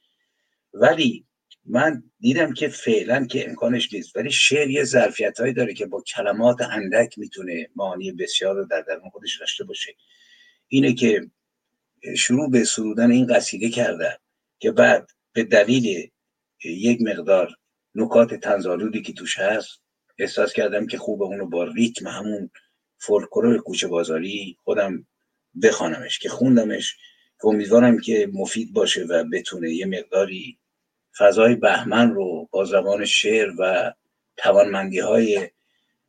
ولی من دیدم که فعلا که امکانش نیست. ولی شعر یه ظرفیت هایی داره که با کلمات اندک می‌تونه معانی بسیار رو در درون خودش داشته باشه. اینه که شروع به سرودن این قصیده کرده که بعد به دلیل یک مقدار نکات تنزالودی که توش هست احساس کردم که خوب اونو با ریتم همون فولکلور کوچه بازاری خودم بخوانمش که خوندمش که امیدوارم که مفید باشه و بتونه یه مقداری فضای بهمن رو با زبان شعر و توانمندی های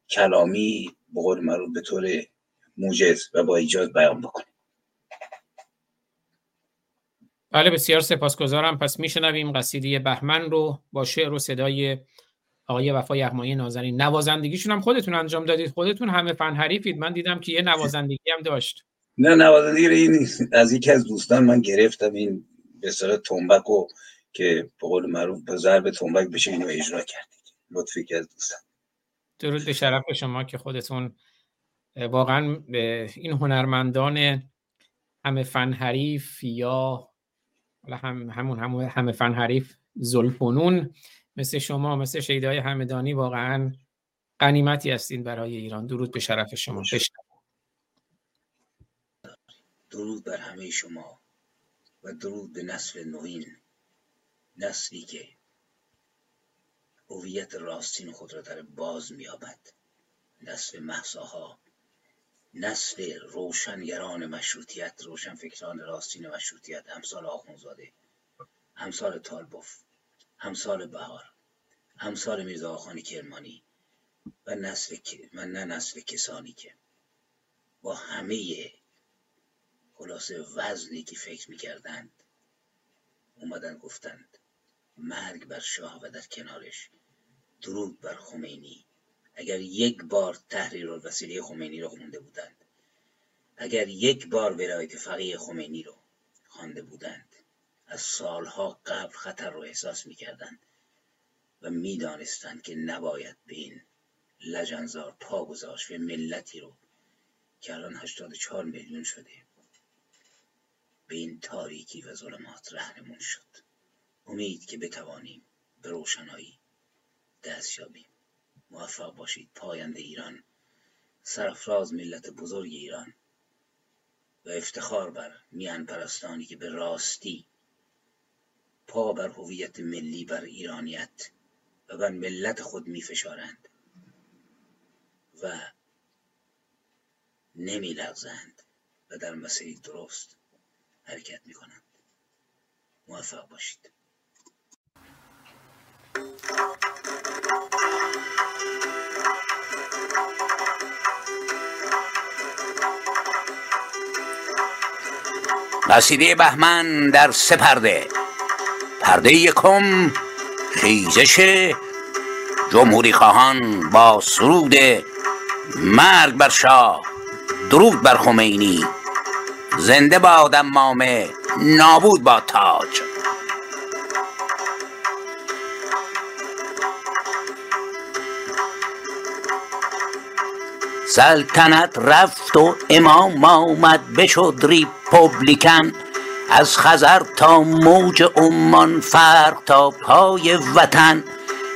کلامی به قول به طور موجز و با ایجاد بیان بکنه. بله بسیار سپاسگزارم. پس میشنویم قصیده بهمن رو با شعر و صدای آقای وفا یغمایی نازنین. نوازندگیشون هم خودتون انجام دادید. خودتون همه فن حریفید. من دیدم که یه نوازندگی هم داشت. نه نوازندگی این از یکی از دوستان من گرفتم این به صورت تنبک و که به قول معروف به ضرب تنبک بشه اینو اجرا کردید. لطفی که از دوستان. درود به شرف شما که خودتون واقعا این هنرمندان همه فن حریف یا هم همون همون همه فن حریف زلفنون مثل شما مثل شیدای همدانی واقعا قنیمتی هستین برای ایران. درود به شرف شما. درود بر همه شما و درود به نسل نوین نسلی که هویت راستین خود را در باز مییابد. نسل محساها نسل روشنگران مشروطیت روشنفکران راستین مشروطیت همسال آخونزاده همسال تالبوف همسال بهار همسال میرزا آخانی کرمانی و نسل و نه نسل کسانی که با همه خلاصه وزنی که فکر می‌کردند. اومدن گفتند مرگ بر شاه و در کنارش درود بر خمینی. اگر یک بار تحریر الوسیله خمینی رو خونده بودند اگر یک بار ولایت فقیه خمینی رو خوانده بودند از سالها قبل خطر رو احساس می‌کردند و می‌دانستند که نباید به این لجنزار پا گذاشت و ملتی رو که الان 84 میلیون شده. به این تاریکی و ظلمات رهنمون شد. امید که بتوانیم به روشنایی دست یابیم. موفق باشید پاینده ایران سرفراز ملت بزرگ ایران و افتخار بر میان پرستانی که به راستی پا بر هویت ملی بر ایرانیت و بر ملت خود می فشارند و نمی لغزند و در مسیری درست حرکت می کنند موفق باشید. قصیده بهمن در سه پرده. پرده یکم خیزش جمهوری خواهان با سرود مرگ بر شاه درود بر خمینی. زنده باد امامه نابود با تاج. سلطنت رفت و امام آمد بشد ریپوبلیکن از خزر تا موج عمان فرق تا پای وطن.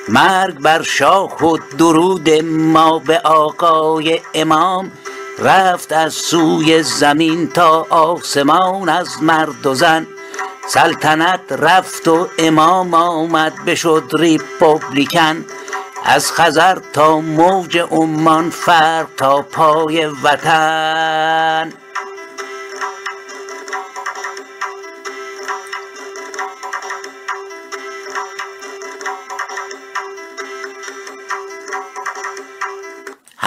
مرگ بر شاه و درود ما به آقای امام. رفت از سوی زمین تا آسمان از مرد و زن. سلطنت رفت و امام آمد بشد ریپوبلیکن از خزر تا موج عمان فرق تا پای وطن.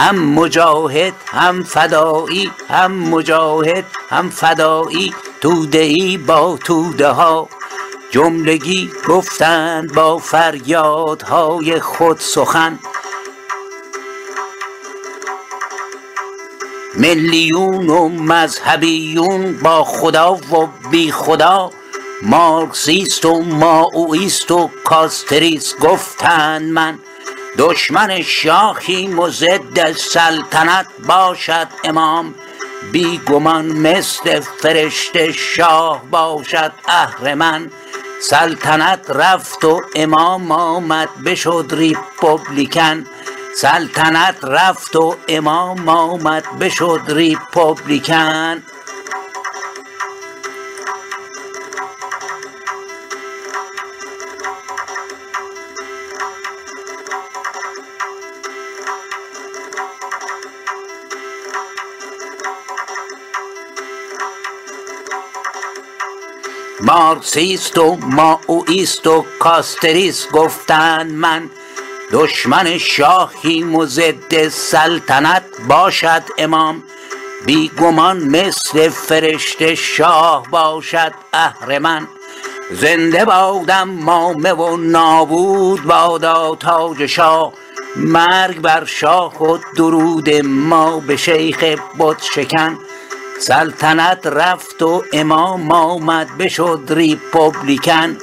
هم مجاهد هم فدایی هم مجاهد هم فدایی توده ای با توده ها جملگی گفتند با فریادهای خود سخن. ملیون و مذهبیون با خدا و بی خدا. مارکسیست و مائویست و کاستریست گفتند من. دشمن شاخیم و ضد سلطنت باشد امام. بی گمان مثل فرشته شاه باشد اهرمن سلطنت رفت و امام آمد بشد ریپوبلیکن سلطنت رفت و امام آمد بشد ریپوبلیکن مارکسیست و مائویست و کاستریست گفتند من دشمن شاهیم و ضد سلطنت باشد امام. بی گمان مثل فرشته شاه باشد اهرمن زنده باد امامه و نابود بادا تاج شاه. مرگ بر شاه و درود ما به شیخ بت شکن. سلطنت رفت و امام آمد بشد ریپوبلیکن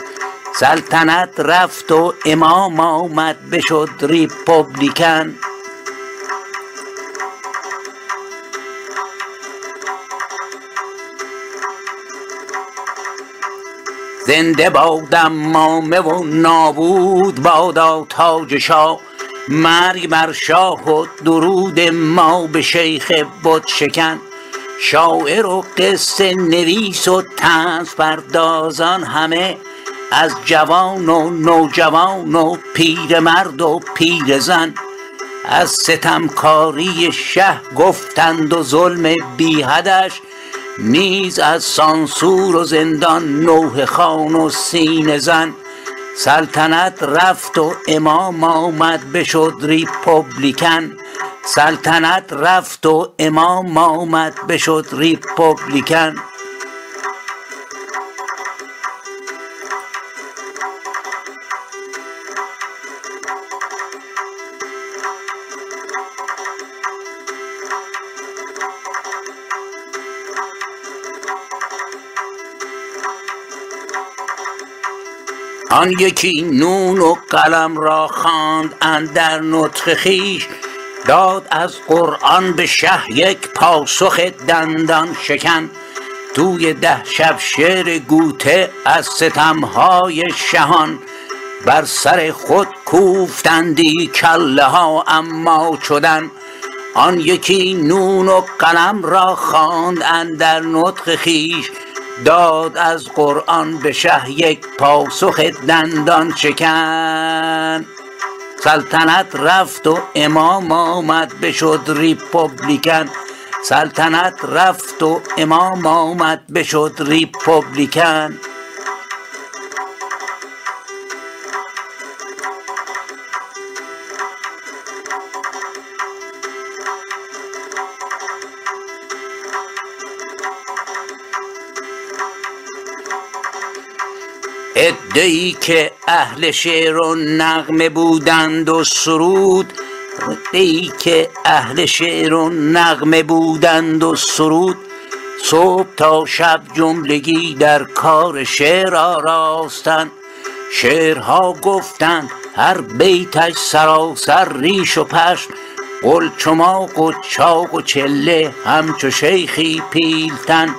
سلطنت رفت و امام آمد بشد ریپوبلیکن زنده باد امامه و نابود بادا تاج شاه. مرگ بر شاه و درود ما به شیخ بت شکن. شاعر و قصه نویس و طنز پردازان همه از جوان و نوجوان و پیرمرد و پیرزن از ستمکاری شه گفتند و ظلم بی حدش نیز از سانسور و زندان نوحه خان و سینه زن. سلطنت رفت و امام آمد بشد ریپوبلیکن سلطنت رفت و امام آمد بشد ریپوبلیکن آن یکی نون و قلم را خواند اندر نطق خویش داد از قرآن به شه یک پاسخ دندان شکن. توی ده شب شعر گوته از ستمهای شهان. بر سر خود کوفتندی کله ها اما چدن. آن یکی نون و قلم را خواند در نطق خیش داد از قرآن به شه یک پاسخ دندان شکن. سلطنت رفت و امام آمد بشد ریپوبلیکن سلطنت رفت و امام آمد بشد ریپوبلیکن عدهای که اهل شعر و نغمه بودند و سرود عدهای که اهل شعر و نغمه بودند و سرود. صبح تا شب جملگی در کار شعر آراستند شعرها گفتند هر بیتش سراسر ریش و پشم. قلچماق و چاق و چله همچو شیخی پیلتن.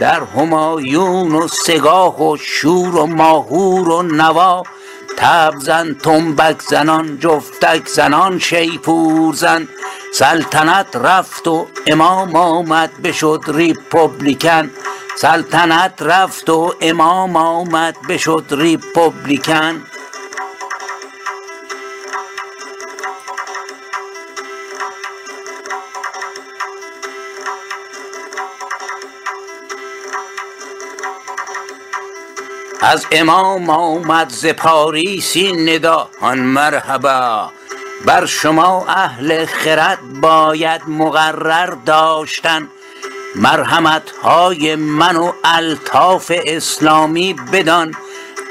در همایون و سگاه و شور و ماهور و نوا طبل زن طنبک زنان جفتک زنان شیپور زن. سلطنت رفت و امام آمد بشد ریپوبلیکن. سلطنت رفت و امام آمد بشد ریپوبلیکن. از امام آمد ز پاریس این ندا هان مرحبا. بر شما اهل خرد باید مقرر داشتن. مرحمت های من و الطاف اسلامی بدان.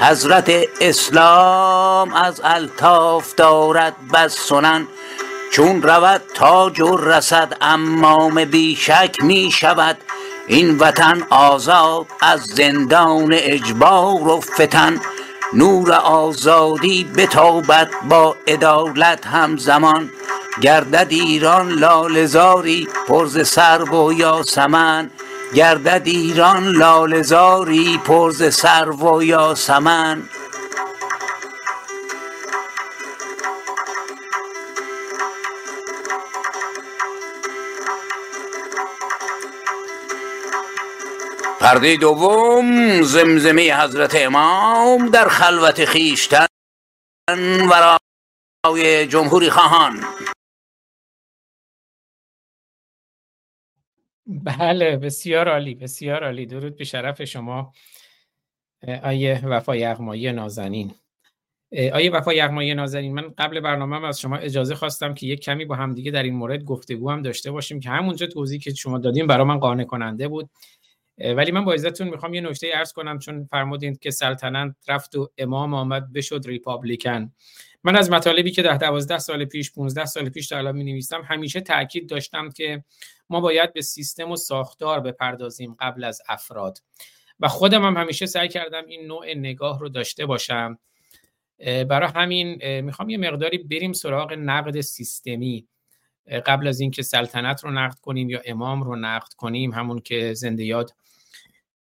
حضرت اسلام از الطاف دارد بس سنن. چون رود تاج و رسد عمامه بی شک می شود این وطن آزاد از زندان اجبار و فتن. نور آزادی بتابد با عدالت همزمان. گردد ایران لاله زاری پر ز سرو و یاسمن. گردد ایران لاله زاری پر ز سرو و یاسمن. پرده دوم زمزمه حضرت امام در خلوت خیشتن ورای جمهوری خواهان. بله بسیار عالی بسیار عالی. درود به شرف شما آیه وفا یغمایی نازنین. آیه وفا یغمایی نازنین من قبل برنامه از شما اجازه خواستم که یک کمی با همدیگه در این مورد گفتگو هم داشته باشیم که همونجا توضیحی که شما دادیم برای من قانع کننده بود. ولی من با عزتون می‌خوام یه نکته ارز کنم چون فرمودین که سلطنت رفت و امام آمد بشد ریپابلیکن. من از مطالبی که ده دوازده سال پیش 15 سال پیش تا الان می نویسم همیشه تاکید داشتم که ما باید به سیستم و ساختار بپردازیم قبل از افراد. و خودم هم همیشه سعی کردم این نوع نگاه رو داشته باشم. برای همین می‌خوام یه مقداری بریم سراغ نقد سیستمی. قبل از اینکه سلطنت رو نقد کنیم یا امام رو نقد کنیم همون که زنده یاد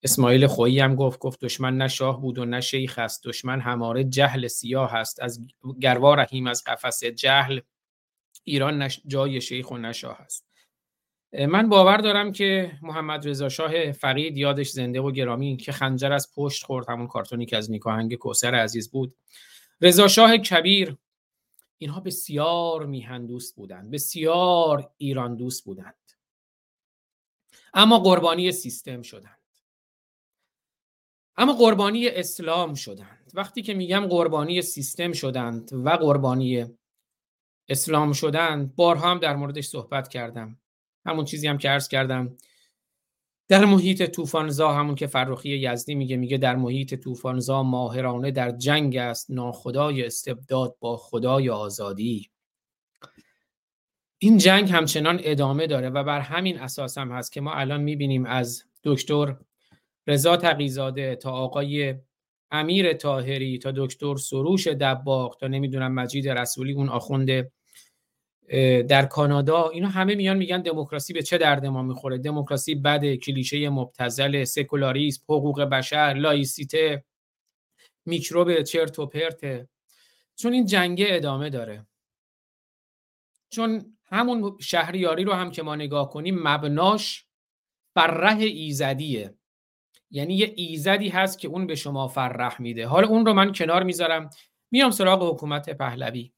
اسماعیل خویی هم گفت گفت دشمن نه شاه بود و نه شیخ است. دشمن هماره جهل سیاه است. از گروا رحیم از قفس جهل. ایران جای شیخ و نشاه است. من باور دارم که محمد رضا شاه فرید یادش زنده و گرامی که خنجر از پشت خورد همون کارتونی که از نیکاهنگ کوسر عزیز بود. رضا شاه کبیر اینها بسیار میهن دوست بودند. بسیار ایران دوست بودند. اما قربانی سیستم شدند. اما قربانی اسلام شدند. وقتی که میگم قربانی سیستم شدند و قربانی اسلام شدند بارها هم در موردش صحبت کردم. همون چیزی هم که عرض کردم. در محیط طوفانزا همون که فرخی یزدی میگه میگه در محیط طوفانزا ماهرانه در جنگ است. ناخدای استبداد با خدای آزادی. این جنگ همچنان ادامه داره و بر همین اساس هم هست که ما الان می‌بینیم از دکتر رضا تقیزاده تا آقای امیر تاهری تا دکتر سروش دباغ تا نمی‌دونم مجید رسولی اون آخونده در کانادا. اینا همه میان میگن دموکراسی به چه درد ما می‌خوره؟ دموکراسی بده کلیشه مبتزل سکولاریسم حقوق بشر لایسیته میکروب چرت و پرته چون این جنگه ادامه داره. چون همون شهریاری رو هم که ما نگاه کنیم مبناش فرح ایزدیه. یعنی یه ایزدی هست که اون به شما فرح میده. حالا اون رو من کنار می‌ذارم. میام سراغ حکومت پهلوی.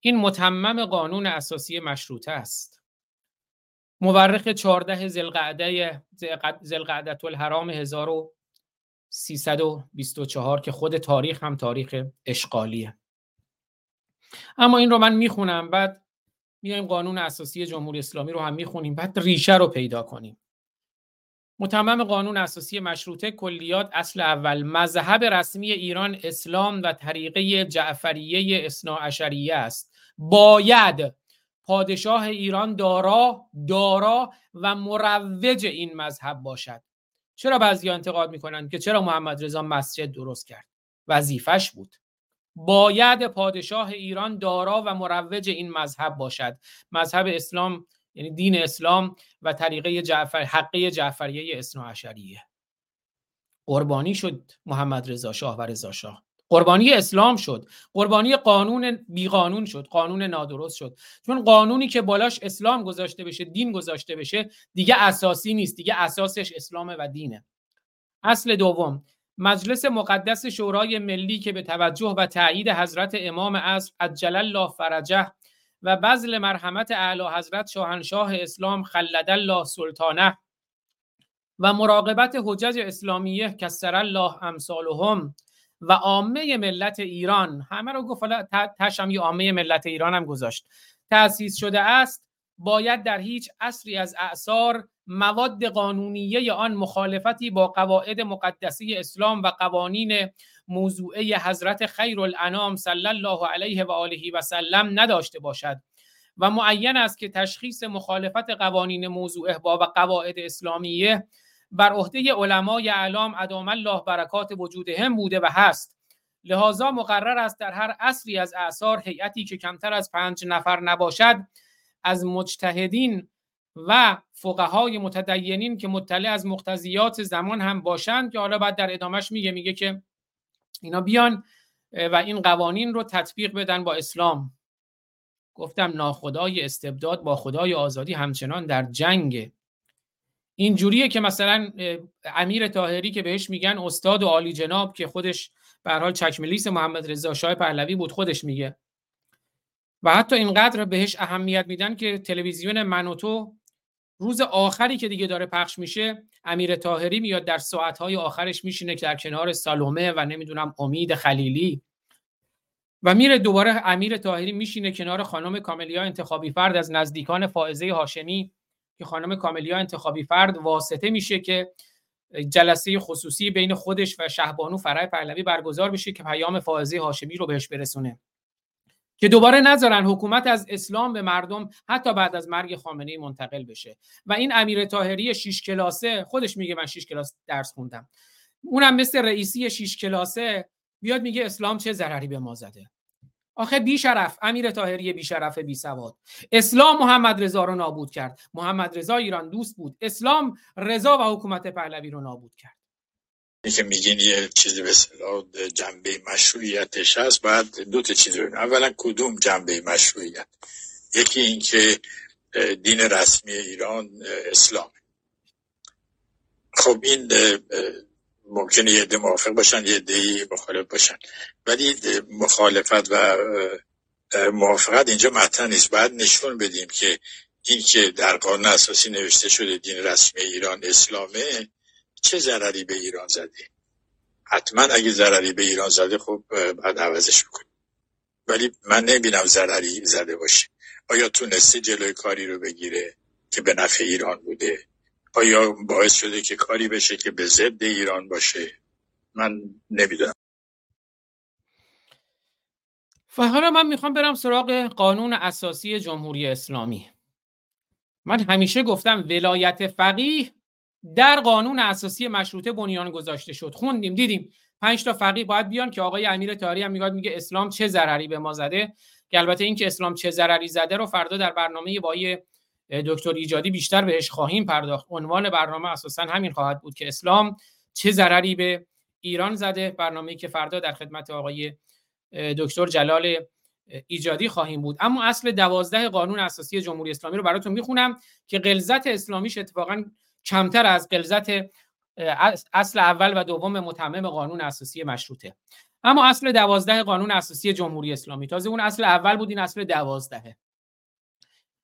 این متمم قانون اساسی مشروطه است. مورخ 14 زلقعده زلقعدت الحرام 1324 که خود تاریخ هم تاریخ اشغالیه. اما این رو من می‌خونم بعد میایم قانون اساسی جمهوری اسلامی رو هم می‌خونیم بعد ریشه رو پیدا کنیم. متمم قانون اساسی مشروطه کلیات اصل اول مذهب رسمی ایران اسلام و طریقه جعفریه اثناعشریه است. باید پادشاه ایران دارا دارا و مروج این مذهب باشد. چرا بعضی انتقاد می‌کنند که چرا محمد رضا مسجد درست کرد؟ وظیفش بود. باید پادشاه ایران دارا و مروج این مذهب باشد. مذهب اسلام یعنی دین اسلام و طریقه جعفر حقه جعفریه اثنا عشریه قربانی شد محمد رضا شاه و رضا شاه. قربانی اسلام شد. قربانی قانون بیقانون شد. قانون نادرست شد. چون قانونی که بالاش اسلام گذاشته بشه دین گذاشته بشه دیگه اساسی نیست. دیگه اساسش اسلام و دینه. اصل دوم. مجلس مقدس شورای ملی که به توجه و تایید حضرت امام عصر عجل الله فرجه و بذل مرحمت اعلی حضرت شاهنشاه اسلام خلد الله سلطانه و مراقبت حجج اسلامیه کسر الله امثالهم و عامه ملت ایران. همه رو گفت حالا تشم عامه ملت ایران هم گذاشت. تأسیس شده است باید در هیچ اصری از اعثار مواد قانونیه آن مخالفتی با قواعد مقدسی اسلام و قوانین موضوعه حضرت خیر الانام صلی الله علیه و آله و سلم نداشته باشد و معین است که تشخیص مخالفت قوانین موضوعه با قواعد اسلامیه بر عهده علمای اعلام ادام الله برکات وجودهم بوده و هست. لذا مقرر است در هر اصلی از اعثار هیئتی که کمتر از پنج نفر نباشد از مجتهدین و فقهای متدینین که مطلع از مقتضیات زمان هم باشند که حالا بعد در ادامش میگه میگه که اینا بیان و این قوانین رو تطبیق بدن با اسلام. گفتم ناخدای استبداد با خدای آزادی همچنان در جنگ این جوریه که مثلا امیر تاهری که بهش میگن استاد و عالی جناب که خودش به حال چکملیس محمد رضا شاه پهلوی بود خودش میگه. و حتی اینقدر بهش اهمیت میدن که تلویزیون منوتو روز آخری که دیگه داره پخش میشه امیر تاهری میاد در ساعتهای آخرش میشینه که در کنار سالومه و نمی‌دونم امید خلیلی. و میره دوباره امیر تاهری میشینه کنار خانم کاملیا انتخابی فرد از نزدیکان فائزه هاشمی که خانم کاملیا انتخابی فرد واسطه میشه که جلسه خصوصی بین خودش و شهبانو فرای پهلوی برگزار بشه که پیام فائزه هاشمی رو بهش برسونه. که دوباره نذارن حکومت از اسلام به مردم حتی بعد از مرگ خامنه منتقل بشه. و این امیر طاهری شیش کلاسه خودش میگه من شیش کلاس درس خوندم. اونم مثل رئیسی شیش کلاسه بیاد میگه اسلام چه ضرری به ما زده. آخه بی شرف امیر طاهری بی شرف بی سواد اسلام محمد رضا رو نابود کرد. محمد رضا ایران دوست بود. اسلام رضا و حکومت پهلوی رو نابود کرد. که میگین یه چیزی به اصطلاح جنبه مشروعیتش هست بعد دو تا چیز ببینیم. اولا کدوم جنبه مشروعیت؟ یکی اینکه دین رسمی ایران اسلام. خب این ممکنه یه عده موافق باشن یه عده مخالف باشن. ولی مخالفت و موافقت اینجا مطرح نیست. باید نشون بدیم که این که در قانون اساسی نوشته شده دین رسمی ایران اسلامه چه ضرری به ایران زده حتما اگه ضرری به ایران زده خب بعد عوضش بکنیم ولی من نمی‌بینم ضرری زده باشه آیا تونسته جلوی کاری رو بگیره که به نفع ایران بوده؟ آیا باعث شده که کاری بشه که به ضد ایران باشه؟ من نمی‌دونم. و حالا من می‌خوام برم سراغ قانون اساسی جمهوری اسلامی. من همیشه گفتم ولایت فقیه در قانون اساسی مشروطه بنیان گذاشته شد. خوندیم دیدیم. پنج تا فقیه باید بیان که آقای امیر تاری هم میگه میگه اسلام چه ضرری به ما زده؟ که البته این که اسلام چه ضرری زده رو فردا در برنامه با دکتر ایجادی بیشتر بهش خواهیم پرداخت. عنوان برنامه اساسا همین خواهد بود که اسلام چه ضرری به ایران زده؟ برنامه‌ای که فردا در خدمت آقای دکتر جلال ایجادی خواهیم بود. اما اصل دوازده قانون اساسی جمهوری اسلامی رو براتون می‌خونم که غلظت اسلامیش اتفاقا کمتر از غلظت اصل اول و دوم متمم قانون اساسی مشروطه. اما اصل دوازده قانون اساسی جمهوری اسلامی. تازه اون اصل اول بود این اصل دوازدهه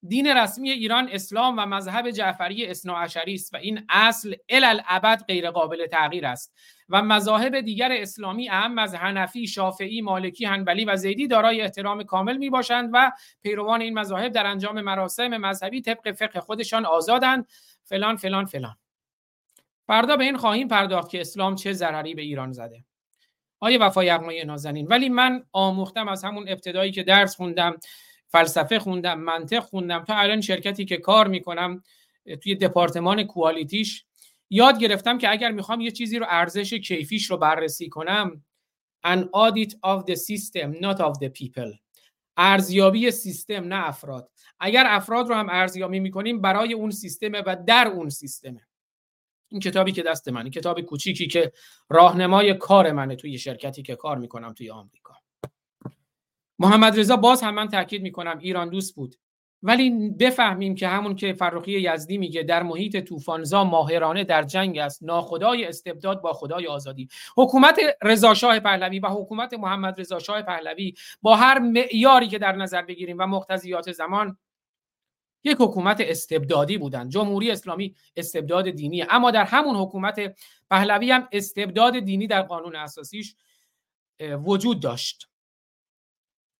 دین رسمی ایران اسلام و مذهب جعفری اثناعشری است و این اصل الالعبد غیر قابل تغییر است. و مذاهب دیگر اسلامی اهم از حنفی، شافعی، مالکی، هنبلی و زیدی دارای احترام کامل می باشند و پیروان این مذاهب در انجام مراسم مذهبی طبق فقه خودشان آزادند. فلان فلان فلان. فردا به این خواهیم پرداخت که اسلام چه ضرری به ایران زده. آیه وفا یغمای نازنین؟ ولی من آموختم از همون ابتدایی که درس خوندم فلسفه خوندم منطق خوندم تا الان شرکتی که کار می‌کنم توی دپارتمان کوالیتیش یاد گرفتم که اگر می‌خوام یه چیزی رو ارزش کیفیش رو بررسی کنم an audit of the system not of the people. ارزیابی سیستم نه افراد. اگر افراد رو هم ارزیابی می‌کنیم برای اون سیستمه و در اون سیستمه این کتابی که دست من کتاب کوچیکی که راهنمای کار منه توی شرکتی که کار می‌کنم توی آمریکا. محمد رضا باز هم من تاکید می‌کنم ایران دوست بود. ولی بفهمیم که همون که فرخی یزدی میگه در محیط طوفانزا ماهرانه در جنگ است. ناخدای استبداد با خدای آزادی. حکومت رضا شاه پهلوی و حکومت محمد رضا شاه پهلوی با هر معیاری که در نظر بگیریم و مقتضیات زمان یک حکومت استبدادی بودن. جمهوری اسلامی استبداد دینی. اما در همون حکومت پهلوی هم استبداد دینی در قانون اساسیش وجود داشت.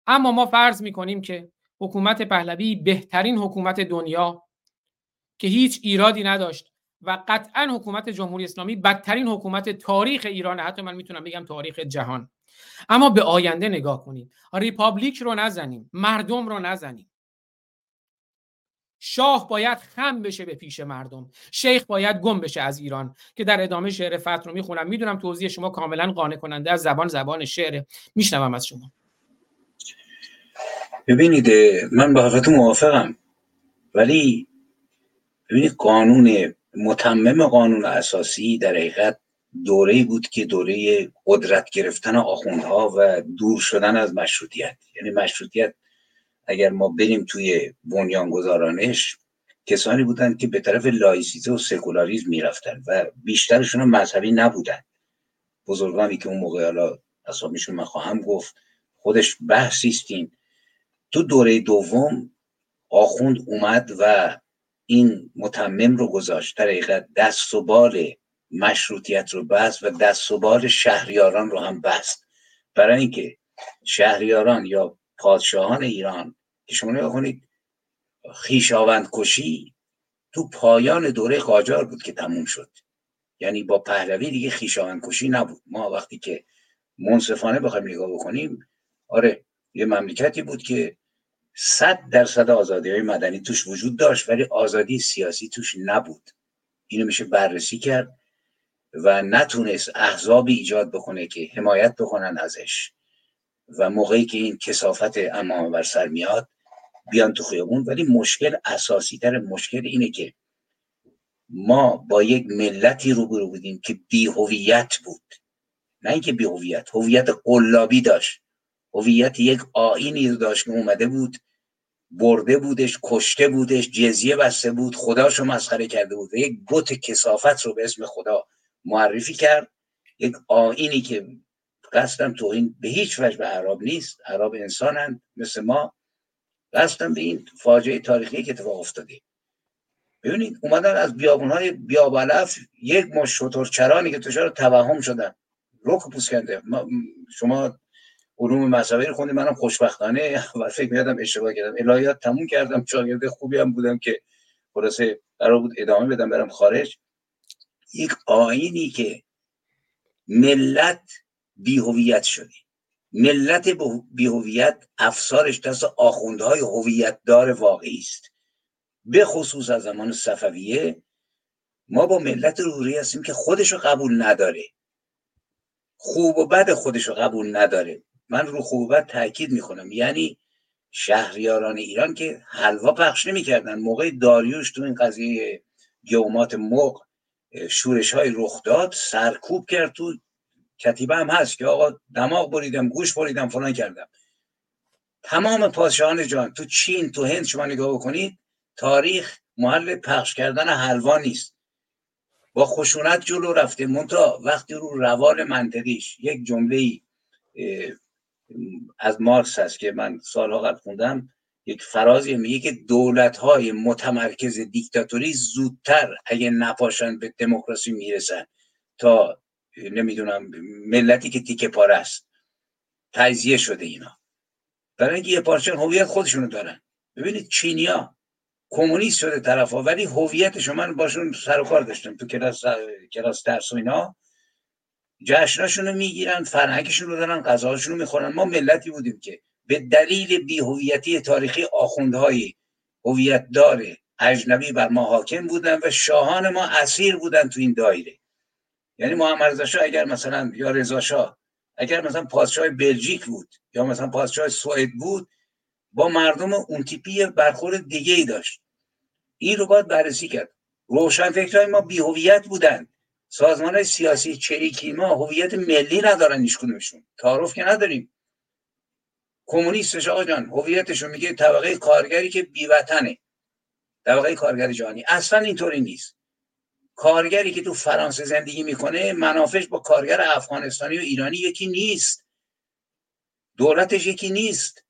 اما ما فرض می‌کنیم که حکومت پهلوی بهترین حکومت دنیا که هیچ ایرادی نداشت و قطعا حکومت جمهوری اسلامی بدترین حکومت تاریخ ایران حتی من می‌تونم بگم تاریخ جهان. اما به آینده نگاه کنیم republic رو نزنیم. مردم رو نزنیم. شاه باید خم بشه به پیش مردم. شیخ باید گم بشه از ایران که در ادامه شعر فتح رو می‌خونم. می‌دونم توضیح شما کاملا قانع کننده از زبان زبان شعر میشنوم از شما. ببینید من با حقیقت موافقم ولی ببینید قانون متمم قانون اساسی در حقیقت دوره بود که دوره قدرت گرفتن آخوندها و دور شدن از مشروطیت. یعنی مشروطیت اگر ما بریم توی بنیانگذارانش کسانی بودند که به طرف لایسیته و سکولاریزم می‌رفتن و بیشترشون مذهبی نبودن. بزرگانی که اون موقع حالا اسامیشون من خواهم گفت خودش بحثیستین تو دوره دوم آخوند اومد و این متمم رو گذاشت. در دست و بال مشروطیت رو بست و دست و بال شهریاران رو هم بست. برای اینکه شهریاران یا پادشاهان ایران که شما نگاه کنید خیشاوند کشی تو پایان دوره قاجار بود که تموم شد. یعنی با پهلوی دیگه خیشاوند کشی نبود. ما وقتی که منصفانه بخوایم نگاه بکنیم آره یه مملکتی بود که صد درصد آزادی های مدنی توش وجود داشت ولی آزادی سیاسی توش نبود. اینو میشه بررسی کرد و نتونست احزابی ایجاد بکنه که حمایت بکنن ازش و موقعی که این کسافت امام بر سر میاد بیان تو خیابون. ولی مشکل اساسی تر مشکل اینه که ما با یک ملتی روبرو بودیم که بی هویت بود. نه اینکه بی هویت هویت قلابی داشت. هویت یک آینی داشت که اومده بود برده بودش کشته بودش جزیه بسته بود خداشو مسخره کرده بود. یک بت کسافت رو به اسم خدا معرفی کرد. یک آینی که قصدم توهین به هیچ وجه به عرب نیست عرب انسانند مثل ما. قصدم به این فاجعه تاریخی که اتفاق افتاده. ببینید اومدن از بیابون های بیابلف یک مش چرانی که رو توهم شدن. روک پوست کرده شما علوم مذهبی رو خوندیم منم خوشبختانه. و فکر میادم اشتباه کردم. الهیات تموم کردم. شاگرد خوبی هم بودم که خلاصه قرار بود ادامه بدم برم خارج. یک آینی که ملت بیهویت شده. ملت بیهویت افسارش دست آخوندهای هویت دار واقعی است. به خصوص از زمان صفویه ما با ملت روری هستیم که خودشو قبول نداره. خوب و بد خودشو قبول نداره. من رو خوب و بد تاکید می‌کنم. یعنی شهریاران ایران که حلوا پخش نمی‌کردن. موقع داریوش تو این قضیه گومات مق شورش های رخ داد سرکوب کرد تو کتیبه هم هست که آقا دماغ بریدم گوش بریدم فلان کردم. تمام پادشاهان جان تو چین تو هند شما نگاه بکنید تاریخ محل پخش کردن حلوا نیست. با خشونت جلو رفته. منتها وقتی رو روال منطقیش یک جمله از مارکس هست که من سالها قبل خوندم یک فرازی میگه که دولت های متمرکز دیکتاتوری زودتر اگه نپاشن به دموکراسی می‌رسن تا نمی‌دونم ملتی که تیکه پاره است. تجزیه شده اینا. برای اینکه یه پارچه هویت خودشونو دارن. ببینید چینیا کمونیست شده طرف ها ولی هویتش من باشون سر و کار داشتم تو کلاس کلاس درس و اینا. جشناشون رو می‌گیرن فرهنگشون رو دارن غذاشون رو می‌خورن. ما ملتی بودیم که به دلیل بیهویتی تاریخی آخوندهای هویت داره اجنبی بر ما حاکم بودن و شاهان ما اسیر بودن تو این دایره. یعنی محمد رضا اگر مثلا یا رضا اگر مثلا پادشاه بلژیک بود یا مثلا پادشاه سوئد بود با مردم اون تیپی برخورد دیگه ای داشت. این رو باید بررسی کرد. روشن فکرهای ما بیهویت بودن. سازمان سیاسی چریکی ما هویت ملی ندارن هیچ کدومشون. تعارف که نداریم. کمونیستش آقا جان هویتشون میگه طبقه کارگری که بیوطنه. طبقه کارگر جهانی. اصلا اینطوری نیست. کارگری که تو فرانسه زندگی می‌کنه منافش با کارگر افغانستانی و ایرانی یکی نیست. دولتش یکی نیست.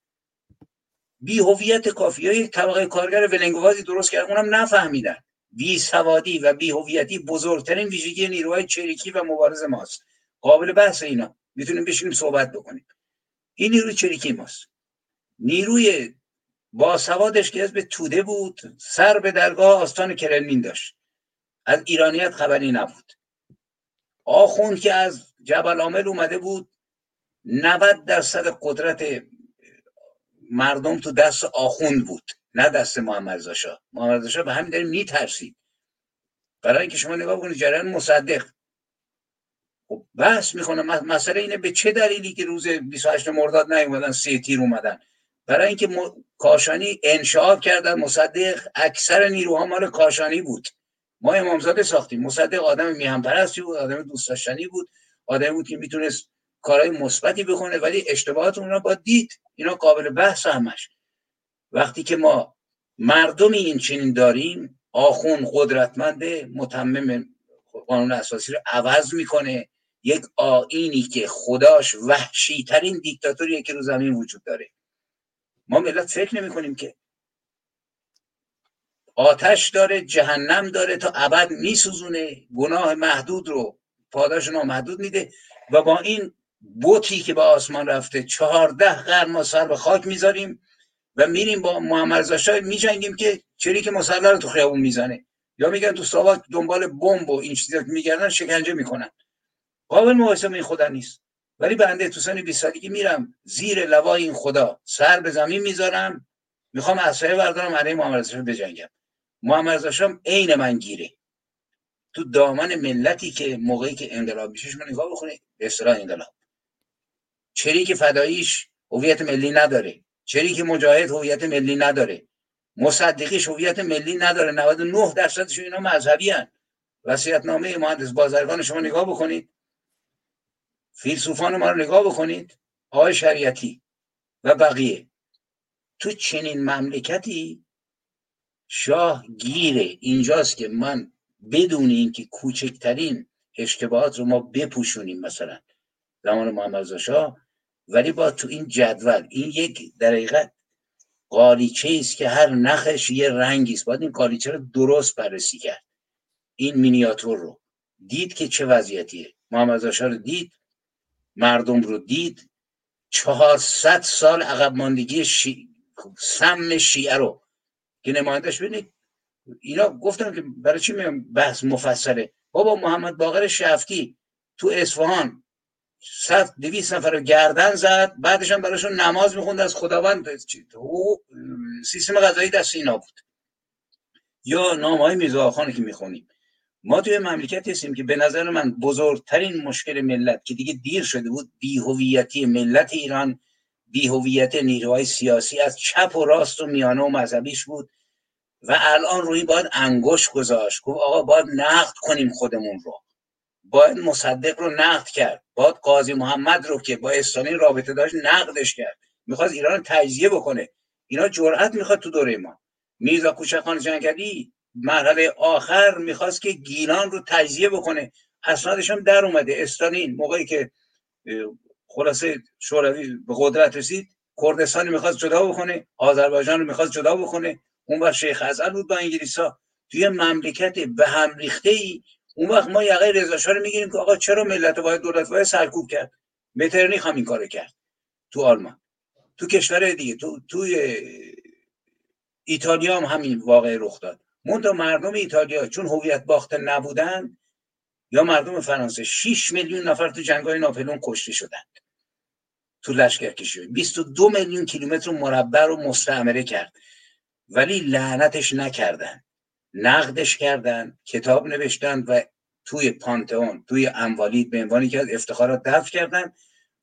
بی هویت کافی های طبقه کارگر ولنگوازی درست کرد اونم نفهمیدن. بی سوادی و بی هویتی بزرگترین ویژگی نیروهای چریکی و مبارز ماست. قابل بحث اینا. می‌تونیم بشینیم صحبت بکنیم. این نیروی چریکی ماست. نیروی با سوادش که به توده بود سر به درگاه آستان کرلمین داشت. از ایرانیت خبری نبود. آخوند که از جبل عامل اومده بود 90 درصد قدرت مردم تو دست آخوند بود. نه دست محمد رضا محمد رضا به همین دلیل میترسید. برای اینکه شما نگاه کنید جریان مصدق. خب بحث می‌کنه مسئله اینه به چه دلیلی که روز 28 مرداد نیومدن سه تیر اومدن. برای اینکه کاشانی انشاء کردن مصدق اکثر نیروها مال کاشانی بود. ما امامزاده ساختیم. مصدق آدم میهم پرستی بود آدم دوست داشتنی بود آدمی بود که می‌تونست کارهای مثبتی بکنه ولی اشتباهات اونا با دید. اینا قابل بحث همش. وقتی که ما مردمی این چنین داریم آخون قدرتمند متمم قانون اساسی رو عوض می‌کنه. یک آینی که خداش وحشی ترین دیکتاتوریه که رو زمین وجود داره. ما ملت فکر نمی کنیم که آتش داره جهنم داره تا ابد میسوزونه. گناه محدود رو پاداش نامحدود میده و با این بوتی که به آسمان رفته چهارده قرن ما سر به خاک می‌ذاریم. و میریم با محمد رضا میجنگیم که چری که مسلح رو تو خیابون می‌زنه. یا میگن تو ساواک دنبال بمب و این چیزا میگردن شکنجه می‌کنن. قابل مقایسه این خدا نیست. ولی بنده تو سن 20 سالگی میرم زیر لوای این خدا. سر به زمین می‌ذارم. می‌خوام اسلحه بردارم علیه محمد رضا بجنگم. محمد رضا عین من گیره. تو دامن ملتی که موقعی که انقلاب میشه شما نگاه بکنید به اصطلاح انقلاب. چری که فداییش هویت ملی نداره. چری که مجاهد هویت ملی نداره. مصدقیش هویت ملی نداره. 99 درصدش اینا مذهبی هن. وسیعت نامه مهندس بازرگان شما نگاه بکنید. فیلسوفان ما رو نگاه بکنید. آقای شریعتی و بقیه. تو چنین مملکتی شاه گیره. اینجاست که من بدون اینکه کوچکترین اشتباهات رو ما بپوشونیم مثلا. زمان محمد شاه ولی با تو این جدول این یک در حقیقت قالیچه است که هر نخش یه رنگی است. باید این قالیچه رو درست بررسی کرد. این مینیاتور رو. دید که چه وضعیتیه. محمد رو دید. مردم رو دید. چهارصد سال عقب ماندگی شی... سم شیعه رو. که نمایندش ببینید اینا گفتم که برای چی میگم بحث مفصله؟ بابا محمد باقر شفتی تو اصفهان صد دویست نفر رو گردن زد بعدش هم براشون نماز می‌خوند از خداوند سیستم غذایی دست اینا بود. یا نام های که می‌خونیم. ما توی مملکت هستیم که به نظر من بزرگترین مشکل ملت که دیگه دیر شده بود بیهویتی ملت ایران بیهویت نیروهای سیاسی از چپ و راست و میانه و مذهبیش بود و الان روی باید انگوش گذاشت. گفت آقا باید نقد کنیم خودمون رو. باید مصدق رو نقد کرد. باید قاضی محمد رو که با استالین رابطه داشت نقدش کرد. می‌خواد ایران تجزیه بکنه. اینا جرأت می‌خواد تو دوره ما. میرزا کوچکان جنگلی مرحله آخر می‌خواست که گیلان رو تجزیه بکنه. اسنادش هم در اومده. استالین موقعی که خلاصه شوروی به قدرت رسید کردستان می‌خواست جدا بکنه. آذربایجان رو می‌خواست جدا بکنه. اون وقت شیخ ازل بود با انگلیسا توی مملکت به هم ریخته ای اون وقت ما یقه رضا رو می‌گیریم که آقا چرا ملت باید دولت باید سرکوب کرد؟ مترنیخ هم این کارو کرد تو آلمان. تو کشور دیگه تو توی ایتالیا هم همین واقع رخ داد. منتها مردم ایتالیا چون هویت باخته نبودن یا مردم فرانسه 6 میلیون نفر تو جنگای ناپلون کشته شدند تو لشکرکشی. 22 میلیون کیلومتر مربع رو مستعمره کرد. ولی لعنتش نکردن. نقدش کردن کتاب نوشتن و توی پانتئون توی انوالید به عنوانی که از افتخارات دفع کردن.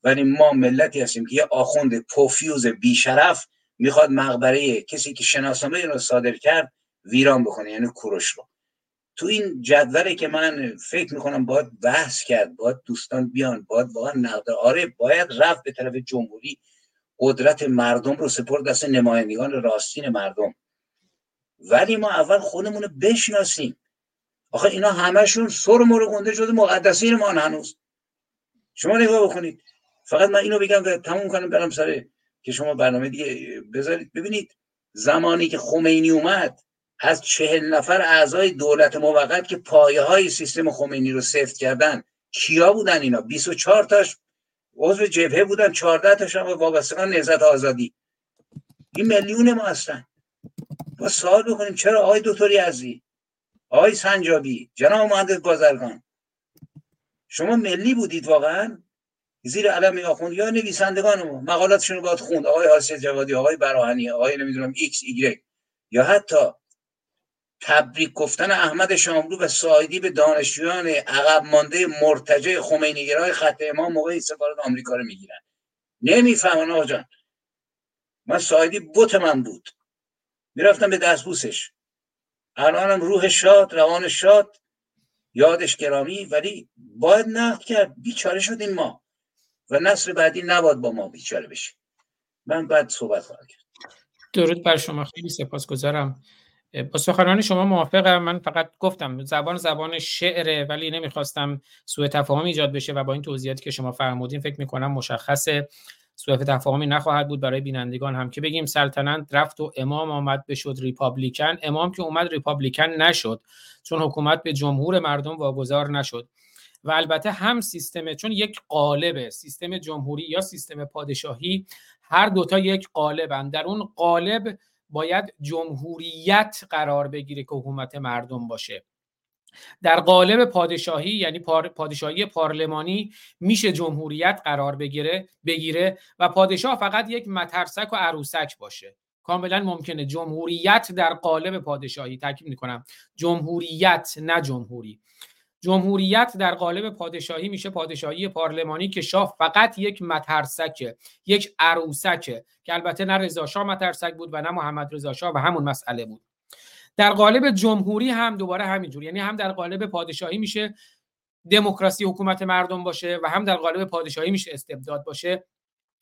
ولی ما ملتی هستیم که یه آخوند پوفیوز بیشرف می‌خواد مقبره کسی که شناسنامه رو صادر کرد ویران بکنه یعنی کوروش رو. تو این جدوله که من فکر می‌کنم باید بحث کرد باید دوستان بیان باید واقعا نقد آره باید رفت به طرف جمهوری. قدرت مردم رو سپرد دست نمایندگان راستین مردم. ولی ما اول خودمون رو بشناسیم. آخه اینا همشون سر مورو گنده شده مقدسین ما هنوز. شما نگاه بکنید. فقط من اینو بگم و تموم کنم برم سر که شما برنامه دیگه بذارید. ببینید زمانی که خمینی اومد از چهل نفر اعضای دولت موقت که پایه های سیستم خمینی رو سفت کردن کیا بودن اینا؟ 24 تاش عضو جبهه بودن 14 تاش هم وابستگان نهضت آزادی. این میلیون ما هستن. با سوال بکنیم چرا آقای دکتری ازی آقای سنجابی جناب مهندس بازرگان شما ملی بودید واقعا؟ زیر علم آخوند یا نویسندگان ما؟ مقالاتشون رو باید خوند. آقای حاج سیدجوادی آقای براهنی آقای نمی‌دونم ایکس ایگرگ. یا حتی تبریک گفتن احمد شاملو و ساعدی به دانشجویان عقب مانده مرتجع خمینیگرای خط امام موقع سفارت آمریکا رو می‌گیرن. نمی‌فهمن آقا من ساعدی بت من بود. می‌رفتم به دستبوسش. الانم روح شاد روان شاد یادش گرامی ولی باید نقد کرد بیچاره شدیم ما. و نسل بعدی نباید با ما بیچاره بشه. من بعد صحبت خواهم کرد. درود بر شما. خیلی سپاسگزارم. با سخنان شما موافقم. من فقط گفتم زبان زبان شعره ولی نمی‌خواستم سوء تفاهم ایجاد بشه و با این توضیحاتی که شما فرمودین فکر می‌کنم مشخصه. سوء تفاهمی نخواهد بود برای بینندگان هم که بگیم سلطنت رفت و امام آمد بشد ریپابلیکن. امام که اومد ریپابلیکن نشد چون حکومت به جمهور مردم واگذار نشد. و البته هم سیستم چون یک قالبه سیستم جمهوری یا سیستم پادشاهی هر دوتا یک قالبن. در اون قالب باید جمهوریت قرار بگیره که حکومت مردم باشه. در قالب پادشاهی یعنی پادشاهی پارلمانی میشه جمهوریت قرار بگیره بگیره و پادشاه فقط یک مترسک و عروسک باشه. کاملا ممکنه جمهوریت در قالب پادشاهی تاکید می‌کنم جمهوریت نه جمهوری. جمهوریت در قالب پادشاهی میشه پادشاهی پارلمانی که شاه فقط یک مترسکه یک عروسکه که البته نه رضا شاه مترسک بود و نه محمد رضا شاه و همون مسئله بود. در قالب جمهوری هم دوباره همینجور یعنی هم در قالب پادشاهی میشه دموکراسی حکومت مردم باشه و هم در قالب پادشاهی میشه استبداد باشه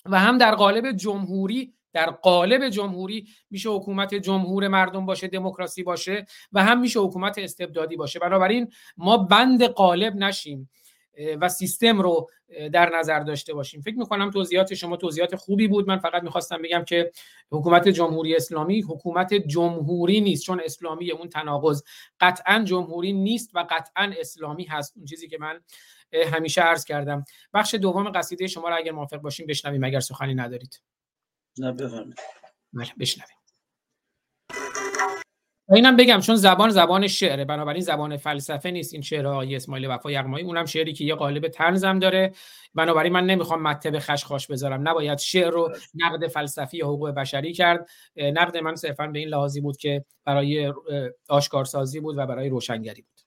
و هم در قالب جمهوری در قالب جمهوری میشه حکومت جمهور مردم باشه دموکراسی باشه و هم میشه حکومت استبدادی باشه. بنابراین ما بند قالب نشیم. و سیستم رو در نظر داشته باشیم. فکر می‌کنم توضیحات شما توضیحات خوبی بود. من فقط می‌خواستم بگم که حکومت جمهوری اسلامی حکومت جمهوری نیست چون اسلامی اون تناقض قطعا جمهوری نیست و قطعا اسلامی هست. اون چیزی که من همیشه عرض کردم. بخش دوم قصیده شما رو اگر موافق باشیم بشنویم اگر سخنی ندارید. نه بفرمایید. بله بشنویم. اینم بگم چون زبان زبان شعره بنابراین زبان فلسفه نیست این شعر آقای اسماعیل وفا یغمایی. اونم شعری که یه قالب طنزم داره. بنابراین من نمی‌خوام مطب خشخاش بذارم. نباید شعر رو نقد فلسفی یا حقوق بشری کرد. نقد من صرفا به این لحاظی بود که برای آشکارسازی بود و برای روشنگری بود.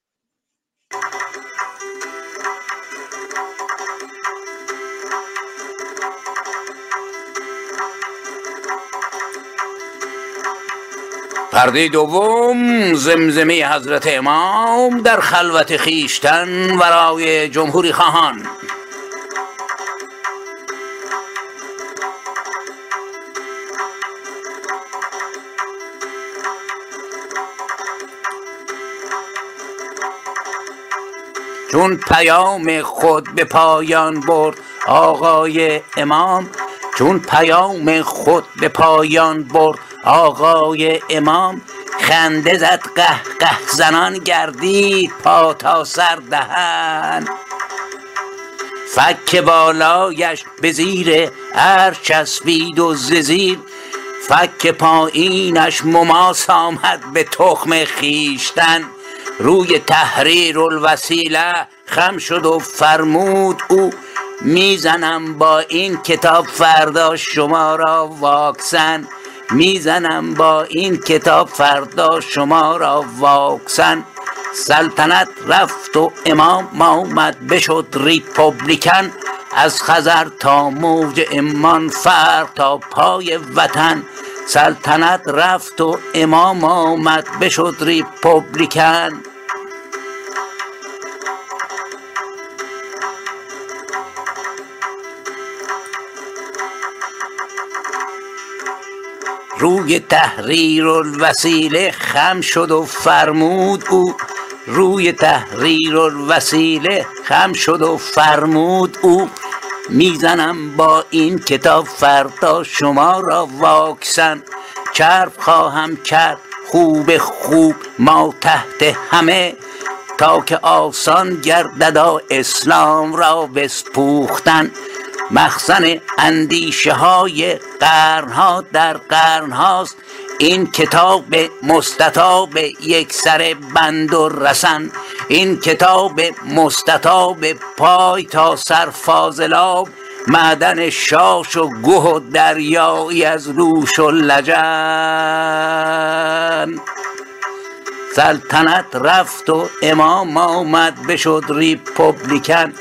پرده دوم زمزمه حضرت امام در خلوت خیشتن ورای جمهوری خواهان. چون پیام خود به پایان برد آقای امام چون پیام خود به پایان برد آقای امام خنده زد قه قه زنان گردید پا تا سر دهن. فک بالایش به زیر هر چسبید و ز زیر فک پایینش مماس آمد به تخم خیشتن روی تحریر الوسیله خم شد و فرمود او می‌زنم با این کتاب فردا شما را واکسن. می‌زنم با این کتاب فردا شما را واکسن. سلطنت رفت و امام آمد بشد ریپوبلیکن از خزر تا موج امان فرق تا پای وطن. سلطنت رفت و امام آمد بشد ریپوبلیکن روی تحریر الوسیله خم شد و فرمود او. روی تحریر الوسیله خم شد و فرمود او. می‌زنم با این کتاب فردا شما را واکسن. چرب خواهم کرد خوب خوب ما تحت همه. تا که آسان گرددا اسلام را بسپوختن. مخزن اندیشه های قرنها در قرنهاست. این کتاب مستطاب یک سر بند و رسن. این کتاب مستطاب پای تا سر فاضلاب. معدن شاش و گه و دریایی از روش و لجن. سلطنت رفت و امام آمد بشد ریپوبلیکن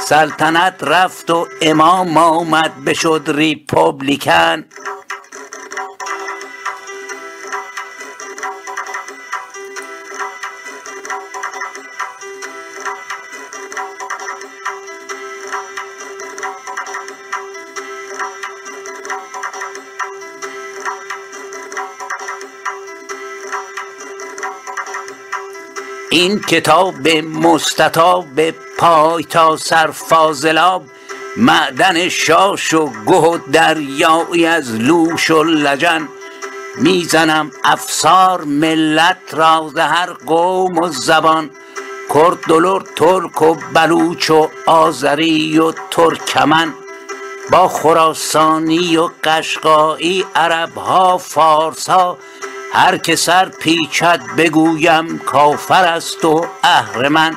سلطنت رفت و امام آمد بشد ریپوبلیکن این کتاب مستطاب پای تا سر فاضلاب معدن شاش و گه و دریایی از لوش و لجن. می‌زنم افسار ملت را ز هر قوم و زبان. کرد دلر ترک و بلوچ و آذری و ترکمن. با خراسانی و قشقایی عربها فارسها هر که سر پیچد بگویم کافر است و اهرمن.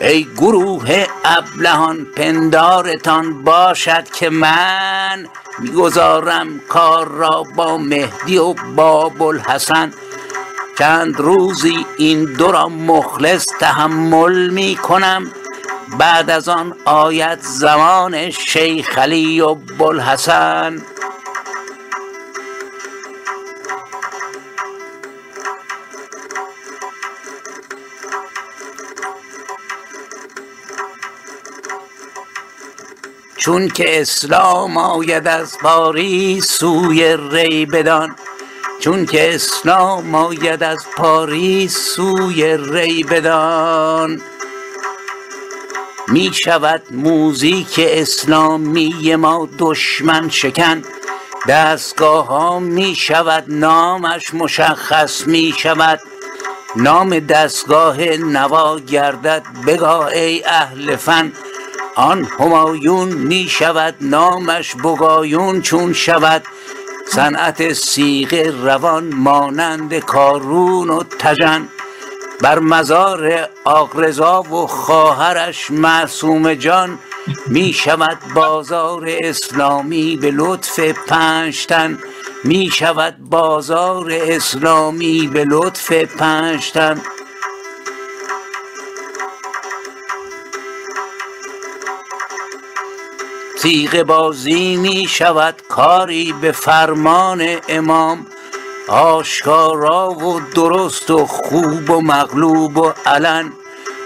ای گروه ابلهان پندارتان باشد که من می‌گذارم کار را با مهدی و با بوالحسن چند روزی این دو را مخلص تحمل می کنم بعد از آن آید زمان شیخ علی و بوالحسن. چون که اسلام آید از پاریس سوی ری بدان. چون که اسلام آید از پاریس سوی ری بدان. می شود موزیک اسلامی ما دشمن شکن. دستگاه ها می شود نامش مشخص می شود. نام دستگاه نوا گردد بگاه ای اهل فن. آن همایون می شود نامش بگایون چون شود. صنعت صیغه روان مانند کارون و تژن. بر مزار آق و خواهرش معصومه جان. می شود بازار اسلامی به لطف پنج تن. می شود بازار اسلامی به لطف پنج تیغ بازی می شود کاری به فرمان امام. آشکارا و درست و خوب و مغلوب و علن.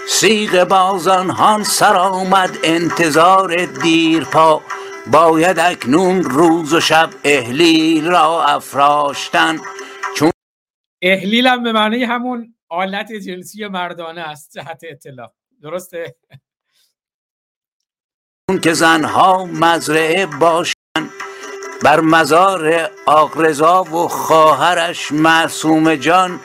سیغ بازان هان سر آمد انتظار دیرپا. باید اکنون روز و شب احلیل را افراشتن. چون احلیل هم به معنی همون آلت جنسی مردانه است جهت اطلاع. درسته؟ که زنها مزرعه باشن بر مزار آقرزا و خواهرش معصوم جان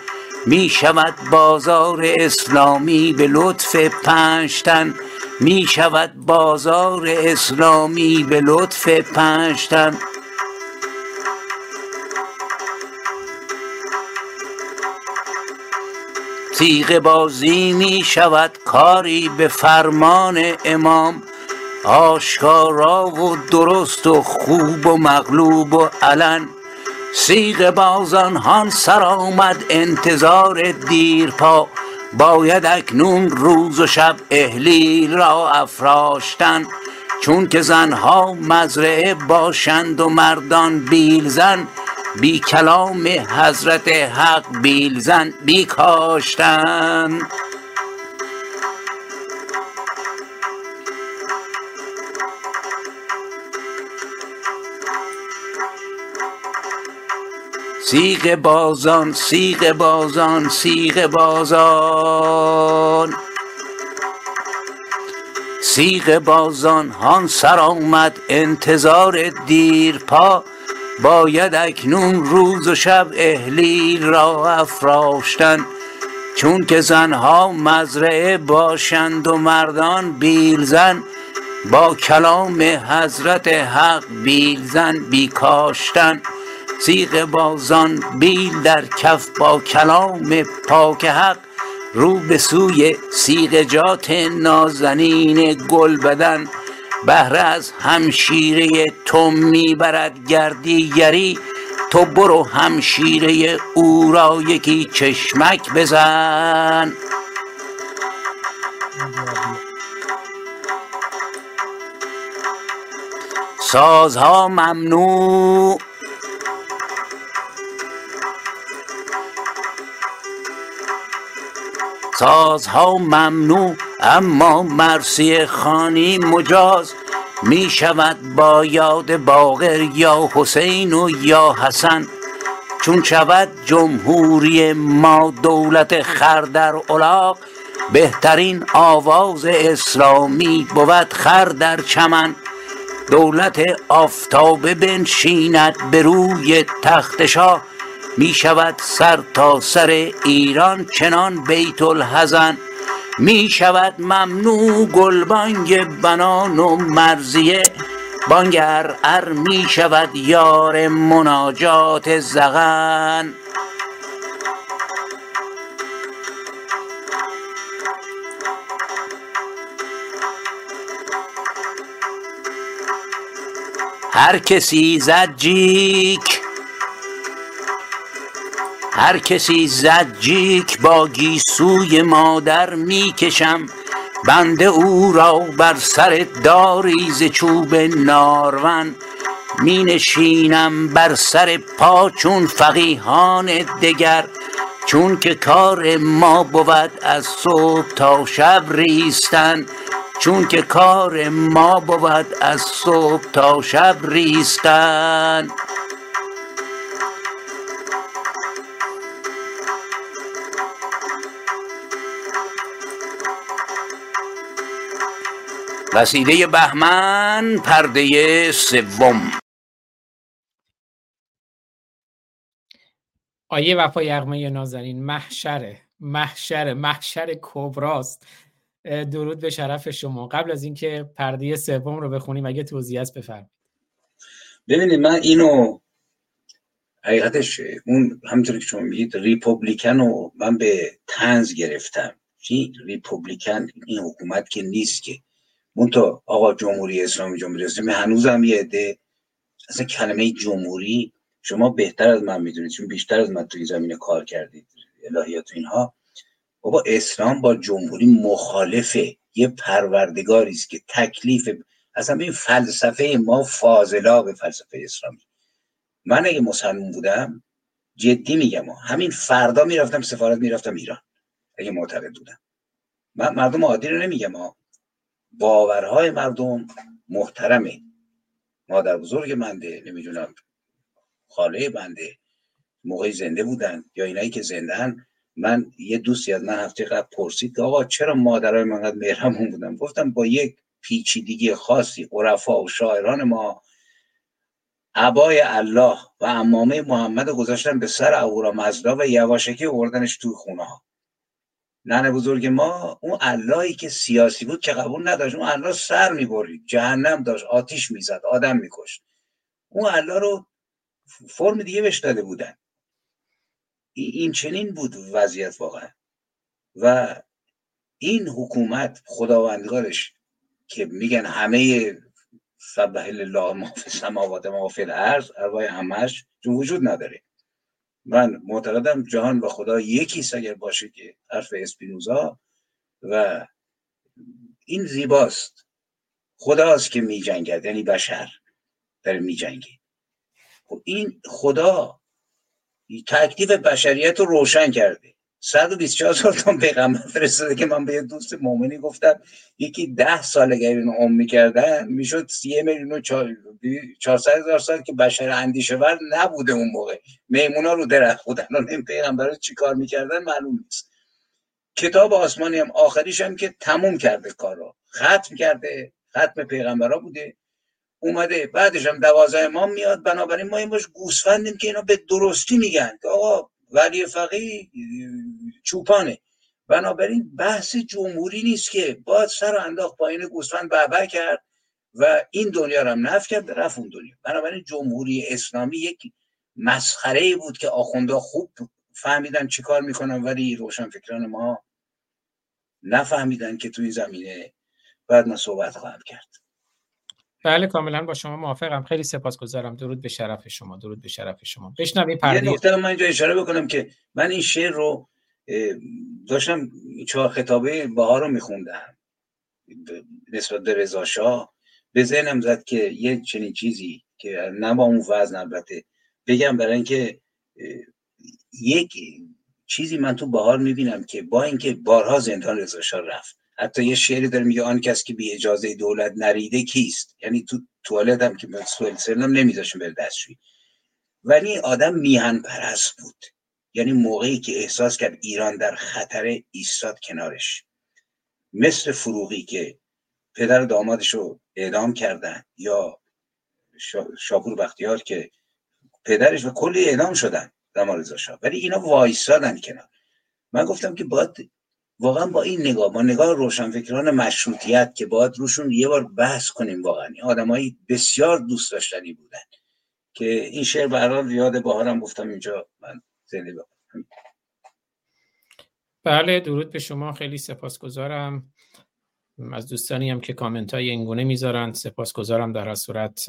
می شود بازار اسلامی به لطف پنجتن می شود بازار اسلامی به لطف پنجتن تیغ بازی می شود کاری به فرمان امام. آشکارا و درست و خوب و مغلوب و علن. سیغ بازان هان سر آمد انتظار دیرپا. باید اکنون روز و شب اهلیل را افراشتن. چون که زنها مزرعه باشند و مردان بیلزن بی کلام حضرت حق بیلزن بی کاشتن سیغ بازان سیغ بازان سیغ بازان. سیغ بازان هان سر آمد انتظار دیرپا. باید اکنون روز و شب اهلیل را افراشتن. چون که زنها مزرعه باشند و مردان بیلزن با کلام حضرت حق بیلزن بی کاشتن سیغ بازان بیل در کف با کلام پاک حق رو به سوی سیغجات نازنین گل بدن. بهره از همشیره تو می برد گردیگری تو برو همشیره او را یکی چشمک بزن. سازها ممنوع سازها ممنوع اما مرسی خانی مجاز. می شود با یاد باقر یا حسین و یا حسن. چون شود جمهوری ما دولت خر در الاغ بهترین آواز اسلامی بود خر در چمن. دولت آفتابه بنشیند به روی تخت شاه. می شود سر تا سر ایران چنان بیت الحزن می شود ممنوع گلبانگ بنان و مرزیه بانگ ار می شود یار مناجات زغن. هر کسی زد هر کسی زد جیک با گیسوی مادر می کشم بنده او را بر سر داری ز چوب نارون. می نشینم بر سر پا چون فقیهان دگر. چون که کار ما بود از صبح تا شب ریستن. چون که کار ما بود از صبح تا شب ریستن. قصیده بهمن پرده سوم. آیه وفا یغمه نازنین محشره محشره محشر کبراست. درود به شرف شما. قبل از اینکه پرده سوم رو بخونیم اگه توضیح است بفرمایید. ببینید من اینو حقیقتش اون همونطور که شما میگید ریپوبلیکن رو من به تنز گرفتم. چی؟ ریپوبلیکن این حکومت که نیست که. تو آقا جمهوری اسلامی جمهوری اسلامی هنوز هم یه عده اصلا کلمه جمهوری شما بهتر از من می‌دونید چون بیشتر از من توی زمینه کار کردید الهیات اینها. بابا اسلام با جمهوری مخالفه یه پروردگاری است که تکلیف اصلا این فلسفه ما فاضلا به فلسفه اسلامی. من اگه مسلمون بودم جدی میگم همین فردا می‌رفتم سفارت می‌رفتم ایران اگه معتقد بودم. من مردم عادی رو نمیگم ها. باورهای مردم محترمه. مادر بزرگ منده نمی‌دونم خاله بنده موقعی زنده بودن یا اینایی که زندن من یه دوستی از من هفته قبل پرسید آقا چرا مادرای من قد مهرمون بودن؟ گفتم با یک پیچیدگی خاصی عرفا و شاعران ما عبای الله و امامه محمد گذاشتن به سر اهورا مزدا و یواشکی اوردنش توی خونه ها ننه بزرگ ما اون اللهی که سیاسی بود که قبول نداشت اون الله سر می‌برید جهنم داشت آتیش می‌زد آدم میکشت. اون الله رو فرم دیگه بهش داده بودن. این چنین بود وضعیت واقعا. و این حکومت خداوندگارش که میگن همه سبح الله ما فی سماوات ما فی الارض همش وجود نداره. من معتقدم جهان و خدا یکیست اگر باشه که حرف اسپینوزا و این زیباست. خداست که می جنگد یعنی بشر داره می جنگی خب این خدا تکلیف بشریت رو روشن کرده. 124 هزار تا پیغمبر فرستاده که من به یه دوست مؤمنی گفتم یکی ده سال اگر اینو عمر می‌کردن می‌شد سی میلیون و چهارصد هزار سال که بشر اندیشه ور نبوده اون موقع. میمونا رو درخت بودن و این پیغمبر چی کار می‌کردن معلوم نیست. کتاب آسمانی هم آخریش هم که تموم کرده کار رو ختم کرده. ختم پیغمبرا بوده. اومده. بعدش هم دوازه امام میاد. بنابراین ما این باش گوسفندیم که اینا به درستی میگن. که آقا ولی فقی چوپانه. بنابراین بحث جمهوری نیست که باید سر انداخت پایین گوسفند بهبه کرد و این دنیا رو هم نف کرد رفت اون دنیا. بنابراین جمهوری اسلامی یک مسخره بود که آخونده خوب فهمیدن چیکار می‌کنن ولی روشنفکران ما نفهمیدن که تو این زمینه بعد ما صحبت خواهم کرد. بله کاملا با شما موافقم. خیلی سپاسگزارم. درود به شرف شما درود به شرف شما. بشنویم یه نکته من اینجا اشاره بکنم که من این شعر رو داشتم چهار خطابه بها رو میخوندم. نسبت به رضا شاه. به ذهنم زد که یه چنین چیزی که نه با اون وزن البته. بگم برای اینکه یک چیزی من تو بهار می‌بینم که با اینکه بارها زندان رضا شاه رفت. حتی یه شعری داره میگه آن کس که بی اجازه دولت نریده کیست؟ یعنی تو توالت هم که سوال سرنم نمیذاشم بر دستشویی. ولی آدم میهن پرست بود. یعنی موقعی که احساس کرد ایران در خطر ایستاد کنارش. مثل فروغی که پدر دامادش رو اعدام کردن یا شاپور بختیار که پدرش و کلی اعدام شدن دمار شاه. ولی اینا وایستادن کنار. من گفتم که باید واقعا با این نگاه با نگاه روشنفکران مشروطیت که باید روشون یه بار بحث کنیم واقعا. آدمایی بسیار دوست داشتنی بودن که این شعر هر یاد بهارم گفتم اینجا من زنده بکنم بله درود به شما. خیلی سپاسگزارم. از دوستانی هم که کامنت های اینگونه می‌ذارند سپاسگزارم در صورت.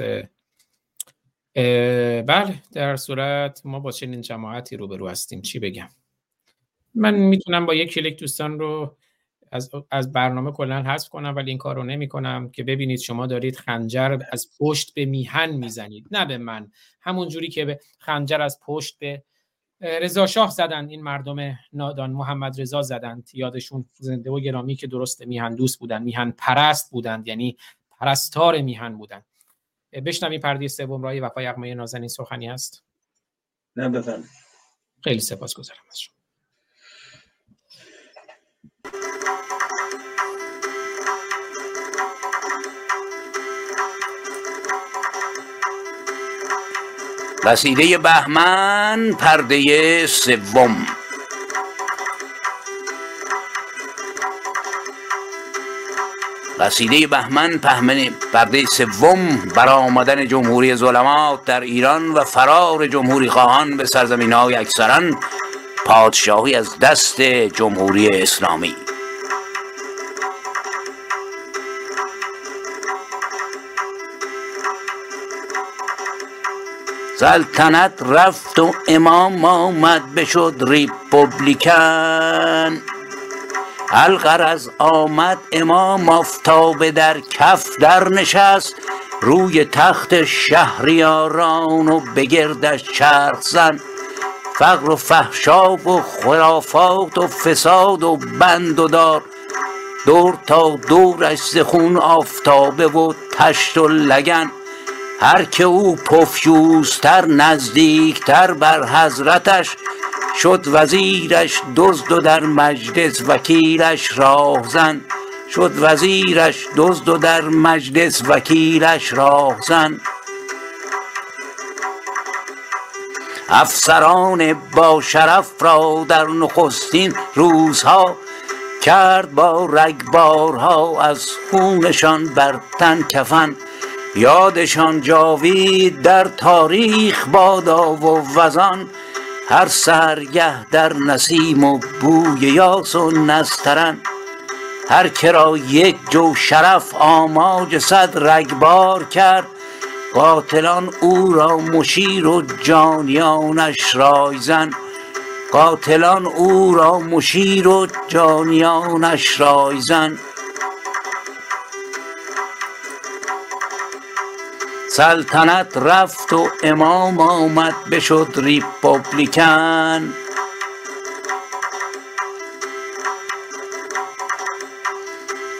بله در صورت ما با چنین جماعتی روبرو هستیم چی بگم؟ من می‌تونم با یک کلیک دوستان رو از, از برنامه کلا حذف کنم ولی این کار رو نمی کنم که ببینید شما دارید خنجر از پشت به میهن می‌زنید. نه به من. همون جوری که به خنجر از پشت به رضا شاه زدن این مردم نادان محمد رضا زدند یادشون زنده و گرامی که درست میهن دوست بودن میهن پرست بودند یعنی پرستار میهن بودند بشنویم پرده سوم رای وفای یغمای نازنین سخنی هست. نه بفهم خیلی سپاسگزارم از شما قصیده بهمن پرده سوم. قصیده بهمن پرده سوم بر آمدن جمهوری ظلمات در ایران و فرار جمهوری خواهان به سرزمین های اکثرا پادشاهی از دست جمهوری اسلامی. سلطنت رفت و امام آمد بشد ریپوبلیکن الغرض آمد امام آفتابه در کف در نشست روی تخت شهریاران و بگردش چرخ زن. فقر و فحشا و خرافات و فساد و بند و دار. دور تا دورش ز خون آفتابه و تشت و لگن. هر که او پفیوزتر نزدیکتر بر حضرتش شد وزیرش دزد و در مجلس وکیلش راهزن. شد وزیرش دزد و در مجلس وکیلش راهزن. افسران با شرف را در نخستین روزها کرد با رگبارها از خونشان بر تن کفن. یادشان جاوید در تاریخ بادا و وزان هر سحرگه در نسیم و بوی یاس و نسترن. هر که را یک جو شرف آماج صد رگبار کرد قاتلان او را مشیر و جانیانش رایزن. قاتلان او را مشیر و جانیانش رایزن. سلطنت رفت و امام آمد بشد ریپوبلیکن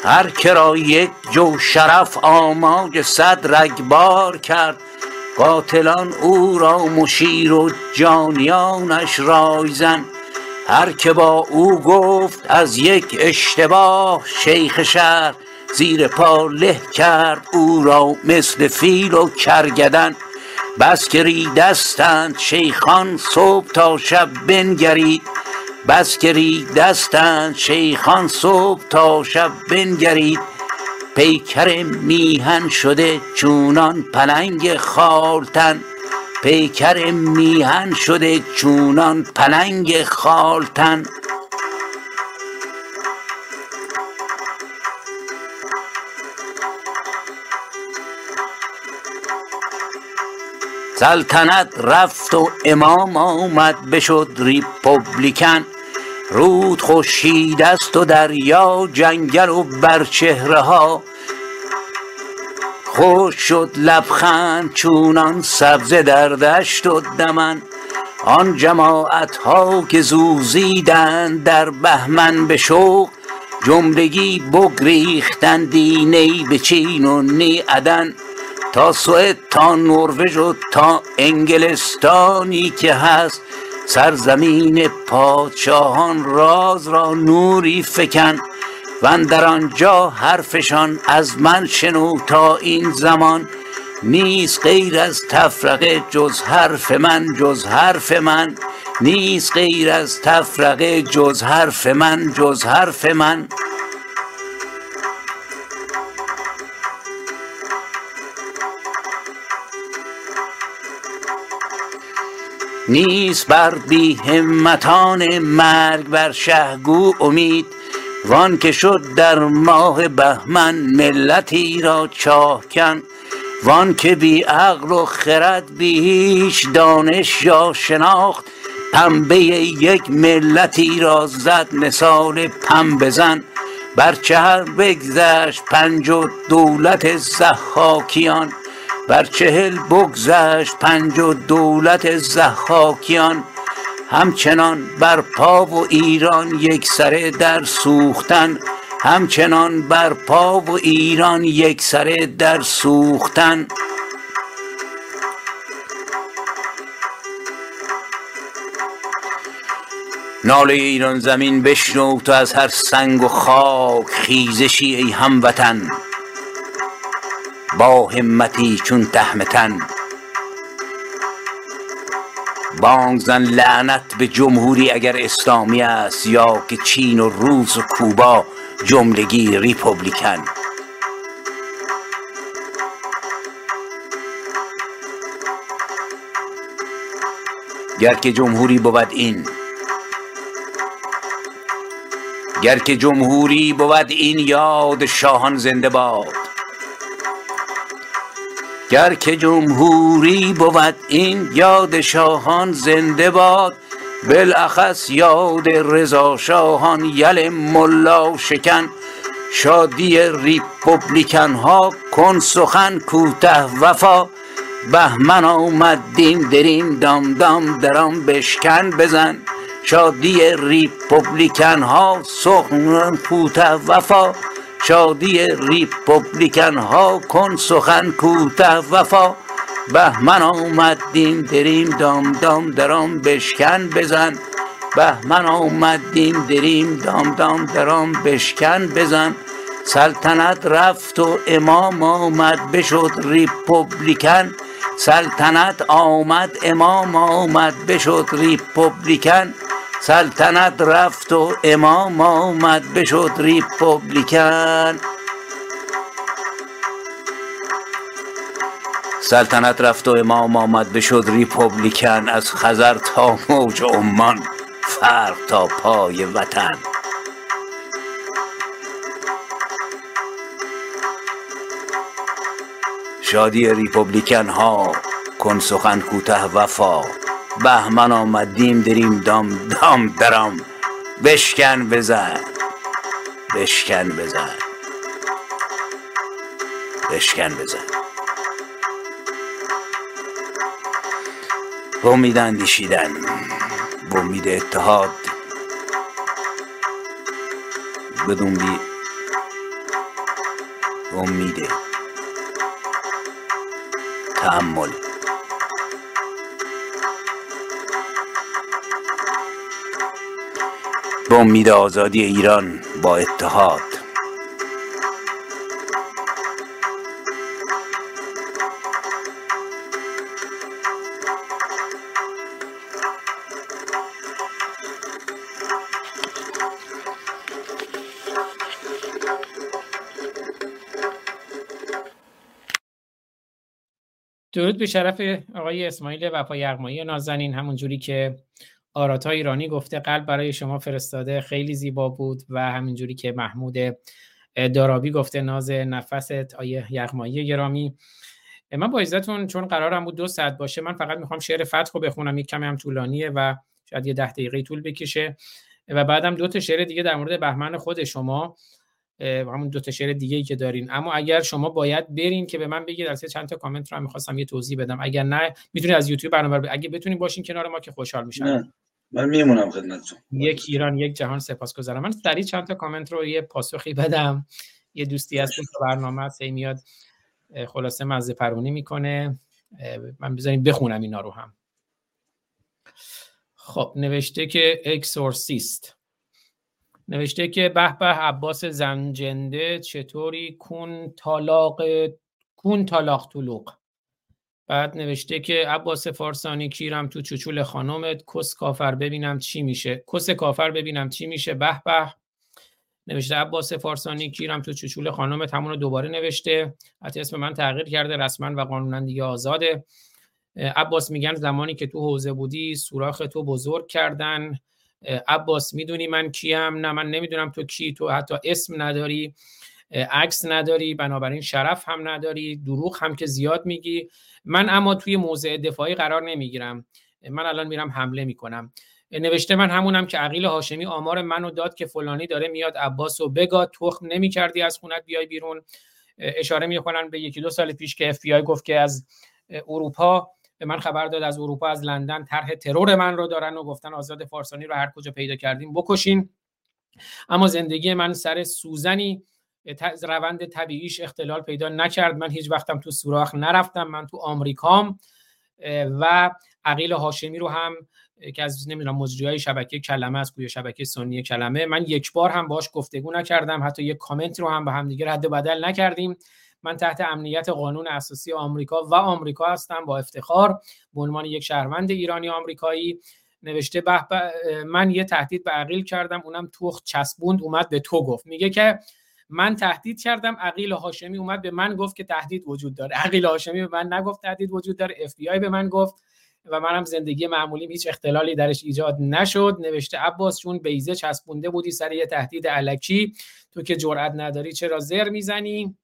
هر که را یک جو شرف آماج صد رگبار کرد قاتلان او را مشیر و جانیانش رایزن هر که با او گفت از یک اشتباه شیخ شهر زیر پا له کرد او را مثل فیل و کرگدن بس که ریدستند شیخان صبح تا شب بنگرید. بس که ریدستند شیخان صبح تا شب بنگرید. پیکر میهن شده چونان پلنگ خالتن. پیکر میهن شده چونان پلنگ خالتن. سلطنت رفت و امام آمد بشد ریپوبلیکن رود خورشید است و دریا جنگل و بر چهره ها. خشک شد لبخند چونان سبزه در دشت و دمن. آن جماعت ها که زوزیدند در بهمن به شوق جملگی بگریختندی نی به چین و نی عدن. تا سوئد تا نروژ و تا انگلستانی که هست سرزمین پادشاهان راز را نوری فکن واندر آنجا حرفشان از من شنو تا این زمان. نیست غیر از تفرقه جز حرف من جز حرف من. نیست غیر از تفرقه جز حرف من جز حرف من. نیست بر بی همتان مرگ بر شه گو امید وان که شد در ماه بهمن ملتی را چاه کن وان که بی عقل و خرد بی هیچ دانش یا شناخت پنبه یک ملتی را زد مثال پنبه زن بر چهر بگذشت پنج و دولت ضحاکیان؟ بر چهل بگذشت پنج و دولت ضحاکیان همچنان بر پا و ایران یکسره در سوختن همچنان بر پا و ایران یکسره در سوختن. ناله ایران زمین بشنو تو از هر سنگ و خاک خیزشی ای هموطن. با همتی چون تهمتن بانگ زن لعنت به جمهوری اگر اسلامی است یا که چین و روس و کوبا جملگی ریپوبلیکن گر که جمهوری بود این گر که جمهوری بود این یاد شاهان زنده باد. گر که جمهوری بود این یاد شاهان زنده باد بالاخص یاد رضا شاهان یل ملا شکن شادی ریپوبلیکن ها کن سخن کوته وفا. بهمن آمد دین دریم دام دام درام بشکن بزن. شادی ریپوبلیکن ها سخن کوته وفا. شادی ریپوبلیکن ها کن سخن کوته وفا. بهمن آمد دین دریم دام دام درام بشکن بزن. بهمن آمد دین دریم دام دام درام بشکن بزن. سلطنت رفت و امام آمد بشد ریپوبلیکن سلطنت آمد امام آمد بشد ریپوبلیکن سلطنت رفت و امام آمد بشد ریپوبلیکن سلطنت رفت و امام آمد بشد ریپوبلیکن از خزر تا موج عمان فرق تا پای وطن. شادی ریپوبلیکن ها کن سخن کوته وفا. بهمن آمد دیم دریم دام دام درام بشکن بزن. بشکن بزن. بشکن بزن. به امید اندیشیدن. به امید اتحاد. بدون بی امید تحمل به امید آزادی ایران با اتحاد. درود به شرف آقای اسماعیل وفا یغمایی نازنین همون جوری که آراتا ایرانی گفته قلب برای شما فرستاده خیلی زیبا بود و همینجوری که محمود دارابی گفته ناز نفست آیه یغمایی گرامی. من با عزتون چون قرارم بود دو ساعت باشه من فقط می‌خوام شعر فتح رو بخونم یک کمی هم طولانیه و شاید یه ده دقیقه طول بکشه. و بعدم دو تا شعر دیگه در مورد بهمن خود شما همون دو تا شعر دیگه ای که دارین. اما اگر شما باید برین که به من بگید از چند تا کامنت رو می‌خواستم یه توضیح بدم. اگر نه می‌تونید از یوتیوب برنامه بر... اگه بتونید باشین کنار ما که خوشحال میشم. من میمونم خدمتتون. یک ایران یک جهان سپاسگزارم من سریع چند تا کامنت رو یه پاسخی بدم. یه دوستی هست که برنامه هست میاد خلاصه مزه پرونی می‌کنه. من بذاریم بخونم اینا رو هم. خب نوشته که اکسورسیست. نوشته که به به عباس زنجنده چطوری کون تالاق کون تالاق طلوق؟ بعد نوشته که عباس فارسانی کیرم تو چوچول خانومت کس کافر ببینم چی میشه. کس کافر ببینم چی میشه؟ به به. نوشته عباس فارسانی کیرم تو چوچول خانومت همون رو دوباره نوشته. حتی اسم من تغییر کرده رسما و قانونا دیگه آزاده. عباس میگن زمانی که تو حوزه بودی سوراخ تو بزرگ کردن. عباس می‌دونی من کیم؟ نه من نمی‌دونم تو کی؟ تو حتی اسم نداری. عکس نداری بنابراین شرف هم نداری دروغ هم که زیاد میگی. من اما توی موضع دفاعی قرار نمی‌گیرم. من الان میرم حمله می‌کنم. نوشته من همونم که عقیل هاشمی آمار منو داد که فلانی داره میاد عباس و بگا تخم نمی‌کردی از خونت بیای بیرون. اشاره می‌کنن به یکی دو سال پیش که اف گفت که از اروپا به من خبر داد از اروپا از لندن طرح ترور من رو دارن و گفتن آزاد فارسانی رو هر کجا پیدا کردیم بکشین. اما زندگی من سر سوزنی. روند طبیعیش اختلال پیدا نکرد. من هیچ وقتم تو سوراخ نرفتم من تو آمریکام و عقیل هاشمی رو هم که از نمی‌دونم مجریای شبکه کلمه از گویا شبکه سنی کلمه. من یک بار هم باش گفتگو نکردم حتی یک کامنت رو هم به هم دیگه رد بدل نکردیم. من تحت امنیت قانون اساسی آمریکا و آمریکا هستم با افتخار به عنوان یک شهروند ایرانی آمریکایی نوشته به من یه تهدید به عقیل کردم اونم توخ چسبوند اومد به تو گفت. میگه که من تهدید کردم عقیل هاشمی اومد به من گفت که تهدید وجود داره. عقیل هاشمی به من نگفت تهدید وجود داره اف بی به من گفت و منم زندگی معمولی هیچ اختلالی درش ایجاد نشد. نوشته عباس چون بیزه چسبونده بودی سر یه تهدید علکی. تو که جرئت نداری چرا زر می‌زنی؟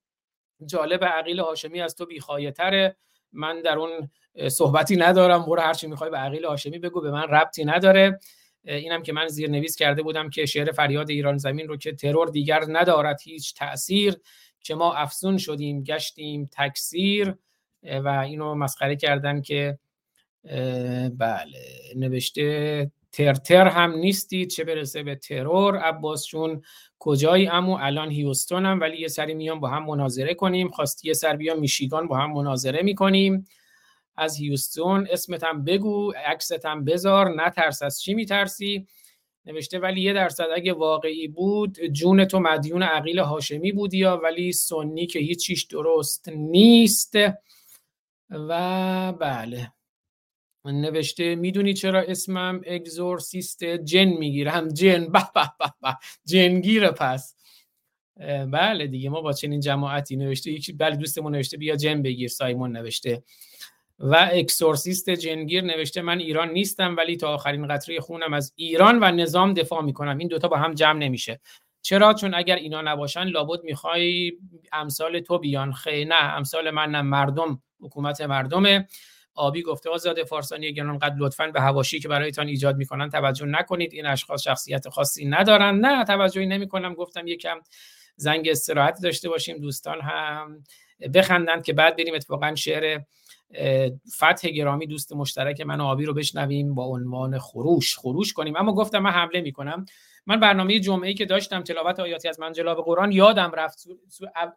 جالب عقیل هاشمی از تو بیخایتره من در اون صحبتی ندارم برو هر چی می‌خوای به عقیل هاشمی بگو به من ربطی نداره. اینم که من زیر نویس کرده بودم که شعر فریاد ایران زمین رو که ترور دیگر ندارد هیچ تاثیر که ما افزون شدیم گشتیم تکثیر و اینو مسخره کردن که بله نوشته ترتر هم نیستید چه برسه به ترور؟ عباس چون کجایی؟ امو الان هیوستونم ولی یه سری میام با هم مناظره کنیم خواستی یه سر بیام میشیگان با هم مناظره می‌کنیم. از هیوستون. اسمت هم بگو عکست هم بذار. نترس از چی میترسی؟ نوشته ولی یه درصد اگه واقعی بود جون تو مدیون عقیل هاشمی بودی یا ولی سنی که هیچیش درست نیست. و بله. نوشته می‌دونی چرا اسمم اگزورسیست جن می‌گیرم؟ جن به به به به. جنگیر پس. بله دیگه ما با چنین جماعتی نوشته یکی بله دوستمون نوشته بیا جن بگیر سایمون نوشته. و اکسورسیست جنگیر نوشته من ایران نیستم ولی تا آخرین قطره خونم از ایران و نظام دفاع می‌کنم. این دوتا با هم جمع نمیشه. چرا؟ چون اگر اینا نباشن لابد می‌خوای امثال تو بیان. خیلی نه امثال من نه مردم حکومت مردمه. آبی گفته آزاد فارسانی گران قد لطفا به هواشی که برایتان ایجاد می‌کنن توجه نکنید. این اشخاص شخصیت خاصی ندارن. نه توجهی نمی‌کنم. گفتم یکم زنگ استراحت داشته باشیم دوستان هم بخندند که بعد بریم اتفاقا شعر فتح گرامی دوست مشترک من و آبی رو بشنویم با عنوان خروش. خروش کنیم. اما گفتم من حمله می‌کنم. من برنامه جمعه که داشتم تلاوت آیاتی از منجلاب قرآن یادم رفت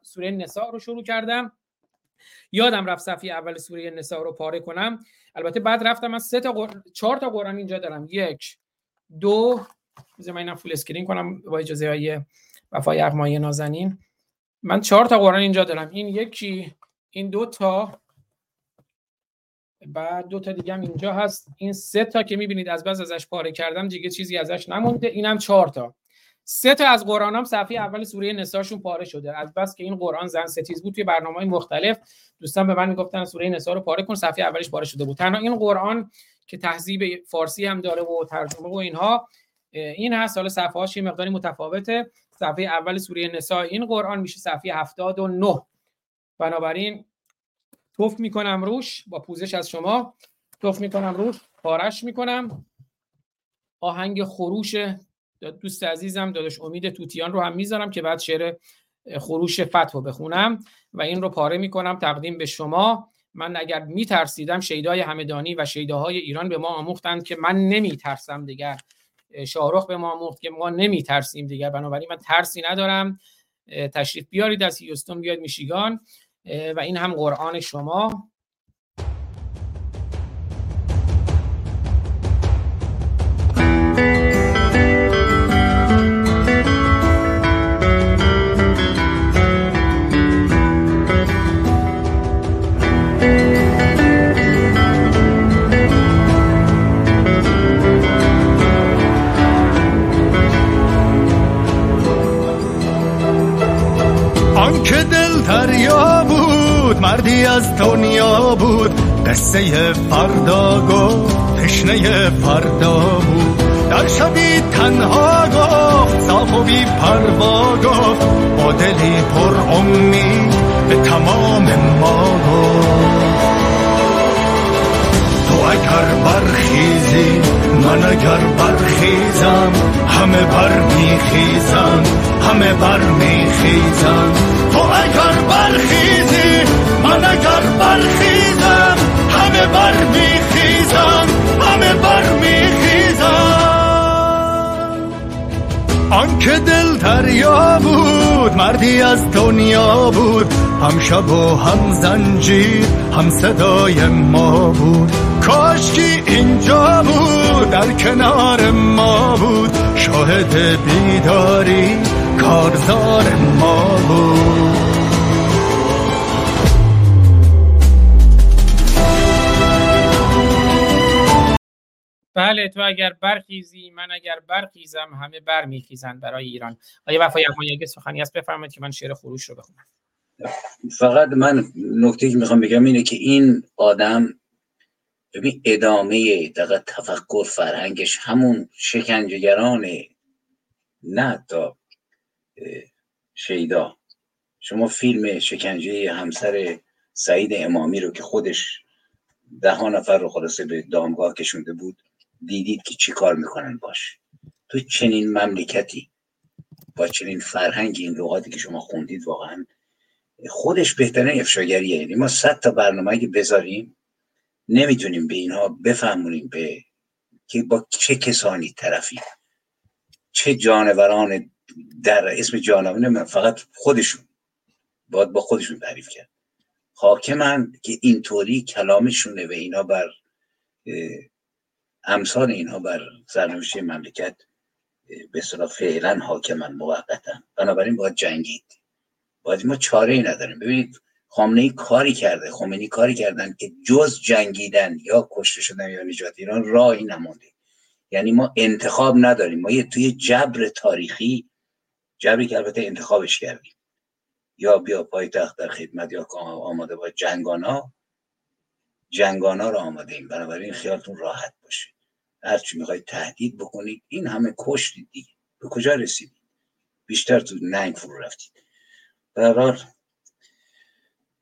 سوره نساء رو شروع کردم. یادم رفت صفحه اول سوره نساء رو پاره کنم. البته بعد رفتم از سه تا قر... چهار تا قرآن اینجا دارم. یک دو بذار من فول اسکرین کنم با اجازه های وفای اقمای نازنین. من چهار تا قرآن اینجا دارم. این یکی این دو تا بعد دو تا دیگه هم اینجا هست. این سه تا که می‌بینید از بس ازش پاره کردم دیگه چیزی ازش نمونده. اینم چهار تا. سه تا از قرآن هم صفحه اول سوره نساشون پاره شده. از بس که این قرآن زن ستیز بود توی برنامه مختلف. دوستان به من می‌گفتن سوره نسا رو پاره کن صفحه اولش پاره شده بود. تنها این قرآن که تهذیب فارسی هم داره و ترجمه و اینها این هست. حالا صفحه هاش یه مقداری متفاوته. صفحه اول سوره نسا این قرآن میشه صفحه 79 بنابراین توف می‌کنم روش با پوزش از شما. توف می‌کنم روش پارش می‌کنم. آهنگ خروش دوست عزیزم داداش امید توتیان رو هم می‌ذارم که بعد شعر خروش فتح بخونم و این رو پاره می‌کنم تقدیم به شما. من اگر میترسیدم شیدای همدانی و شیداهای ایران به ما آموختند که من نمیترسم دیگر. شاهرخ به ما آموخت که ما نمیترسیم دیگر. بنابراین من ترسی ندارم. تشریف بیارید از هیوستون بیاید میشیگان. و این هم قرآن شما. مردی از دنیا بود. قصه فردا گفت تشنه فردا بود. در شبی تنها گفت صاف و بی پروا گفت با دلی پر امید به تمام ما گفت تو اگر برخیزی من اگر برخیزم همه بر میخیزم همه بر میخیزم تو اگر برخیزی من اگر برخیزم همه بر میخیزم همه بر میخیزم آنکه دل دریا بود مردی از دنیا بود هم شب و هم زنجیر هم صدای ما بود. کاشکی اینجا بود در کنار ما بود. شاهد بیداری کارزار ما بود. بله تو اگر برخیزی من اگر برخیزم همه برمیخیزند برای ایران. آیا وفای احمانی اگه سخنی هست بفرمایید که من شعر خروش رو بخونم. فقط من نکته که می‌خوام بگم اینه که این آدم ببین ادامه دقیق تفکر فرهنگش همون شکنجهگران نه تا شیدا. شما فیلم شکنجه همسر سعید امامی رو که خودش ده ها نفر رو خلاصه به دامگاه کشونده بود دیدید که چی کار می‌کنن باش؟ تو چنین مملکتی با چنین فرهنگی این لغاتی که شما خوندید واقعا خودش بهترین افشاگریه. یعنی ما صد تا برنامه که بذاریم نمی‌تونیم به اینها بفهمونیم به که با چه کسانی طرفی چه جانوران در اسم جانوران فقط خودشون. باید با خودشون تعریف کرد. حاکمند که اینطوری کلامشونه و اینا بر امثال اینها بر سرنوشت مملکت به صلاح فعلا حاکمن موقتا بنابراین باید جنگید. باید ما چاره ای نداریم. ببینید خامنه ای کاری کرده خمینی کاری کردن که جز جنگیدن یا کشته شدن یا نجات ایران راهی نمونده. یعنی ما انتخاب نداریم. ما یه توی جبر تاریخی جبری که البته انتخابش کردیم. یا بیا پایتخت در خدمت یا آماده با جنگانا. جنگانا رو آماده ایم. بنابراین خیالتون راحت باشه. هرچی می‌خواید تهدید بکنید. این همه کشتید دیگه. به کجا رسیدید؟ بیشتر تو ننگ فرو رفتید. در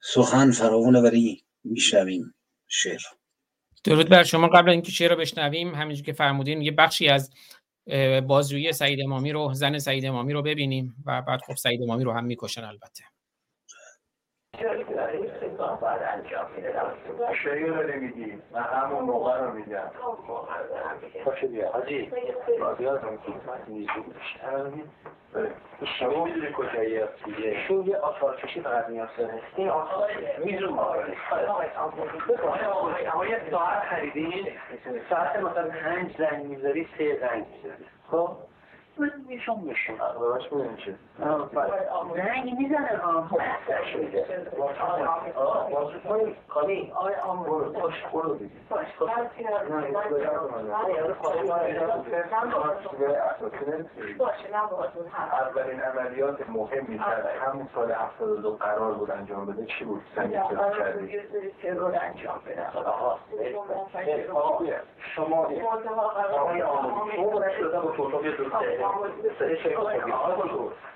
سخن فراونه ولی میشنویم. شعر. درود بر شما. قبل اینکه شعر رو بشنویم همینجور که فرمودین یه بخشی از بازجویی سعید امامی رو زن سعید امامی رو ببینیم و بعد خب سعید امامی رو هم می‌کشن البته. باید انجام میده. شعر رو نمیگی من همون موقع رو میگم باشه بیا. حاجی بیا شما می‌دونی کجایی هست دیگه؟ شو یه آثار کشی فقط نیاز داره این. آثار میزون ما اما یه ساعت خریدین ساعت مثلا پنج زنگ می‌ذاری سه زنگ می‌ذاری. خب؟ میشون میشون باش ببین چه رنگ می‌زنه کامی آقای آمور خوش برو بگی اولین عملیات مهمی که همون سال 72 قرار بود انجام بده چی بود؟ سنگی؟ ترور انجام بده شما آقای آمور شما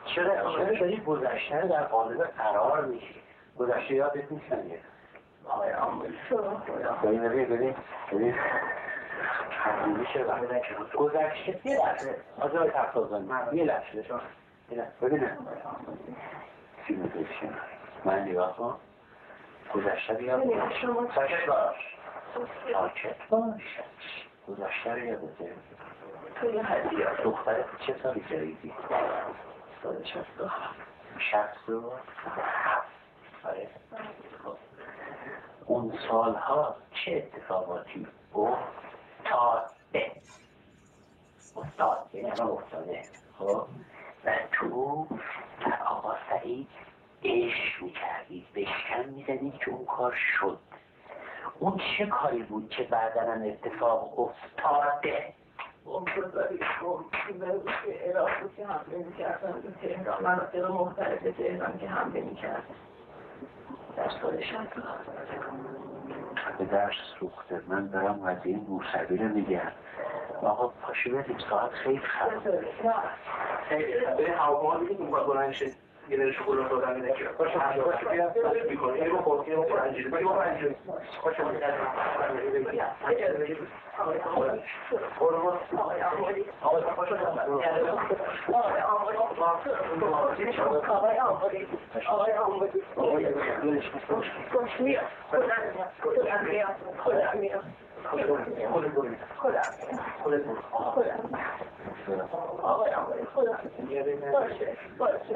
چرا چرا داری گذشته در قالب قرار میشی گذشته یادت نیست دیگه آقای ببین گذشته یه لحظه تفتازن یه لحظه شما ببینه من نگاه کن گذشته بیاد. ساکت باش ساکت باش گذشته رو تو یه هدیه دختر چه سالی جریدی؟ سال شست و شست و آره اون سالها چه اتفاقاتی افتاده افتاد یعنی همه افتاده خب و تو در آقا سعید عشق می‌کردید بشکن می‌زدید که اون کار شد اون چه کاری بود که بعدا اتفاق افتاده ممکنه که عراق که حمله می‌کردن به تهران مناطق مختلف تهران که حمله می‌کرد در سال به درس سوخته من دارم قضیه موسوی رو میگم آقا پاشو بریم ساعت خیلی خرابه خیلی هوا دیگه بلند شد یه دونه شکلات دادن اینه که باشه باشه بیا می‌کنه. یه رو خورد یه رو پنجیری یه رو پنجیری باشه باشه.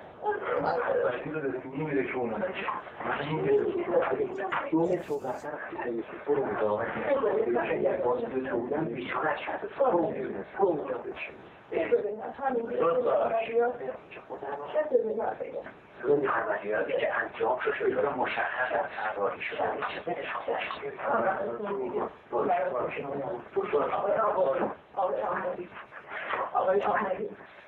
آقای آقای آقای آقای اولین عملیات شو انجام بدن دور بدن یه سری معمولیت مناسبین بکنم بدونم به کجا حاصل بکنم خب اون هیچ خیلی اون عملیاتی که انجام شد شده مشخص از سرباری شده آقای آقای آقای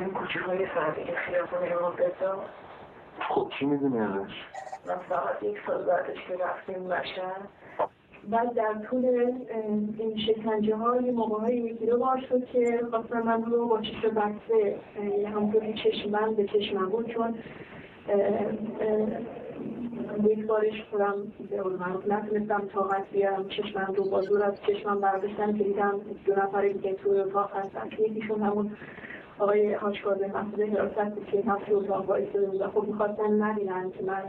این کوچه های فرعی خیابون امام رضا خب کی می‌دونه ازش؟ من فقط یک سال بعدش که رفتیم مشهد بعد در طول این شکنجه ها یه موقع های یکی رو بار شد که خواستم من رو با چشم بسته همطوری چشم من به چشمم بود چون یک بارش خودم به اون معروف نتونستم طاقت بیارم چشمم رو با زور از چشمم برداشتم که دیدم دو نفر دیگه توی اتاق هستن. که یکیشون همون آقای هاشکارده محمود حراست بود که توی اتاق وایساده بود و خب می‌خواستن نبینن که من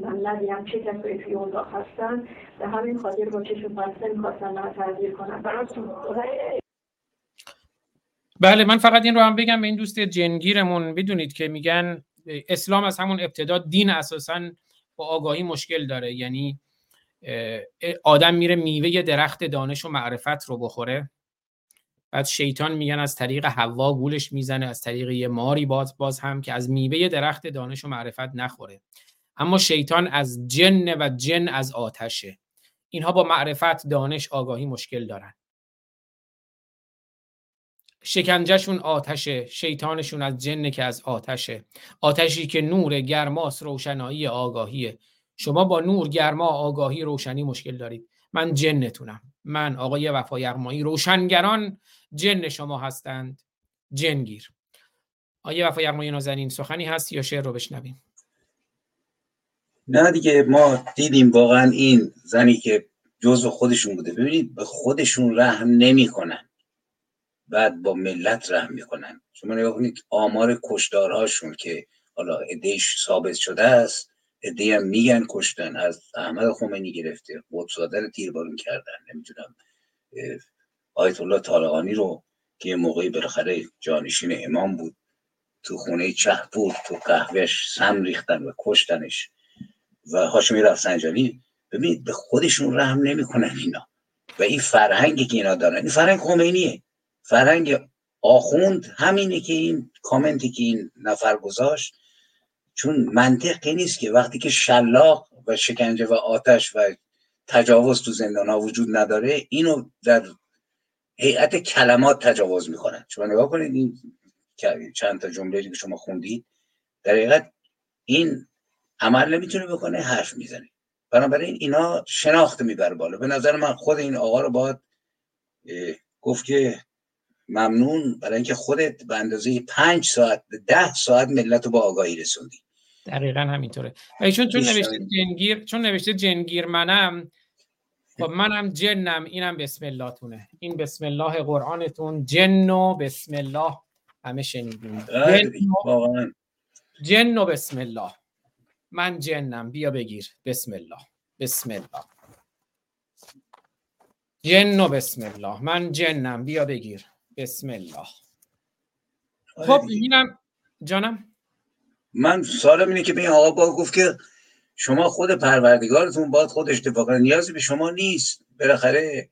من نبینم چه کسایی توی اتاق هستن. به همین خاطر با چشم بسته می‌خواستن من تغییر کنم بله من فقط این رو هم بگم به این دوست جنگیرمون. بدونید که میگن اسلام از همون ابتدا دین اساسا با آگاهی مشکل داره. یعنی آدم میره میوه درخت دانش و معرفت رو بخوره. بعد شیطان میگن از طریق هوا گولش می‌زنه از طریق یه ماری باز باز هم که از میوه درخت دانش و معرفت نخوره. اما شیطان از جن و جن از آتشه. اینها با معرفت دانش آگاهی مشکل دارن. شکنجهشون آتشه شیطانشون از جنه که از آتشه. آتشی که نور گرماس روشنایی آگاهیه. شما با نور گرما آگاهی روشنی مشکل دارید. من جنتونم. من آقای وفا یغمایی روشنگران جن شما هستند. جنگیر آقای وفا یغمایی نازنین سخنی هست یا شعر رو بشنویم؟ نه دیگه ما دیدیم واقعا این زنی که جزو خودشون بوده. ببینید به خودشون رحم نمی‌کنن. بعد با ملت رحم می‌کنن. شما نگاه کنید آمار کشدارهاشون که حالا ادهش ثابت شده است ادهی هم میگن کشتن. از احمد خمینی گرفته قدساده رو تیربارون کردن نمی‌تونم آیت الله طالقانی رو که یه موقعی بالاخره جانشین امام بود تو خونه چهپور تو قهوهش سم ریختن و کشتنش. و هاشمی رفسنجانی ببینید به خودشون رحم نمی‌کنن اینا. و این فرهنگی که اینا دارن این فرهنگ خمینیه. فرهنگ آخوند همینه که این کامنتی که این نفر گذاشت. چون منطق که نیست که وقتی که شلاق و شکنجه و آتش و تجاوز تو زندان ها وجود نداره اینو در هیئت کلمات تجاوز می‌کنن. شما نگاه کنید این چند تا جمله که شما خوندید در حقیقت این عمل نمی‌تونه بکنه حرف می‌زنه. بنابراین اینا شناخت می‌بره بالا. به نظر من خود این آقا رو باید گفت که ممنون برای اینکه خودت به اندازه پنج ساعت ده ساعت ملت رو با آگاهی رسوندی. دقیقا همینطوره. چون چون نوشته جنگیر چون نوشته جنگیر منم خب منم جنم اینم بسم الله تونه این بسم الله قرآنتون جن و بسم الله همه شنیدیم جن و بسم الله. من جنم بیا بگیر. بسم الله. بسم الله. جن و بسم الله. من جنم بیا بگیر. بسم الله. خب اینم جانم؟ من سوالم اینه که به این آقا گفت که شما خود پروردگارتون باید خودش کنه نیازی به شما نیست. بالاخره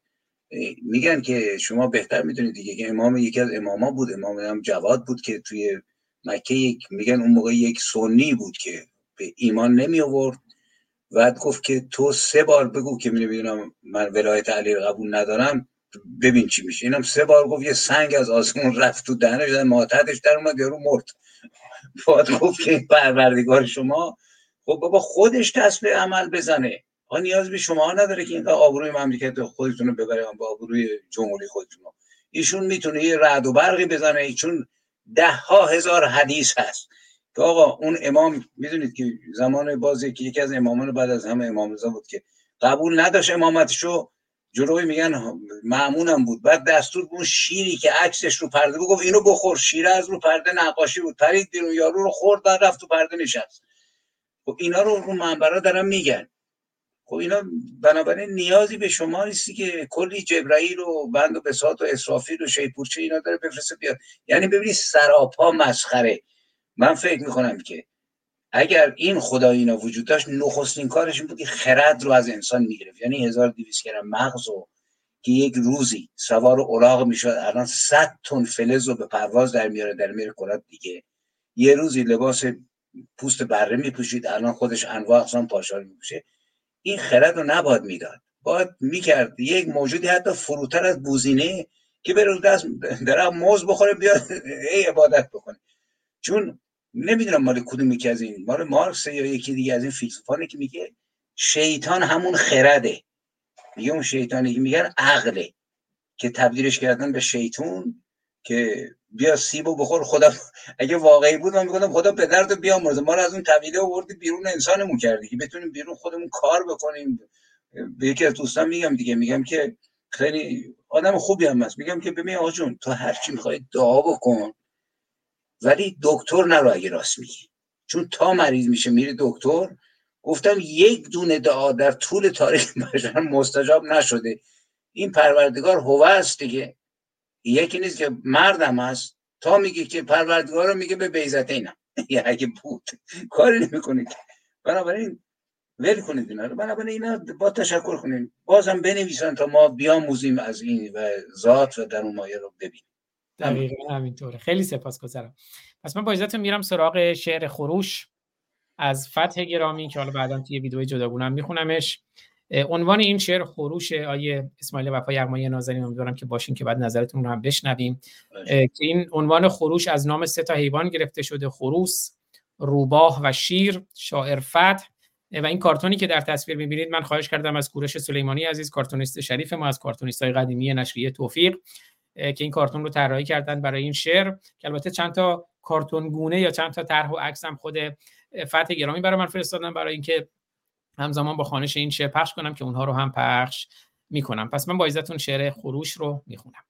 میگن که شما بهتر می‌دونید دیگه که امام یکی از اماما بود. امام هم جواد بود که توی مکه یک میگن اون موقع یک سنی بود که به ایمان نمی آورد. بعد گفت که تو سه بار بگو که نمی‌دونم من ولایت علی قبول ندارم. ببین چی میشه. اینم سه بار گفت یه سنگ از آسمون رفت تو دهنش ماتحتش در اومد یارو مرد. باید گفت که پروردگار شما خب بابا خودش تصمیم عمل بزنه. ها نیاز به شما نداره که اینقدر آبروی مملکت خودتون رو ببره با آبروی جمهوری خودتون ایشون می‌تونه یه رعد و برقی بزنه چون ده ها هزار حدیث هست. که آقا اون امام می‌دونید که زمان بازی که یکی از امامان بعد از همه امام رضا بود که قبول نداشت امامتشو جلوی میگن معمونم بود. بعد دستور اون شیری که عکسش رو پرده بود گفت اینو بخور شیر از رو پرده نقاشی بود. پرید بیرون یارو رو خورد بعد رفت تو پرده نشست. خب اینا رو رو منبرا دارن میگن. خب اینا بنابراین نیازی به شما نیستی که کلی جبرائیل و بند و بساط و اسرافیل و شیپورچه اینا داره بفرسته بیاد. یعنی ببینید سراپا مسخره. من فکر می‌کنم که اگر این خدا اینا وجود داشت نخستین کارش این بود که خرد رو از انسان می‌گرفت. یعنی 1200 گرم مغز و که یک روزی سوار اوراق می‌شد الان 100 تن فلز رو به پرواز در میاره در میره کلات دیگه. یه روزی لباس پوست بره میپوشید. الان خودش انواع اقسام پاشال میپوشه. این خرد رو نباد می‌داد. باید می‌کرد. یک موجودی حتی فروتر از بوزینه که بره دست در موز بخوره بیاد ای عبادت بکنه. چون نمی‌دونم مال کدوم یکی از این مال مارکس یا یکی دیگه از این فیلسوفانه که میگه شیطان همون خرده. میگه اون شیطانی که میگن عقله که تبدیلش کردن به شیطون. که بیا سیبو بخور خدا اگه واقعی بود من میگم خدا پدرتو بیامرز ما رو از اون طویله آوردی بیرون انسانمون کردی که بتونیم بیرون خودمون کار بکنیم. به یکی از دوستان میگم دیگه میگم که خیلی آدم خوبی هم هست. میگم که ببین آقا جون تو هر چی می‌خوای دعا بکن ولی دکتر نرو اگه راست میگی. چون تا مریض میشه میره دکتر. گفتم یک دونه دعا در طول تاریخ بشر مستجاب نشده. این پروردگار هوه است دیگه. یکی نیست که مردم هست تا میگه که پروردگار رو میگه به بیزت اینم. یه اگه بود. کاری نمی‌کنه بنابراین ول کنید اینا رو. بنابراین اینا با تشکر کنیم بازم بنویسن تا ما بیاموزیم از این و ذات و در اون مایه رو ببینیم. دقیقا همینطوره. خیلی سپاسگزارم. پس من با اجازهتون میرم سراغ شعر خروش از فتح گرامی که حالا بعدا توی ویدیو جداگونم میخونمش. عنوان این شعر خروش آیه اسماعیل وفا یغمایی نازنین امیدوارم که باشین که بعد نظرتون رو هم بشنویم. که این عنوان خروش از نام سه تا حیوان گرفته شده خروس روباه و شیر شاعر فتح. و این کارتونی که در تصویر می‌بینید من خواهش کردم از کورش سلیمانی عزیز کارتونیست شریف ما از کارتونیست های قدیمی نشریه توفیق که این کارتون رو طراحی کردن برای این شعر. که البته چند تا کارتون گونه یا چند تا طرح و عکس هم خود فتح گرامی برای من فرستادن برای اینکه همزمان با خانش این شعر پخش کنم که اونها رو هم پخش می‌کنم. پس من با عزتون شعر خروش رو می‌خونم.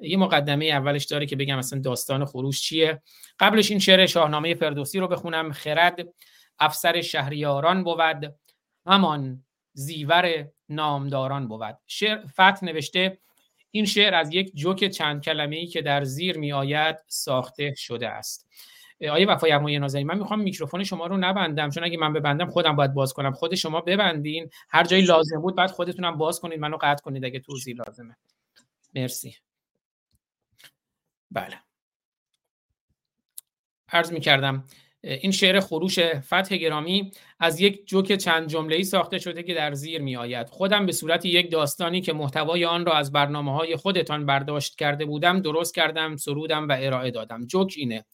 یه مقدمه اولش داره که بگم اصلا داستان خروش چیه. قبلش این شعر شاهنامه فردوسی رو بخونم. خرد افسر شهریاران بود همان زیور نامداران بود. شعر فتح نوشته این شعر از یک جوک چند کلمه ای که در زیر می آید ساخته شده است. آیه وفای یغمایی نازنین من می‌خوام میکروفون شما رو نبندم چون اگه من ببندم خودم باید باز کنم. خود شما ببندین. هر جایی لازم بود بعد خودتونم باز کنید منو قطع کنید اگه توضیح لازمه. مرسی. بله. عرض می‌کردم این شعر خروش فتح گرامی از یک جوک چند جمله ای ساخته شده که در زیر می آید خودم به صورت یک داستانی که محتوای آن را از برنامه های خودتان برداشت کرده بودم درست کردم سرودم و ارائه دادم. جوک اینه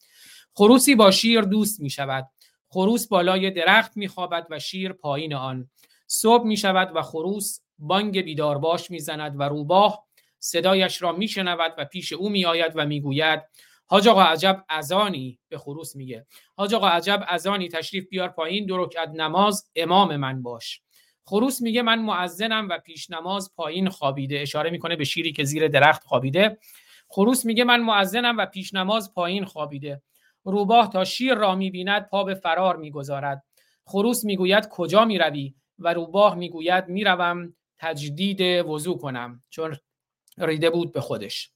خروسی با شیر دوست می شود خروس بالای درخت می خوابد و شیر پایین آن. صبح می شود و خروس بانگ بیدارباش می زند و روباه صدایش را می شنود و پیش او می آید و می گوید حاج آقا عجب ازانی به خروس میگه. حاج آقا عجب ازانی تشریف بیار پایین دو رکعت نماز امام من باش. خروس میگه من معزنم و پیش نماز پایین خوابیده. اشاره می‌کنه به شیری که زیر درخت خوابیده. خروس میگه من معزنم و پیش نماز پایین خوابیده. روباه تا شیر را می‌بیند پا به فرار می‌گذارد. خروس می‌گوید کجا می‌روی؟ و روباه می‌گوید می‌روم تجدید وضوع کنم. چون ریده بود به خودش.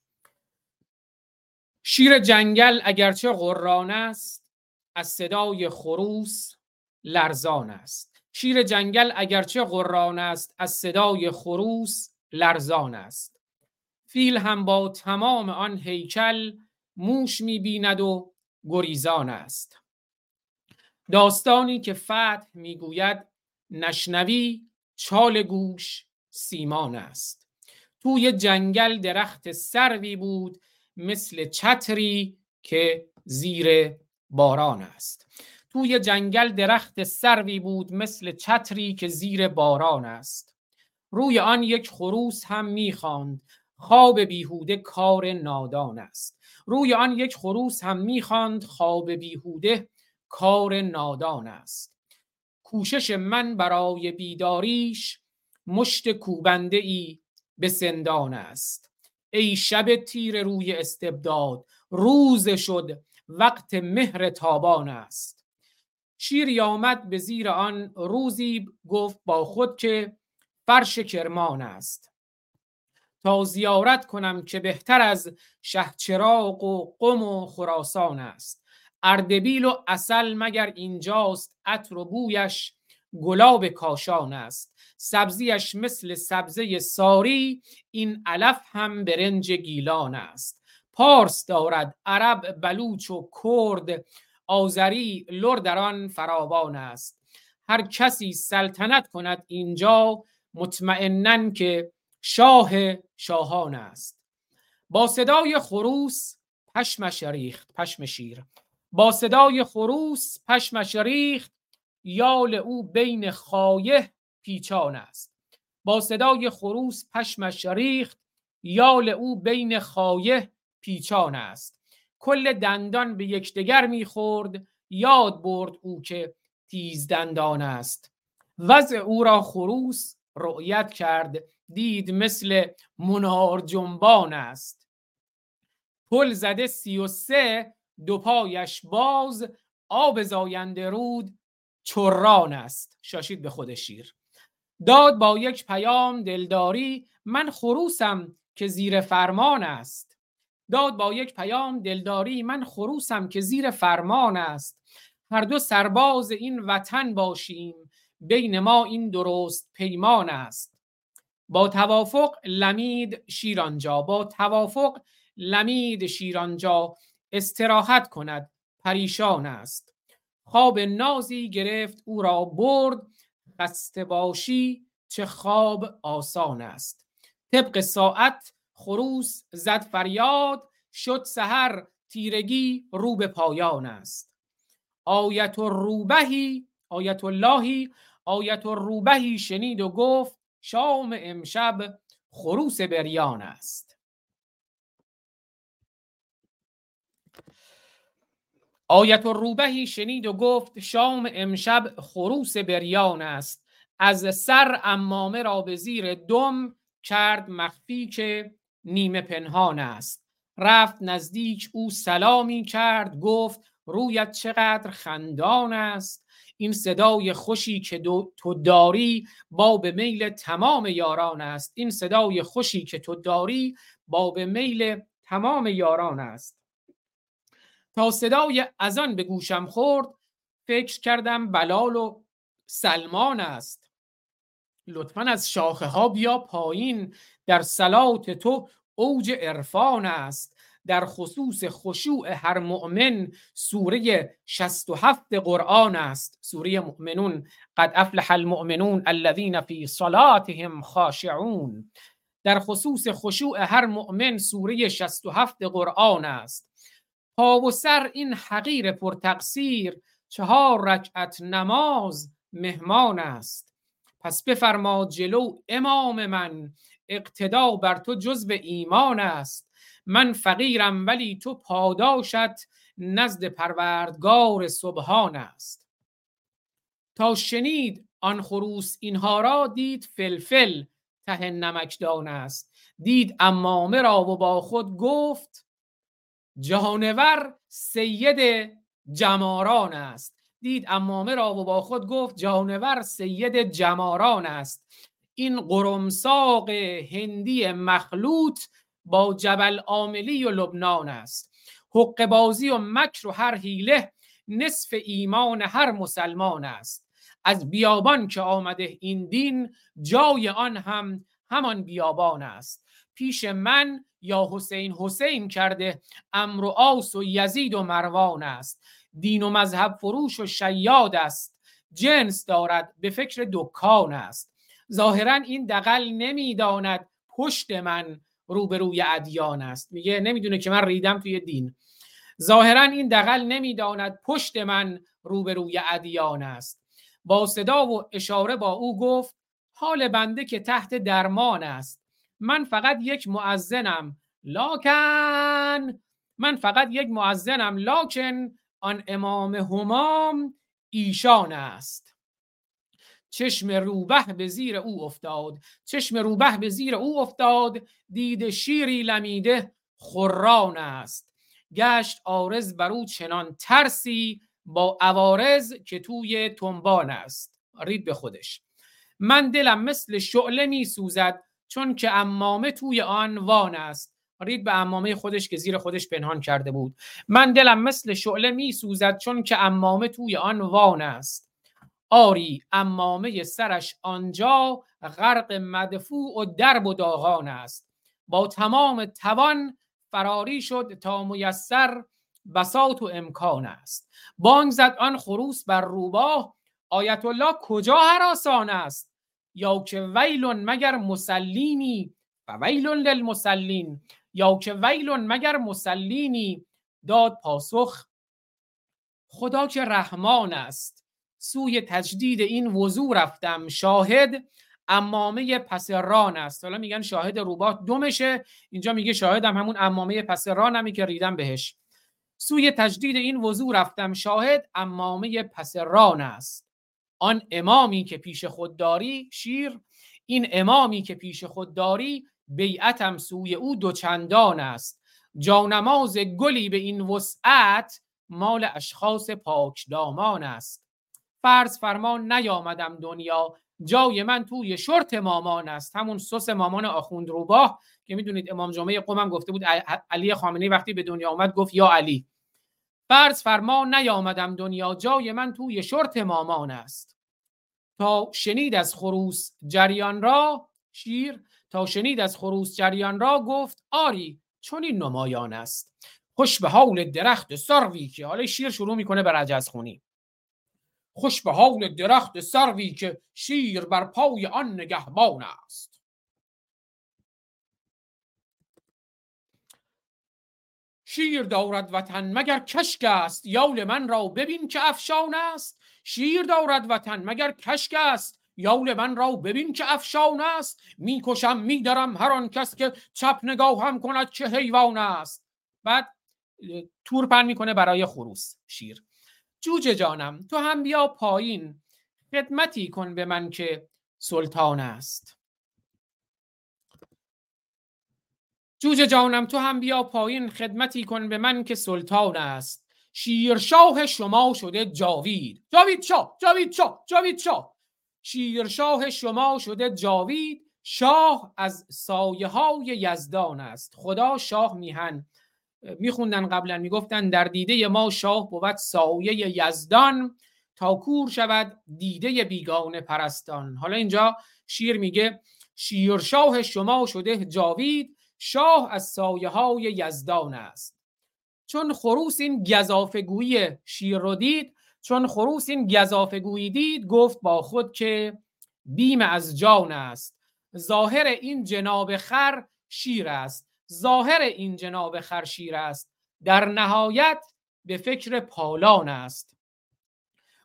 شیر جنگل اگرچه غران است از صدای خروس لرزان است. شیر جنگل اگرچه غران است از صدای خروس لرزان است. فیل هم با تمام آن هیکل موش می‌بیند و گریزان است. داستانی که فتح می‌گوید نشنوی چال گوش سیمان است. توی جنگل درخت سروی بود مثل چتری که زیر باران است. توی جنگل درخت سروی بود مثل چتری که زیر باران است. روی آن یک خروس هم می‌خواند. خواب بیهوده کار نادان است. روی آن یک خروس هم می‌خواند خواب بیهوده کار نادان است. کوشش من برای بیداریش مشت کوبنده ای به سندان است. ای شب تیر روی استبداد روز شد وقت مهر تابان است. شیری آمد به زیر آن روزی گفت با خود که فرش کرمان است. تا زیارت کنم که بهتر از شهچراغ و قم و خراسان است. اردبیل و اصل مگر اینجاست؟ عطر و بویش گلاب کاشان است. سبزیش مثل سبزه ساری این علف هم برنج گیلان است. پارس دارد عرب بلوچ و کرد آذری لر در آن فراوان است. هر کسی سلطنت کند اینجا مطمئنا که شاه شاهان است. با صدای خروس پشمش ریخت پشم شیر. با صدای خروس پشمش ریخت یال او بین خایه پیچان است. با صدای خروس پشمش ریخت یال او بین خایه پیچان است. کل دندان به یکدیگر می‌خورد یاد برد او که تیز دندان است. وضع او را خروس رؤیت کرد. دید مثل منار جنبان است. پل زده سی و سه دو پایش باز آب زاینده رود چران است. شاشید به خود شیر. داد با یک پیام دلداری من خروسم که زیر فرمان است. داد با یک پیام دلداری من خروسم که زیر فرمان است. هر دو سرباز این وطن باشیم بین ما این درست پیمان است. با توافق لمید شیرانجا با توافق لمید شیرانجا استراحت کند پریشان است. خواب نازی گرفت او را برد خسته باشی چه خواب آسان است. طبق ساعت خروس زد فریاد شد سحر تیرگی رو به پایان است. آیت روبهی آیت اللهی آیت روبهی شنید و گفت شام امشب خروس بریان است. آیت روبهی شنید و گفت شام امشب خروس بریان است. از سر امامه را به زیر دم کرد مخفی که نیمه پنهان است. رفت نزدیک او سلامی کرد گفت رویت چقدر خندان است. این صدای خوشی که تو داری با به میل تمام یاران است. این صدای خوشی که تو داری با به میل تمام یاران است. تا صدای اذان به گوشم خورد فکر کردم بلال و سلمان است. لطفا از شاخه ها بیا پایین در سلات تو اوج عرفان است. در خصوص خشوع هر مؤمن سوره 67 قرآن است. سوره مؤمنون قد افلح المؤمنون الذين في صلاتهم خاشعون. در خصوص خشوع هر مؤمن سوره 67 قرآن است. پا و سر این حقیر پرتقصیر چهار رکعت نماز مهمان است. پس بفرما جلو امام من اقتدا بر تو جزو ایمان است. من فقیرم ولی تو پاداشت نزد پروردگار سبحان است. تا شنید آن خروس اینها را دید فلفل ته نمکدان است. دید امامه را و با خود گفت جانور سید جماران است. دید امامه را و با خود گفت جانور سید جماران است. این قرمساق هندی مخلوط با جبل عاملی و لبنان است. حق بازی و مکر و هر حیله نصف ایمان هر مسلمان است. از بیابان که آمده این دین جای آن هم همان بیابان است. پیش من یا حسین حسین کرده امر و آس و یزید و مروان است. دین و مذهب فروش و شیاد است. جنس دارد به فکر دکان است. ظاهرا این دقل نمی‌داند پشت من روبروی ادیان است. میگه نمی‌دونه که من ریدم توی دین. ظاهرا این دقل نمی‌داند پشت من روبروی ادیان است. با صدا و اشاره با او گفت حال بنده که تحت درمان است. من فقط یک معزنم لاکن من فقط یک معزنم لاکن آن امام همام ایشان است. چشم روبه به زیر او افتاد. چشم روبه به زیر او افتاد. دید شیری لمیده خران است. گشت آرز بر او چنان ترسی با عوارز که توی تنبان است. رید به خودش. من دلم مثل شعله می سوزد چون که امامه توی آن وان است. رید به امامه خودش که زیر خودش پنهان کرده بود. من دلم مثل شعله می سوزد چون که امامه توی آن وان است. آری امامه سرش آنجا غرق مدفوع و درب و داغان است. با تمام توان فراری شد تا میسر بساط و امکان است. بانگ زد آن خروس بر روباه آیت الله کجا هراسان است؟ یا که ویلون مگر مسلینی؟ و ویلون للمسلین. یا که ویلون مگر مسلینی؟ داد پاسخ خدا که رحمان است. سوی تجدید این وضوع رفتم شاهد امامه پس ران است. حالا میگن شاهد روباه دومشه اینجا میگه شاهدم همون امامه پس رانمی که ریدم بهش. سوی تجدید این وضوع رفتم شاهد امامه پس ران است. آن امامی که پیش خود داری شیر این امامی که پیش خود داری بیعتم سوی او دوچندان است. جانماز گلی به این وسعت مال اشخاص پاک دامان است. فرض فرمان نیامدم دنیا. جای من توی شرط مامان است. همون سس مامان آخوند روباه که می‌دونید امام جمعه قوم گفته بود علی خامنه‌ای وقتی به دنیا آمد گفت یا علی. فرض فرمان نیامدم دنیا. جای من توی شرط مامان است. تا شنید از خروس جریان را شیر تا شنید از خروس جریان را گفت آری چون این نمایان است. خوش به حال درخت سروی که حالا شیر شروع می‌کنه به رجز خونی. خوش به حال درخت سروی که شیر بر پای آن نگهبان است. شیر دارد وطن مگر کشک است؟ یال من را ببین که افشان است. شیر دارد وطن مگر کشک است؟ یال من را ببین که افشان است. می‌کشم میدرم هر آن کس که چپ نگاهم کند چه حیوان است. بعد تور پن می‌کنه برای خروس شیر. جوجه جانم تو هم بیا پایین. خدمتی کن به من که سلطان است. جوجه جانم تو هم بیا پایین. خدمتی کن به من که سلطان است. شیرشاه شما شده جاوید. جاوید شاه جاوید شاه جاوید شاه. شیرشاه شما شده جاوید. شاه از سایه های یزدان است. خدا شاه میهن. میخوندن قبلا می‌گفتن در دیده ما شاه بود سایه یزدان تا کور شود دیده بیگانه پرستان. حالا اینجا شیر میگه شیرشاه شما شده جاوید شاه از سایه های یزدان است. چون خروس این گذافگویی شیر رو دید چون خروس این گذافگویی دید گفت با خود که بیم از جان است. ظاهر این جناب خر شیر است. ظاهر این جناب خر شیر است در نهایت به فکر پالان است.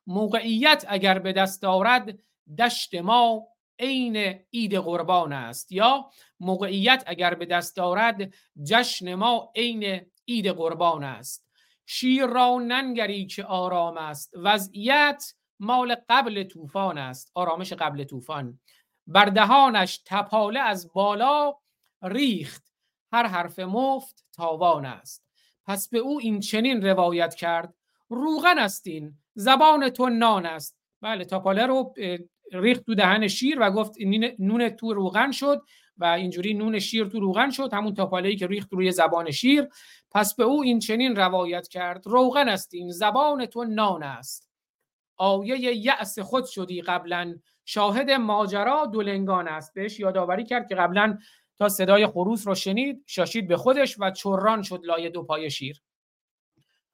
موقعیت اگر به دست آورد دشت ما عین عید قربان است. یا موقعیت اگر به دست آورد جشن ما عین عید قربان است. شیر را ننگری که آرام است. وضعیت مال قبل طوفان است. آرامش قبل طوفان. بر دهانش تپاله از بالا ریخت. هر حرف مفت تاوان است. پس به او این چنین روایت کرد روغن استین زبان تو نان است. بله تاپاله رو ریخت تو دهن شیر و گفت نون تو روغن شد و اینجوری نون شیر تو روغن شد همون تاپاله که ریخت روی زبان شیر. پس به او این چنین روایت کرد روغن استین زبان تو نان است. آیه یأس خود شدی قبلا شاهد ماجرا دولنگان است. بهش یادآوری کرد که قبلا تا صدای خروس رو شنید شاشید به خودش و چران شد لای دو پای شیر.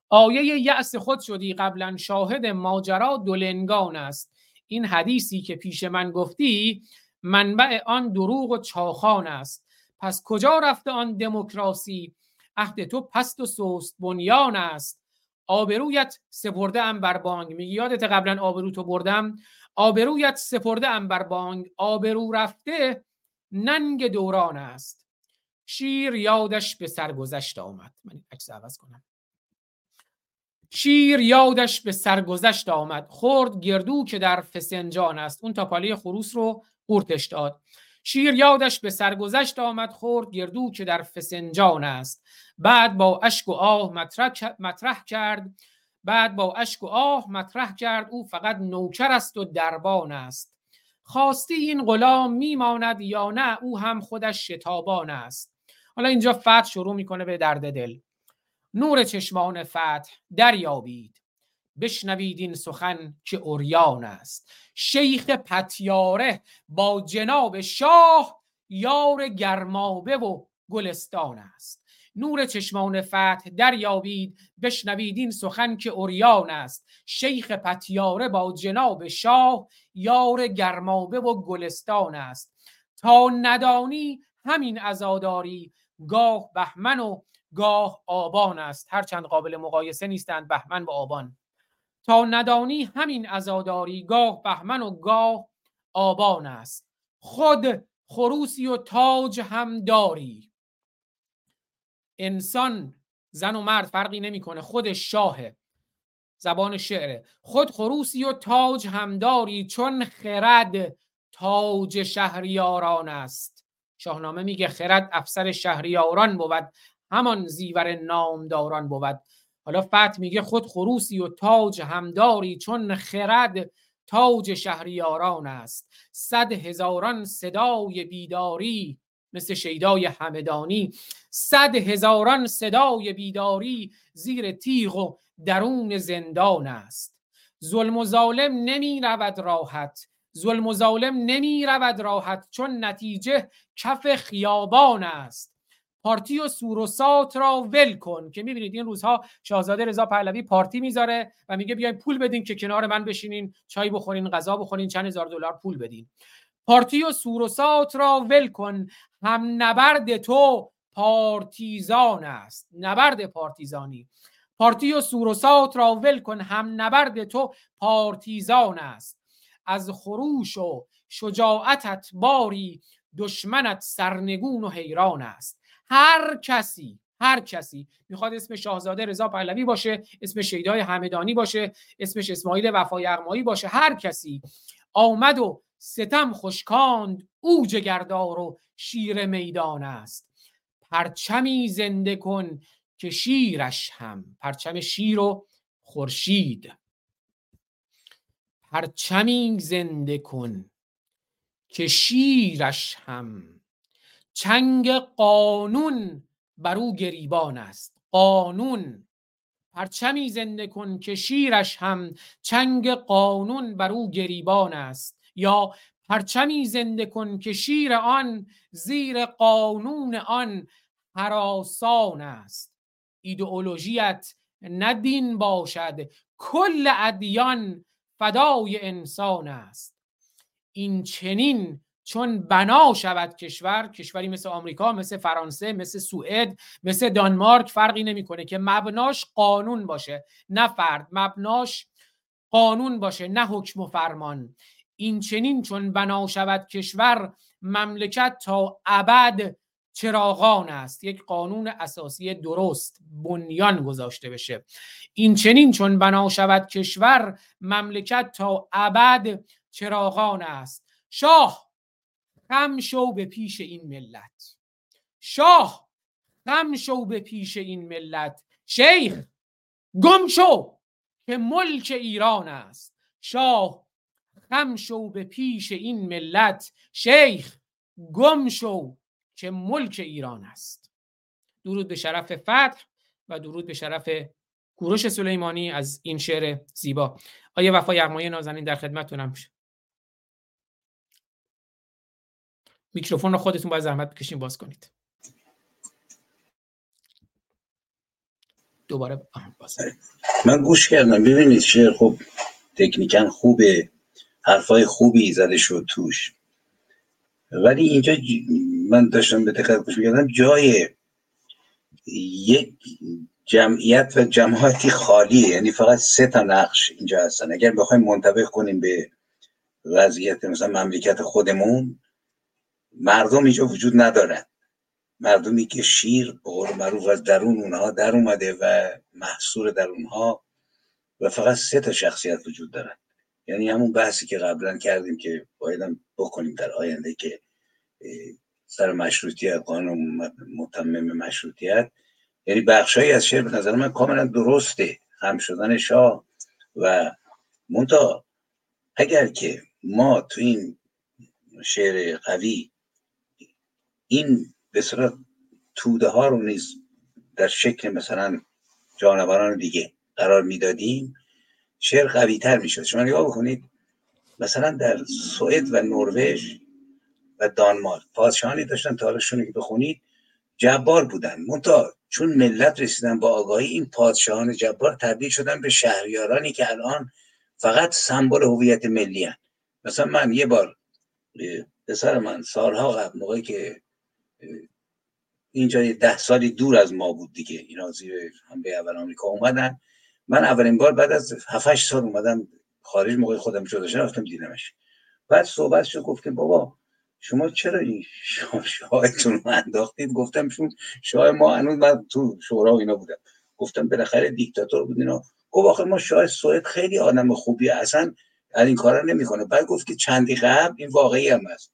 آیه یأس خود شدی قبلا شاهد ماجرا دولنگان است. این حدیثی که پیش من گفتی منبع آن دروغ و چاخان است. پس کجا رفته آن دموکراسی؟ عهد تو پست و سوست بنیان است. آبرویت سپرده ام بر بانگ. میگی یادت قبلا آبرو تو بردم؟ آبرویت سپرده ام بر بانگ. آبرو رفته ننگ دوران است. شیر یادش به سرگذشت آمد. من عکس عوض کنم. شیر یادش به سرگذشت آمد. خورد گردو که در فسنجان است. اون تاپاله خروس رو قورتش داد. شیر یادش به سرگذشت آمد. خورد گردو که در فسنجان است. بعد با اشک و آه مطرح, مطرح کرد. بعد با اشک و آه مطرح کرد. او فقط نوکر است و دربان است. خواستی این غلام میماند یا نه او هم خودش شتابان است. حالا اینجا فتح شروع می‌کنه به درد دل. نور چشمان فتح دریابید. بشنوید این سخن که اوریان است. شیخ پتیاره با جناب شاه یار گرمابه و گلستان است. نور چشمان فتح دریابید بشنوید این سخن که اوریان است. شیخ پتیاره با جناب شاه یار گرمابه و گلستان است. تا ندانی همین عزاداری گاه بهمن و گاه آبان است. هرچند قابل مقایسه نیستند بهمن و آبان. تا ندانی همین عزاداری گاه بهمن و گاه آبان است. خود خروسی و تاج هم داری. انسان زن و مرد فرقی نمی‌کنه. خود شاهه زبان شعره خود خروسی و تاج هم داری چون خرد تاج شهریاران است. شاهنامه میگه خرد افسر شهریاران بود همان زیور نامداران بود. حالا فتح میگه خود خروسی و تاج همداری چون خرد تاج شهریاران است. صد هزاران صدای بیداری مثل شیدای همدانی. صد هزاران صدای بیداری زیر تیغ و درون زندان است. ظلم و ظالم نمی رود راحت. ظلم و ظالم نمی رود راحت چون نتیجه کف خیابان است. پارتی و سوروسات را ول کن که می‌بینید این روزها شاهزاده رضا پهلوی پارتی می‌ذاره و میگه بیاین پول بدین که کنار من بشینین چای بخورین غذا بخورین چند هزار دلار پول بدین. پارتی و سوروسات را ول کن. هم نبرد تو پارتیزان است. نبرد پارتیزانی. پارتی و سوروسات را ول کن. هم نبرد تو پارتیزان است. از خروش و شجاعتت باری دشمنت سرنگون و حیران است. هر کسی هر کسی. می‌خواد اسم شاهزاده رضا پهلوی باشه اسم شیدای همدانی باشه اسمش اسماعیل وفای اغمایی باشه. هر کسی آمد و ستم خشکاند او جگردار و شیر میدان است. پرچمی زنده کن که شیرش هم پرچم شیر و خورشید. پرچمی زنده کن که شیرش هم. چنگ قانون بر او گریبان است. قانون. پرچمی زنده کن که شیرش هم. چنگ قانون بر او گریبان است. یا پرچمی زنده کن که شیر آن زیر قانون آن حراسان است. ایدئولوژیت ندین باشد کل ادیان فدای انسان است. این چنین چون بنا شود کشور کشوری مثل آمریکا مثل فرانسه مثل سوئد مثل دانمارک فرقی نمی‌کنه که مبناش قانون باشه. نه فرد مبناش قانون باشه نه حکم و فرمان. این چنین چون بنا شود کشور مملکت تا ابد چراغان است. یک قانون اساسی درست بنیان گذاشته بشه. این چنین چون بنا شود کشور مملکت تا ابد چراغان است. شاه خم شو به پیش این ملت. شاه خم شو به پیش این ملت. شیخ گم شو که ملک ایران است. شاه خم شو به پیش این ملت. شیخ گم شو که ملک ایران است. درود به شرف فتح و درود به شرف کوروش سلیمانی از این شعر زیبا. آیه وفا یغمایی نازنین در خدمتتونم؟ میکروفون رو خودتون باید زحمت بکشین باز کنید. دوباره باز. من گوش کردم. ببینید شعر خب تکنیکن خوبه. حرفای خوبی زده شد توش. ولی اینجا من داشتم به دقت گوش می‌کردم جای یک جمعیت و جماعتی خالیه یعنی فقط سه تا نقش اینجا هستن. اگر بخوایم منطبق کنیم به وضعیت مثلا مملکت خودمون مردم اینجا وجود ندارن. مردمی که شیر به قول معروف از درون اونها در اومده و محصور در اونها و فقط سه تا شخصیت وجود دارن. یعنی همون بحثی که قبلا کردیم که باید بکنیم در آینده که سر مشروطیت قانون متمم مشروطیت. یعنی بخشهایی از شعر به نظر من کاملا درسته. هم شدن شاه و مونتا اگر که ما تو این شعر قوی این به توده ها رو نیز در شکل مثلا جانوران دیگه قرار می‌دادیم شعر قوی تر شما نگاه بکنید مثلا در سوئد و نروژ و دانمارک پادشاهانی داشتن تاریخشون که بخونید جبار بودن. منتها چون ملت رسیدن با آگاهی این پادشاهان جبار تبدیل شدن به شهریارانی که الان فقط سمبل هویت ملی هن. مثلا من یه بار پسر من سالها قبل موقعی که اینجا ده سالی دور از ما بود دیگه اینا زیر حمله اول آمریکا اومدن. من اولین بار بعد از 7 سال اومدم خارج موقع خودم شده رفتم دیدمش. بعد صحبت شد گفت بابا شما چرا این شاهتون رو انداختید؟ گفتم چون شاه ما هنوز من تو شورا اینا بودم. گفتم بالاخره دیکتاتور بود اینا. گفت آخه ما شاه سوئد خیلی آدم خوبیه اصلا این کارا نمی‌کنه. بعد گفت که چندی قبل این واقعی هم هست.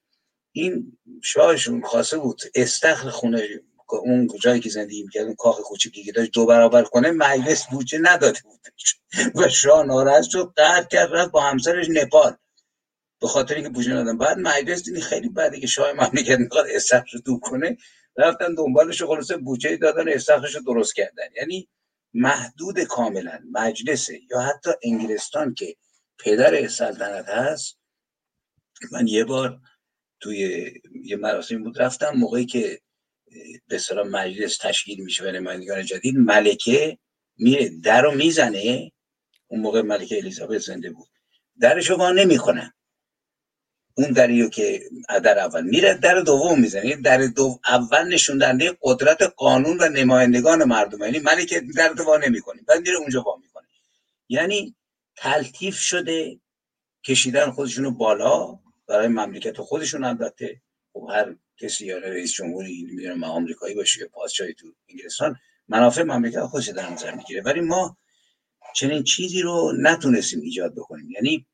این شاهشون خواسته بود استخر خونه اون جایی که زندگی می‌کرد اون کاخ کوچیکی که داشت دو برابر کنه مجلس بودجه نداده بود. و شاه ناراحت شد قهر کرد رفت با همسرش نپال. به خاطر اینکه بودجه ندادن بعد مجلس دیدی خیلی بعدی که شاه مملکت می‌خواد استخرش رو دور کنه. رفتن دنبالش خلاصه بودجه دادن استخرش رو درست کردن. یعنی محدود کاملا مجلس یا حتی انگلستان که پدر سلطنت هست. من یه بار توی یه مراسم بود رفتم موقعی که به مجلس تشکیل میشه برای نمایندگان جدید ملکه میره در رو می‌زنه. اون موقع ملکه الیزابت زنده بود. درشو وا نمی‌کنن اون دریو که در اول میره در دوم می‌زنه. در دو اول نشون دهنده قدرت قانون و نمایندگان مردم. یعنی ملکه در وا نمی‌کنه بعد میره اونجا وا می‌کنه یعنی تلطیف شده کشیدن خودشونو بالا. برای مملکت خودشون البته. خب هر کسی یا رئیس جمهوری نمی‌دونم آمریکایی باشه یا پادشاهی تو انگلستان منافع مملکت خودش در نظر می‌گیره. ولی ما چنین چیزی رو نتونستیم ایجاد بکنیم. یعنی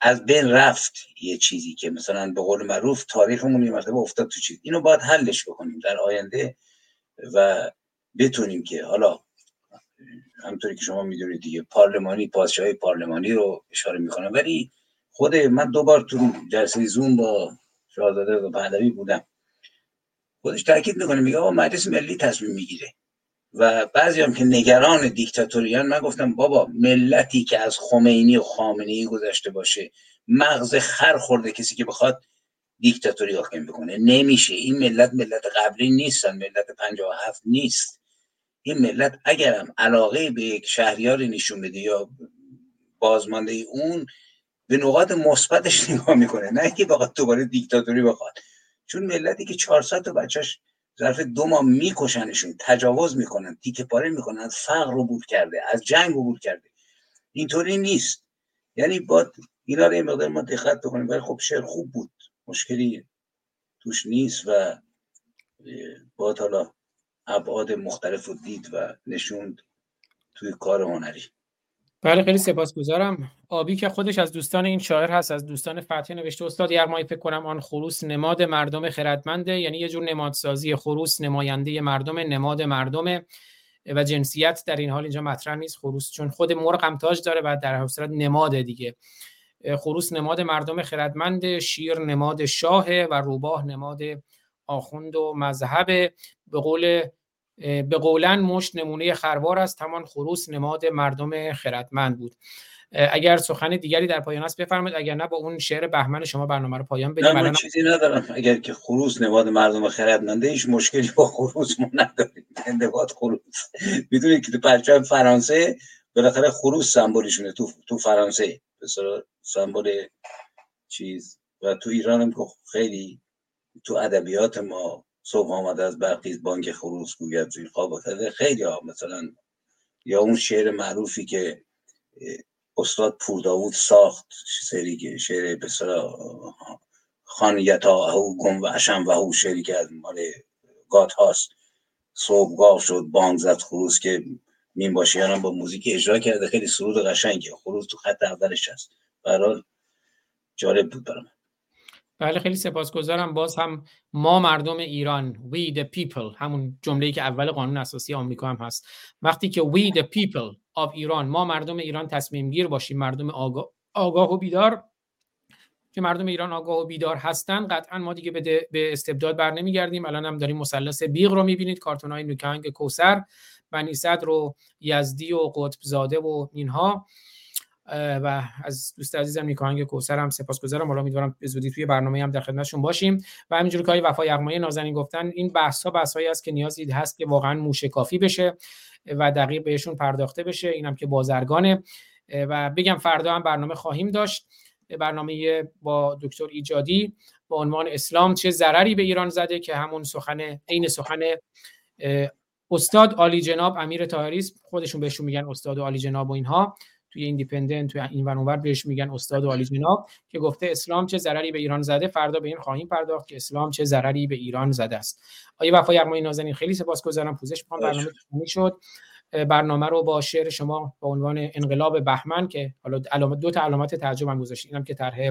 از بین رفت یه چیزی که مثلا به قول معروف تاریخمون یه مرتبه افتاد تو چیز. اینو باید حلش بکنیم در آینده و بتونیم که حالا همطوری که شما می‌دونید دیگه پارلمانی پادشاهی پارلمانی رو اشاره می‌کنم ولی خود من دوبار تو جلسه زوم با شاهزاده و پهلوی بودم. خودش تاکید می‌کنه میگه آقا مجلس ملی تصمیم می‌گیره. و بعضی هم که نگران دیکتاتوریان من گفتم بابا ملتی که از خمینی و خامنه ای گذشته باشه مغز خر خورده کسی که بخواد دیکتاتوری حاکم بکنه. نمیشه. این ملت ملت قبلی نیستن ملت 57 نیست. این ملت اگرم علاقه به یک شهریاری نشون بده یا بازمانده اون به نقاط مثبتش نگاه می‌کنه. نه که بخواد دوباره دیکتاتوری بخواد. چون ملتی که 400 تا بچهش ظرف دو ماه میکشنشون تجاوز می‌کنن تیکه پاره می‌کنن فقر رو بود کرده از جنگ بود کرده. اینطوری نیست. یعنی با اینا رو این مقدار ما دقت بکنیم. ولی خب شعر خوب بود. مشکلی توش نیست و با حالا ابعاد مختلف رو دید و نشوند توی کار هنری. بله خیلی سپاسگزارم. آبی که خودش از دوستان این شاعر هست از دوستان فتح نوشته استاد یغمایی فکر کنم آن خروس نماد مردم خردمنده یعنی یه جور نمادسازی خروس نماینده مردم نماد مردم و جنسیت در این حال اینجا مطرح نیست. خروس چون خود مرغ هم تاج داره و در حسرت نماد دیگه. خروس نماد مردم خردمند شیر نماد شاه و روباه نماد آخوند و مذهب. به قول به قولن مشت نمونه خروار است. همان خروس نماد مردم خردمند بود. اگر سخن دیگری در پایان است بفرمایید. اگر نه با اون شعر بهمن شما برنامه رو پایان بدیم من چیزی ندارم. اگر که خروس نماد مردم خردمنده هیچ مشکلی با خروس ما نداریم. نماد خروس. می‌دونید که تو پرچم فرانسه بالاخره خروس سمبولشونه تو تو فرانسه. به سمبل چیز. و تو ایران هم خیلی تو ادبیات ما صبح آمده از برقیز بانک خروس گوید زیر خواب خیلی ها مثلا یا اون شعر معروفی که استاد پور ساخت سری که شعر بسرا خان یتا او گم و اشم و او شعری که از مال گات هاست. صبحگاه شد بانگ زد خروس که مین باشیانم با موزیک اجرا کرده. خیلی سرود قشنگه. خروس تو خط اولش هست. برحال جالب بود برام. بله خیلی سپاسگزارم. باز هم ما مردم ایران we the people همون جمله‌ای که اول قانون اساسی آمریکا هم هست. وقتی که we the people of ایران ما مردم ایران تصمیم گیر باشیم مردم آگاه, آگاه و بیدار. که مردم ایران آگاه و بیدار هستن قطعا ما دیگه به استبداد بر نمیگردیم. الان هم داریم مثلث بیغ رو می‌بینید کارتون های نوکانگ کوسر بنی صدر و یزدی و قطب زاده و اینها. و از دوست عزیزم نیکاهنگ کوسر هم سپاسگزارم. حالا امیدوارم به زودی توی برنامه هم در خدمتشون باشیم. و همینجوری که وفا یغمایی نازنین گفتن این بحث ها بحث هایی است که نیازی هست که واقعا موشکافی بشه و دقیق بهشون پرداخته بشه. اینم که بازرگانه. و بگم فردا هم برنامه خواهیم داشت. برنامه با دکتر ایجادی با عنوان اسلام چه ضرری به ایران زده که همون سخن عین سخن استاد عالی جناب امیر طاهری خودشون بهشون میگن استاد عالی جناب و اینها. توی ایندیپندنت توی این ور بهش میگن استاد عالی جناب که گفته اسلام چه ضرری به ایران زده؟ فردا به این خواهیم پرداخت که اسلام چه ضرری به ایران زده است. آیه وفا یغمایی نازنین خیلی سپاسگزارم. پوزش می‌خوام برنامه شد. برنامه رو با شعر شما با عنوان انقلاب بهمن که حالا علامت دو تا علامت تعجب هم گذاشتین اینم که طرح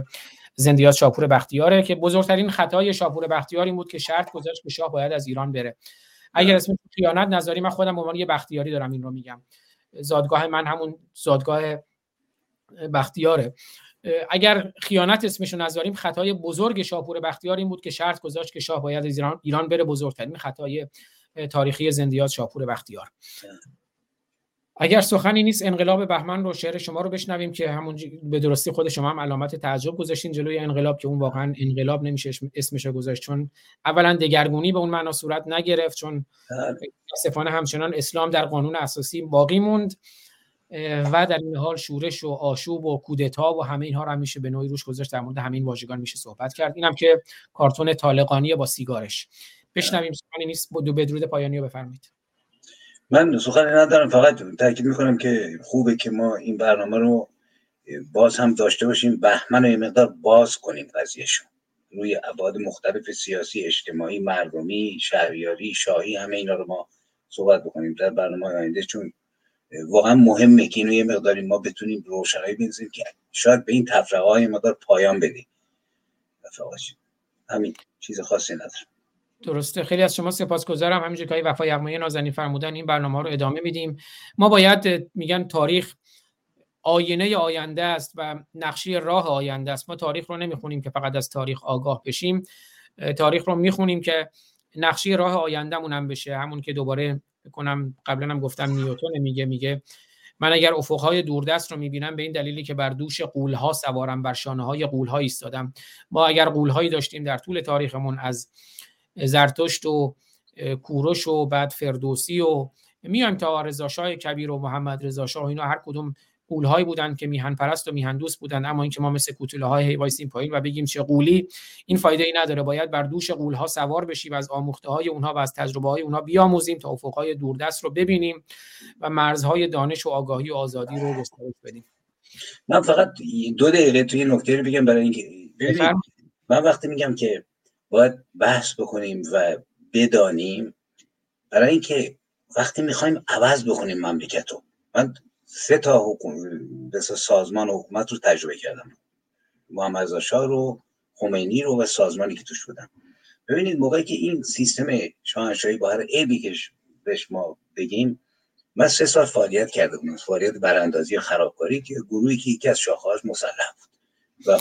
زندیات شاپور بختیاره که بزرگترین خطای شاپور بختیار این بود که شرط گذاشت که شاه باید از ایران بره. اگر اسم خیانت نظری من خودم به عنوان یه بختیاری دارم این رو میگم. زادگاه من همون زادگاه بختیاره. اگر خیانت اسمشو نذاریم خطای بزرگ شاپور بختیار این بود که شرط گذاشت که شاه باید از ایران ایران بره بزرگترین خطای تاریخی زندیات شاپور بختیار. اگر سخنی نیست انقلاب بهمن رو شعر شما رو بشنویم که همون به درستی خود شما هم علامت تعجب گذاشتین جلوی انقلاب که اون واقعا انقلاب نمیشه اسمش گذاشت. چون اولا دگرگونی به اون معنا صورت نگرفت چون متاسفانه همچنان اسلام در قانون اساسی باقی موند و در این حال شورش و آشوب و کودتا و همه اینها رو هم میشه به نوعی روش گذاشت. در مورد همین واژگان میشه صحبت کرد. اینم که کارتون طالقانی با سیگارش. بشنویم سخنی نیست دو بدرود پایانی رو بفرمایید. من سخنی ندارم فقط تاکید می‌کنم که خوبه که ما این برنامه رو باز هم داشته باشیم. بهمن و یه مقدار باز کنیم قضیهشون روی ابعاد مختلف سیاسی اجتماعی مردمی شهریاری شاهی همه اینا رو ما صحبت بکنیم در برنامه آینده. چون واقعا مهمه که اینو یه مقداری ما بتونیم روشنایی بنزیم که شاید به این تفرقه های مقدار پایان بدیم. همین چیز خاصی ندارم. درسته. خیلی از شما سپاسگزارم. همینجوری که وفا یغمایی نازنین فرمودن این برنامه رو ادامه میدیم. ما باید میگن تاریخ آینه آینده است و نقشه راه آینده است. ما تاریخ رو نمی‌خونیم که فقط از تاریخ آگاه بشیم. تاریخ رو می‌خونیم که نقشه راه آیندهمون هم بشه. همون که دوباره کنم قبلا هم گفتم نیوتون میگه میگه من اگر افقهای دوردست رو می‌بینم به این دلیلی که بر دوش قولها سوارم بر شانه های قولها ایستادم. ما اگر قولهایی داشتیم در طول تاریخمون از زرتشت و کوروش و بعد فردوسی و میایم تا رضا کبیر و محمد رضا شاه اینا هر کدوم قولهایی بودن که میهن پرست و میهن دوست بودن اما اینکه ما مثل کوتوله های وایسیم پایین و بگیم چه قولی این فایده ای نداره. باید بر دوش قولها سوار بشیم و از آموخته های اونها و از تجربه های اونها بیاموزیم تا افقهای دوردست رو ببینیم و مرزهای دانش و آگاهی و آزادی رو گسترش بدیم. من فقط دو دقیقه توی نکته رو بگم برای اینکه من وقتی میگم که باید بحث بکنیم و بدانیم. برای اینکه وقتی می‌خوایم عوض بکنیم مملکت رو من سه تا حکوم... سازمان و حکومت رو تجربه کردم. محمد شاه رو خمینی رو و سازمانی که توش بودم. ببینید موقعی که این سیستم شاهنشاهی با هر عیبی که بهش ما بگیم من سه سال فعالیت کرده بودم. فعالیت براندازی خرابکاری که گروهی که یکی از شاخه‌هاش مسلح بود. و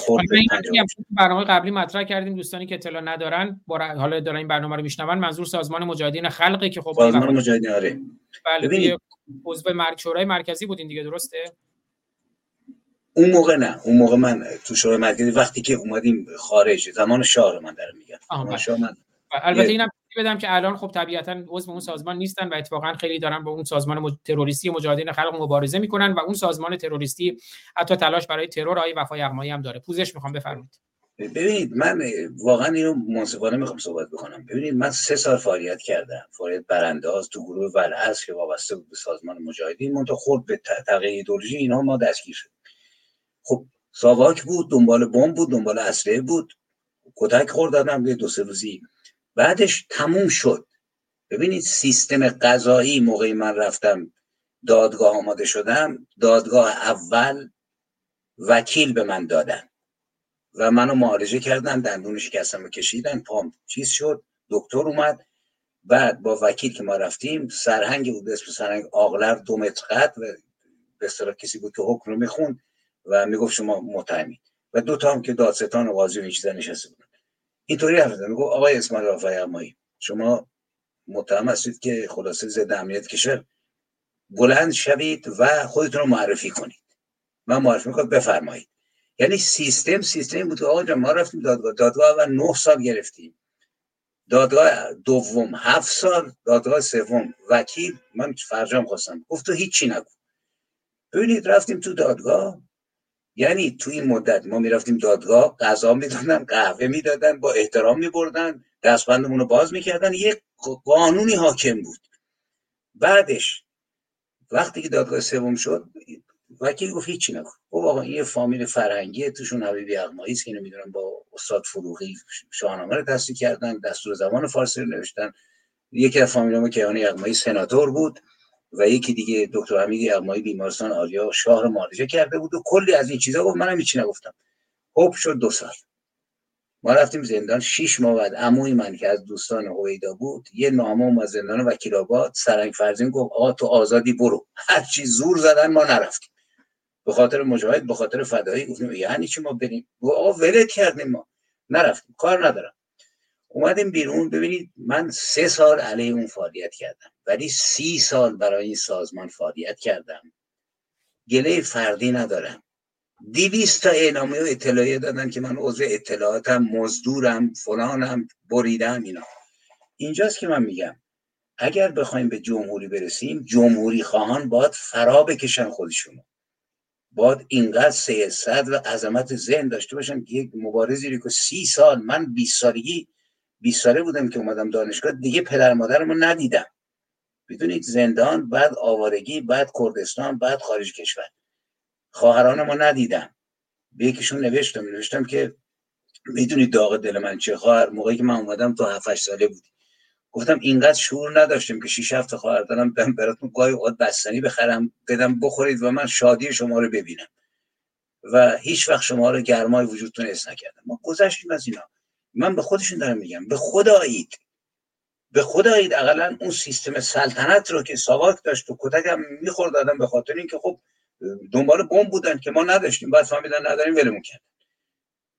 برنامه قبلی مطرح کردیم دوستانی که اطلاع ندارن حالا دارن این برنامه رو میشنون منظور سازمان مجاهدین خلقه که خب سازمان مجاهدین آره. بله عضو مرک شورای مرکزی بودین دیگه درسته؟ اون موقع نه. اون موقع من تو شورای مرکزی وقتی که اومدیم خارج زمان شاه من دارم میگم. بله. من البته اینم بدم که الان خب طبیعتا عضو اون سازمان نیستن و اتفاقا خیلی دارن با اون سازمان تروریستی مجاهدین خلق مبارزه می‌کنن و اون سازمان تروریستی حتی تلاش برای ترور آی وفای یغمایی هم داره. پوزش می‌خوام بفرمایید. ببینید من واقعا اینو منصفانه می‌خوام صحبت بکنم. ببینید من سه سال فعالیت کردم. فعالیت برانداز تو گروه ولعصر که وابسته بود به سازمان مجاهدین منتها خود به تغییر ایدولوژی اینها ما دستگیر شد خب ساواک بود دنبال بمب بود دنبال اسلحه بود. کتک خوردادم به دو سه روزی بعدش تموم شد. ببینید سیستم قضایی موقعی من رفتم دادگاه آماده شدم دادگاه اول وکیل به من دادن و منو معالجه کردن دندون شکستم و کشیدن پام چیز شد دکتر اومد. بعد با وکیل که ما رفتیم سرهنگ بود اسم سرهنگ آغلر دو متر قد و به اصطلاح کسی بود که حکم رو می‌خوند و می‌گفت شما متهمید و دو تا هم که دادستان و قاضی و این چیزا نشسته بودن اینطوری حرف زدن می‌گفت آقای اسماعیل رافعی شما متهم هستید که خلاصه ضد امنیت کشور بلند شوید و خودتون رو معرفی کنید. من معرفی می‌کنم بفرمایید. یعنی سیستم سیستم بود که آقا ما رفتیم دادگاه. دادگاه اول نه سال گرفتیم. دادگاه دوم هفت سال دادگاه سوم وکیل. من فرجام خواستم. گفت تو هیچی نگو. ببینید رفتیم تو دادگاه. یعنی تو این مدت ما می‌رفتیم دادگاه غذا می‌دادن قهوه می‌دادن با احترام میبردن دستبندمون رو باز می‌کردن یه قانونی حاکم بود. بعدش وقتی که دادگاه سوم شد وکیل گفت هیچی نکن گفت آقا این فامیل فرهنگی توشون حبیبی اقمایی که نمی‌دونم با استاد فروغی شاهنامه رو تصدیق کردن دستور زمان فارسی رو نوشتن. یکی از فامیل ما کیهان اقمایی سناتور بود. و یکی دیگه دکتر حمید اقمایی بیمارستان آریا شاه رو معالجه کرده بود و کلی از این چیزا گفت منم هیچی نگفتم. خب شد دو سال. ما رفتیم زندان شیش ماه بعد عموی من که از دوستان هویدا بود یه نامه از زندان وکیل آباد سرنگ فرزین گفت آقا تو آزادی برو. هر چی زور زدن ما نرفتیم. به خاطر مجاهد به خاطر فدایی گفتیم یعنی چی ما بریم؟ آقا ولت کردیم ما. نرفتیم. کار ندارم. اومدیم بیرون. ببینید من سه سال علیه اون فعالیت کردم ولی سی سال برای این سازمان فعالیت کردم. گله فردی ندارم. دیویست تا اعلامیه و اطلاعیه دادن که من عضو اطلاعاتم مزدورم فلانم بریدم اینا. اینجاست که من میگم اگر بخوایم به جمهوری برسیم جمهوری خواهان باید فرا بکشن خودشونو. باید اینقدر سیاست و عظمت ذهن داشته باشن که یک مبارزی رو که سی سال من 20 سالگی 20 ساله بودم که اومدم دانشگاه دیگه پدر مادرمو ندیدم. بدونید زندان بعد آوارگی بعد کردستان بعد خارج کشور. خواهران ما ندیدم. به یکیشون نوشتم نوشتم که می‌دونید داغ دل من چه خواهر موقعی که من اومدم تو 7 ساله بودی. گفتم اینقدر شعور نداشتیم که 6 7 خواهر دارم براتون گاهی اوقات بستنی بخرم بدم بخورید و من شادی شما رو ببینم. و هیچ وقت شما رو گرمای وجودتون اس نکردم. ما گذشتیم از اینا. من به خودشون دارم میگم. به خدایید. به خدایید. اقلا اون سیستم سلطنت رو که ساواک داشت و کتک هم می‌خورد آدم به خاطر اینکه خب دنبال بمب بودن که ما نداشتیم. بعد فهمیدن نداریم ولمون کرد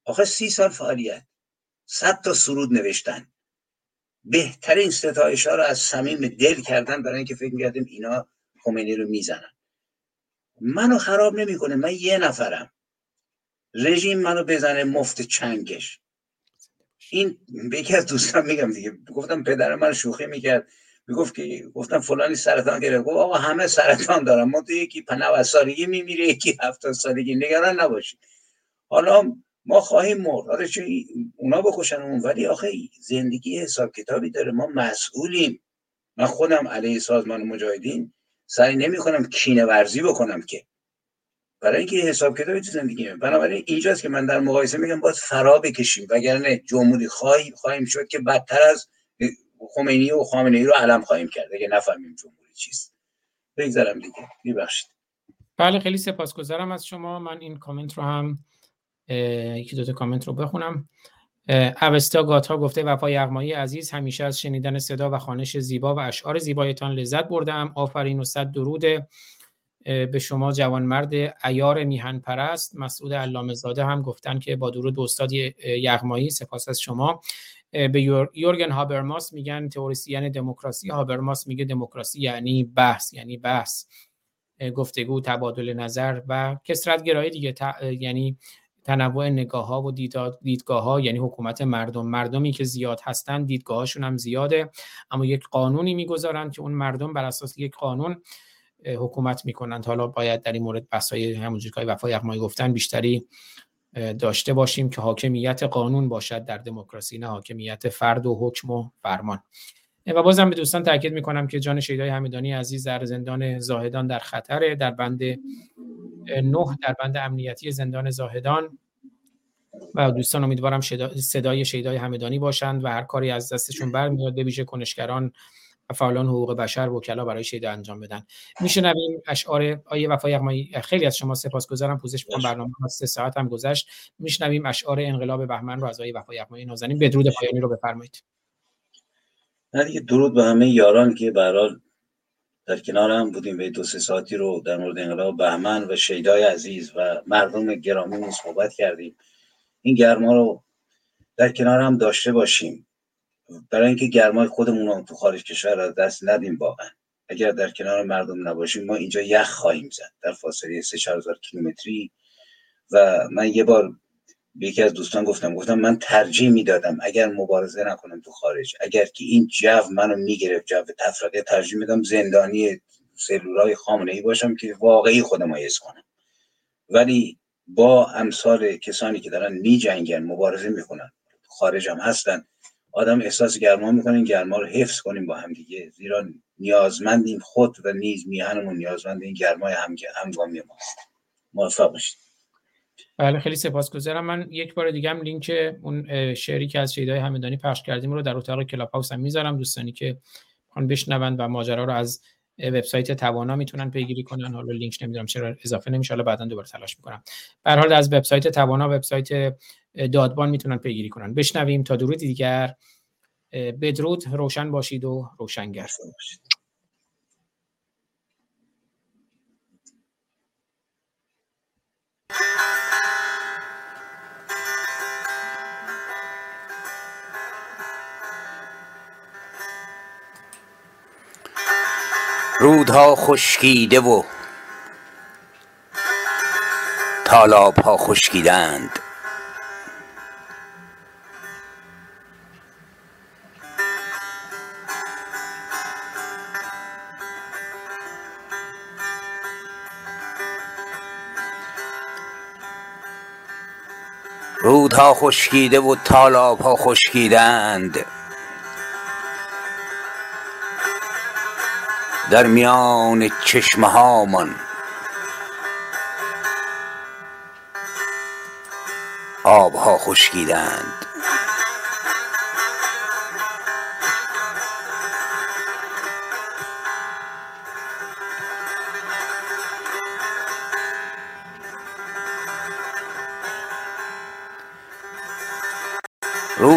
آخه سی سال فعالیت. صد تا سرود نوشتن. بهترین ستایش ها رو از صمیم دل کردن برای اینکه فکر می‌کردیم اینا خمینی رو می‌زنن. منو خراب نمی‌کنه. من یه نفرم. رژیم منو بزنه مفت چنگش. این به یکی از دوستان میگم دیگه گفتم پدر من شوخی می‌کرد. می‌گفت که گفتم فلانی سرطان گرفت. گفت آقا همه سرطان دارن. ما تو یکی 90 سالگی میمیره یکی 70 سالگی. نگران نباشید. حالا ما خواهیم مرد. آره چون اونا بکشن اون. ولی آخه زندگی حساب کتابی داره. ما مسئولیم. من خودم علیه سازمان مجاهدین سعی نمی کنم کینه ورزی بکنم که برای اینکه حساب کتابی تو زندگی بنابراین اینجاست که من در مقایسه میگم باید فرا بکشیم. وگرنه جمهوری خواهیم خواهیم شد که بدتر از خمینی و خامنه ای رو علم خواهیم کرد. اگه نفهمیم جمهوری چیست. بگذارم دیگه. میبخشید بله خیلی سپاسگزارم از شما. من این کامنت رو هم یکی دوتا کامنت رو بخونم. اوستا گاتا گفته وفای یغمایی عزیز همیشه از شنیدن صدا و خانش زیبا و اشعار زیبایتان لذت بردم. آفرین و صد درود به شما جوانمرد ایار میهن پرست مسعود علامه زاده هم گفتن که با درود به استاد یغمایی سپاس از شما. به یورگن هابرماس میگن تئوریسین دموکراسی. هابرماس میگه دموکراسی یعنی بحث یعنی بحث. گفتگو تبادل نظر و کسرت گرایی دیگه یعنی تنوع نگاه ها و دیدگاه ها یعنی حکومت مردم. مردمی که زیاد هستن دیدگاهاشون هم زیاده. اما یک قانونی می‌گذارن که اون مردم بر اساس یک قانون حکومت می‌کنن حالا باید در این مورد بحث‌های همونجوری که وفای یغمایی گفتن بیشتری داشته باشیم که حاکمیت قانون باشد در دموکراسی نه حاکمیت فرد و حکم و فرمان. و بازم به دوستان تاکید می‌کنم که جان شیدای حمیدانی عزیز در زندان زاهدان در خطره در بند نه در بند امنیتی زندان زاهدان. و دوستان امیدوارم صدای شیدای همدانی باشند و هر کاری از دستشون برمیاد به ویژه کنشگران و فعالان حقوق بشر وکلا برای شیدا انجام بدن. میشنویم اشعار آیه وفای یغمایی خیلی از شما سپاسگزارم. پوزش می‌کنم برنامه ها سه ساعت هم گذشت. میشنویم اشعار انقلاب بهمن رو از آیه وفای یغمایی نازنین. بدرود پایانی رو بفرمایید. نه دیگه درود به همه یاران که به در کنار هم بودیم. به دو سه ساعتی رو در مورد انقلاب بهمن و شیدای عزیز و مردم گرامی صحبت کردیم. این گرما رو در کنار هم داشته باشیم. برای اینکه گرمای خودمون رو تو خارج کشور از دست ندیم واقعا. اگر در کنار مردم نباشیم ما اینجا یخ خواهیم زد. در فاصله سه چهار هزار کیلومتری. و من یه بار به یکی از دوستان گفتم گفتم من ترجیح می‌دادم اگر مبارزه نکنم تو خارج اگر که این جو منو می‌گرفت جو تفرقه ترجیح میدم زندانی سلولای خامنه ای باشم که واقعی خودم حس کنم. ولی با امثال کسانی که دارن می جنگن مبارزه می‌کنن خارج هم هستن آدم احساس گرما می‌کنه گرما رو حفظ کنیم با هم دیگه. زیرا نیازمندیم خود و نیز میهنمون نیازمند این گرمای هم همگامی ماست. موفق باشید. بله خیلی سپاسگزارم. من یک بار دیگه هم لینک اون شعری که از شیدای همدانی پخش کردیم رو در اتاق کلاب هاوس هم می‌ذارم. دوستانی که می‌خوان بشنون و ماجرا رو از وبسایت توانا می‌تونن پیگیری کنن. حالا لینک نمی‌دونم چرا اضافه نمیشه. حالا بعدا دوباره تلاش می‌کنم. به حال از وبسایت توانا وبسایت دادبان می‌تونن پیگیری کنن. بشنویم تا درود دیگر. بدرود روشن باشید و روشنگر. باشید رودها خشکیده و تالاب ها خشکیدند. رودها خشکیده و تالاب ها خشکیدند. در میان چشمه هامان آبها خشکیدند.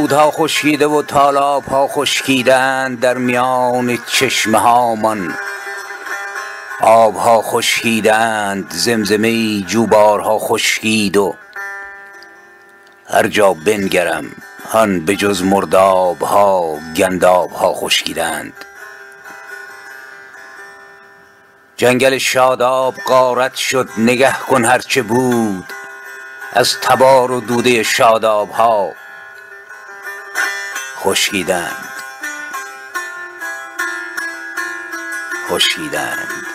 رودها خشکیده و تالاب ها خشکیدند در میان چشمه هامان آبها خشکیدند زمزمه جوبارها خشکید و هر جا بنگرم هن به جز مرداب ها گنداب ها خشکیدند. جنگل شاداب غارت شد نگه کن هرچه بود. از تبار و دوده شاداب ها خشکیدند خشکیدند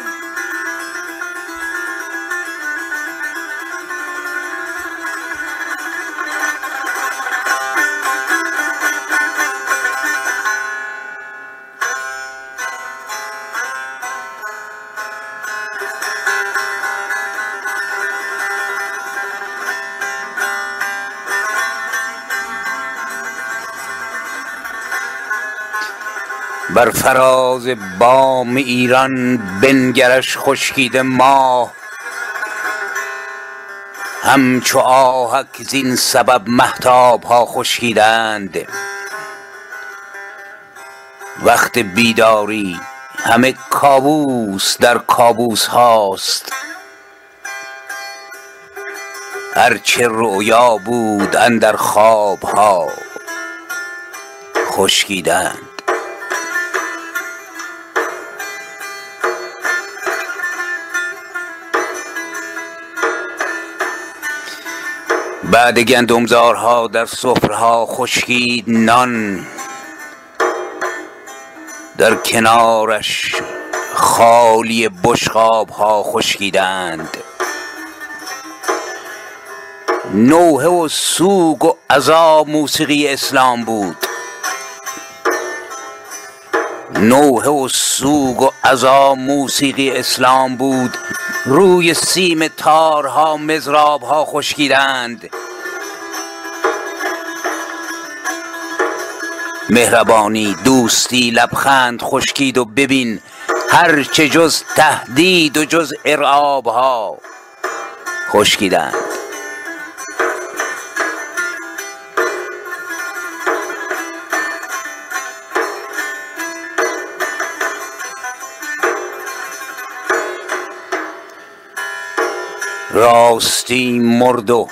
بر فراز بام ایران بنگرش خشکیده ماه. همچو آهک زین سبب مهتاب ها خشکیدند. وقت بیداری همه کابوس در کابوس هاست. هرچه رؤیا بود اندر خواب ها خشکیدند. بعد گندمزارها در سفرها خشکید نان. در کنارش خالی بشقاب ها خشکیدند. نوحه و سوگ و عذا موسیقی اسلام بود. نوحه و سوگ و عذا موسیقی اسلام بود. روی سیم تارها مزرابها خشکیدند. مهربانی دوستی لبخند خشکید و ببین هر چه جز تهدید و جز ارعاب ها خشکیدند. راستی مرد و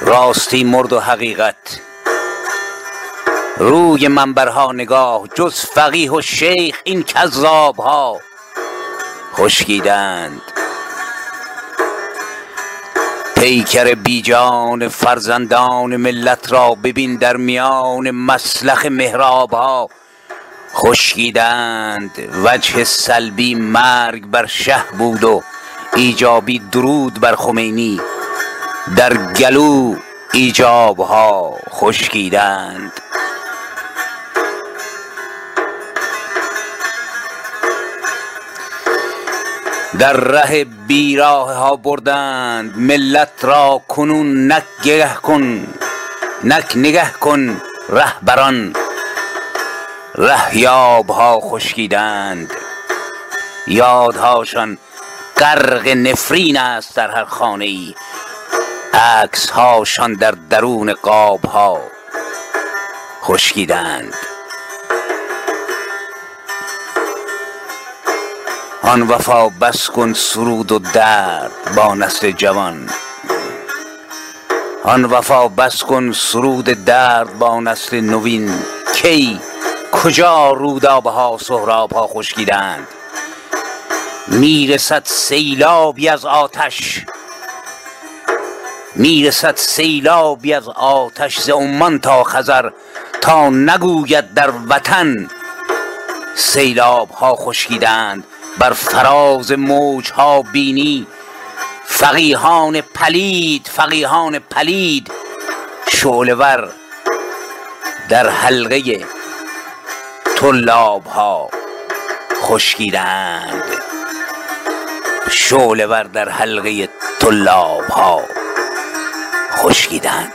راستی مرد و حقیقت. روی منبرها نگاه جز فقیه و شیخ این کذاب ها خشکیدند. پیکر بیجان فرزندان ملت را ببین در میان مسلخ محراب ها خشکیدند. وجه سلبی مرگ بر شه بود و ایجابی درود بر خمینی. در گلو ایجاب ها خشکیدند. در ره بیراه ها بردند. ملت را کنون نک گه کن نک نگه کن رهبران. رهیاب ها خشکیدند. یادهاشان غرق نفرین است در هر خانه ای عکس هاشان در درون قاب ها خشکیدند. آن وفا بس کن سرود و درد با نسل جوان. آن وفا بس کن سرود درد با نسل نوین. کی؟ کجا رودابه ها سهراب ها خشکیدند؟ می‌رسد سیلابی از آتش. می‌رسد سیلابی از آتش ز عمان تا خزر تا نگوید در وطن. سیلاب ها خشکیدند بر فراز موج ها بینی. فقیهان پلید فقیهان پلید. شعله ور در حلقه طلاب ها خشکیدند. شعله ور در حلقه طلاب ها خشکیدند.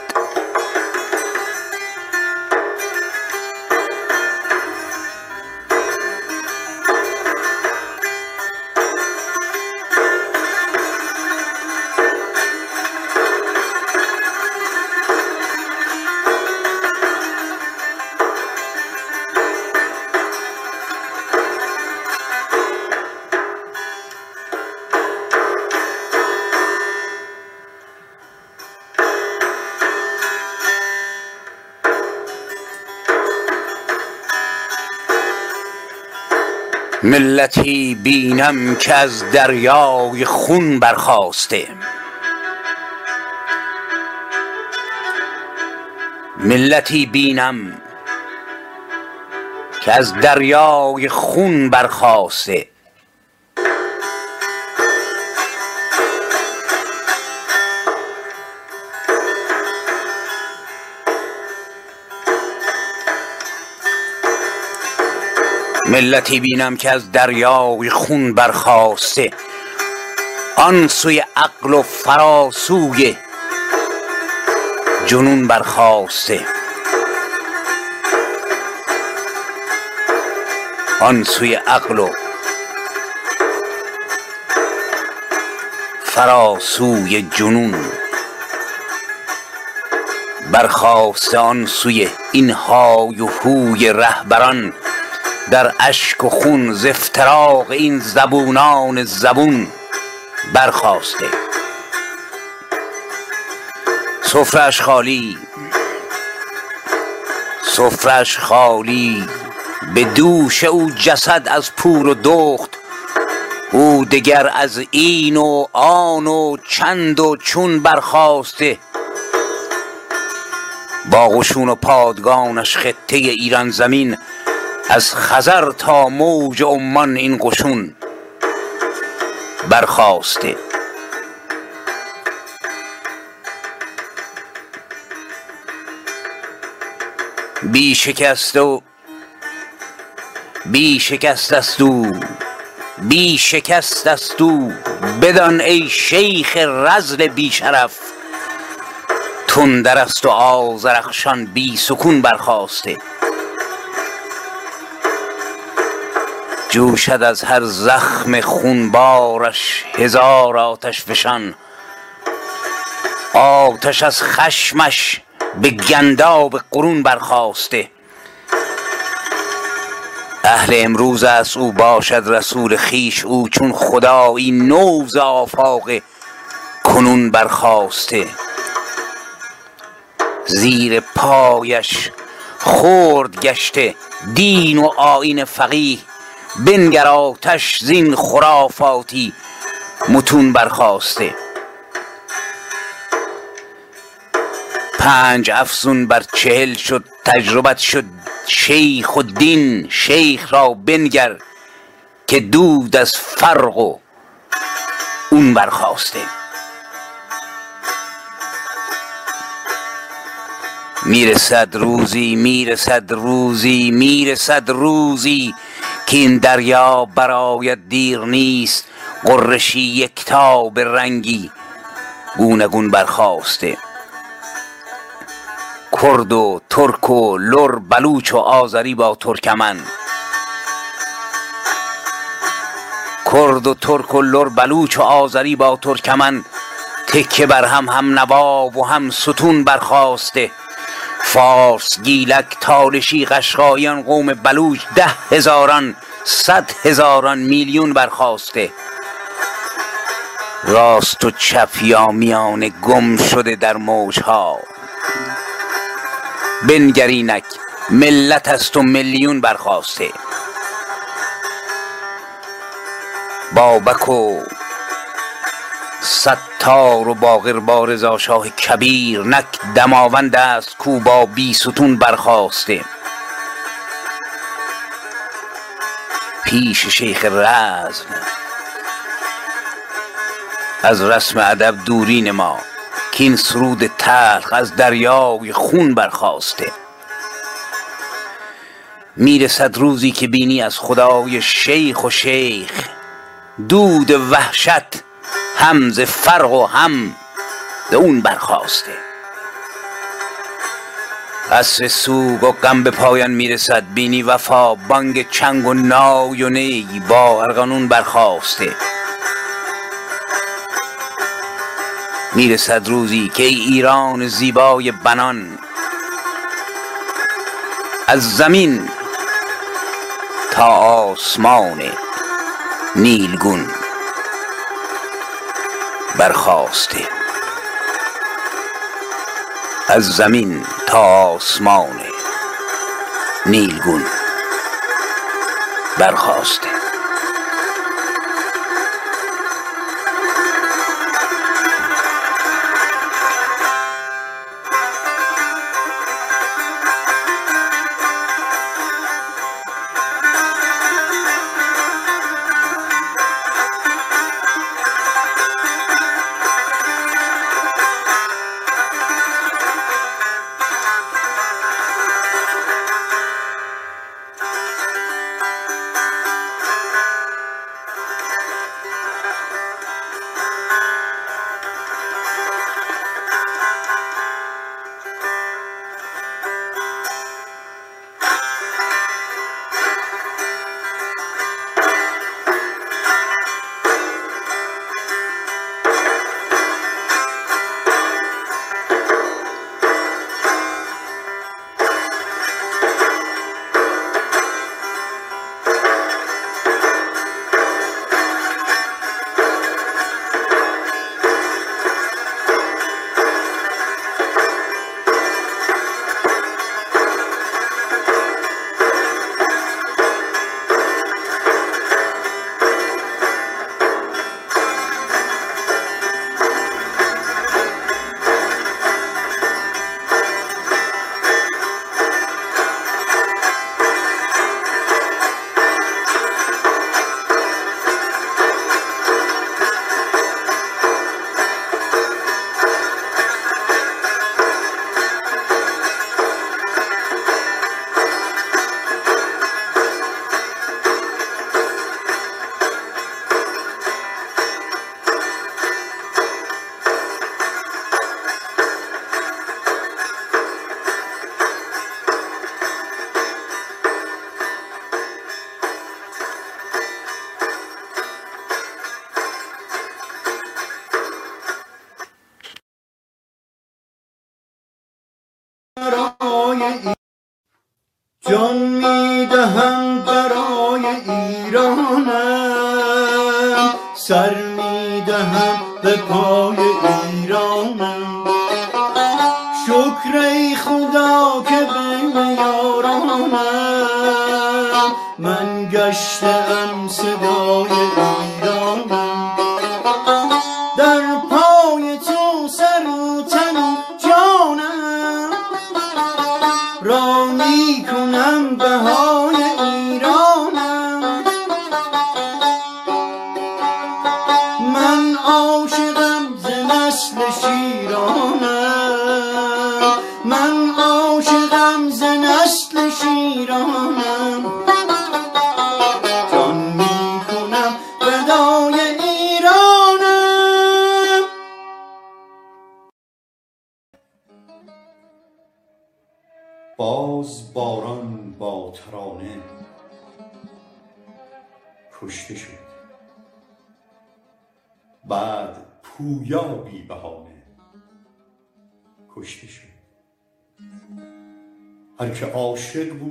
ملتی بینم که از دریای خون برخاسته. ملتی بینم که از دریای خون برخاسته. ملتی بینم که از دریای خون برخاسته. آن سوی عقل و فراسوی جنون برخاسته. آن سوی عقل و فراسوی جنون برخاسته. آن سوی این های و هوی رهبران در اشک و خون ز افتراق این زبونان زبون برخاسته سفرش خالی. سفرش خالی. به دوش او جسد از پور و دخت. او دگر از این و آن و چند و چون برخاسته با و پادگانش خطه ایران زمین. از خزر تا موج عمان این قشون برخاسته. بی شکست و بی شکست است او بی شکست است او. بدان ای شیخ رذل بی شرف تندر است و آذرخشان بی سکون برخاسته. جوشد از هر زخم خونبارش هزار آتش فشان. آتش از خشمش به گنداب قرون برخاسته. اهل امروز است او باشد رسول خویش او چون خدایی نو ز آفاق کنون برخاسته. زیر پایش خرد گشته دین و آین فقیه. بنگر آتش زین خرافاتی متون برخواسته پنج افسون بر چهل شد تجربت شد شیخ و دین شیخ را بنگر که دود از فرق و اون برخواسته می‌رسد روزی می‌رسد روزی می‌رسد روزی. که این دریا براید دیر نیست قرشی یکتا به رنگی گونگون برخواسته کرد و ترک و لر بلوچ و آذری با ترکمن. کرد و ترک و لر بلوچ و آذری با ترکمن. تکه بر هم هم نواب و هم ستون برخواسته فارس گیلک تالشی قشقایان قوم بلوچ ده هزاران صد هزاران میلیون برخواسته. راست و چپ یا میان گم شده در موجها. بنگر اینک ملت است و میلیون برخواسته. بابک و ستار و باقر با رضا شاه کبیر نک دماوند است کو با بیستون برخواسته پیش شیخ رزم از رسم ادب دوری نما کین سرود تلخ از دریای خون برخواسته می‌رسد روزی که بینی از خدای شیخ و شیخ دود وحشت هم ز فرق و هم ز اون برخواسته. عصر سوگ و غم به پایان می‌رسد بینی وفا بانگ چنگ و نای و نی با ارغنون برخواسته. می‌رسد روزی که ای ایران زیبای بنان. از زمین تا آسمان نیلگون. برخاسته از زمین تا آسمان نیلگون برخاسته من عاشقم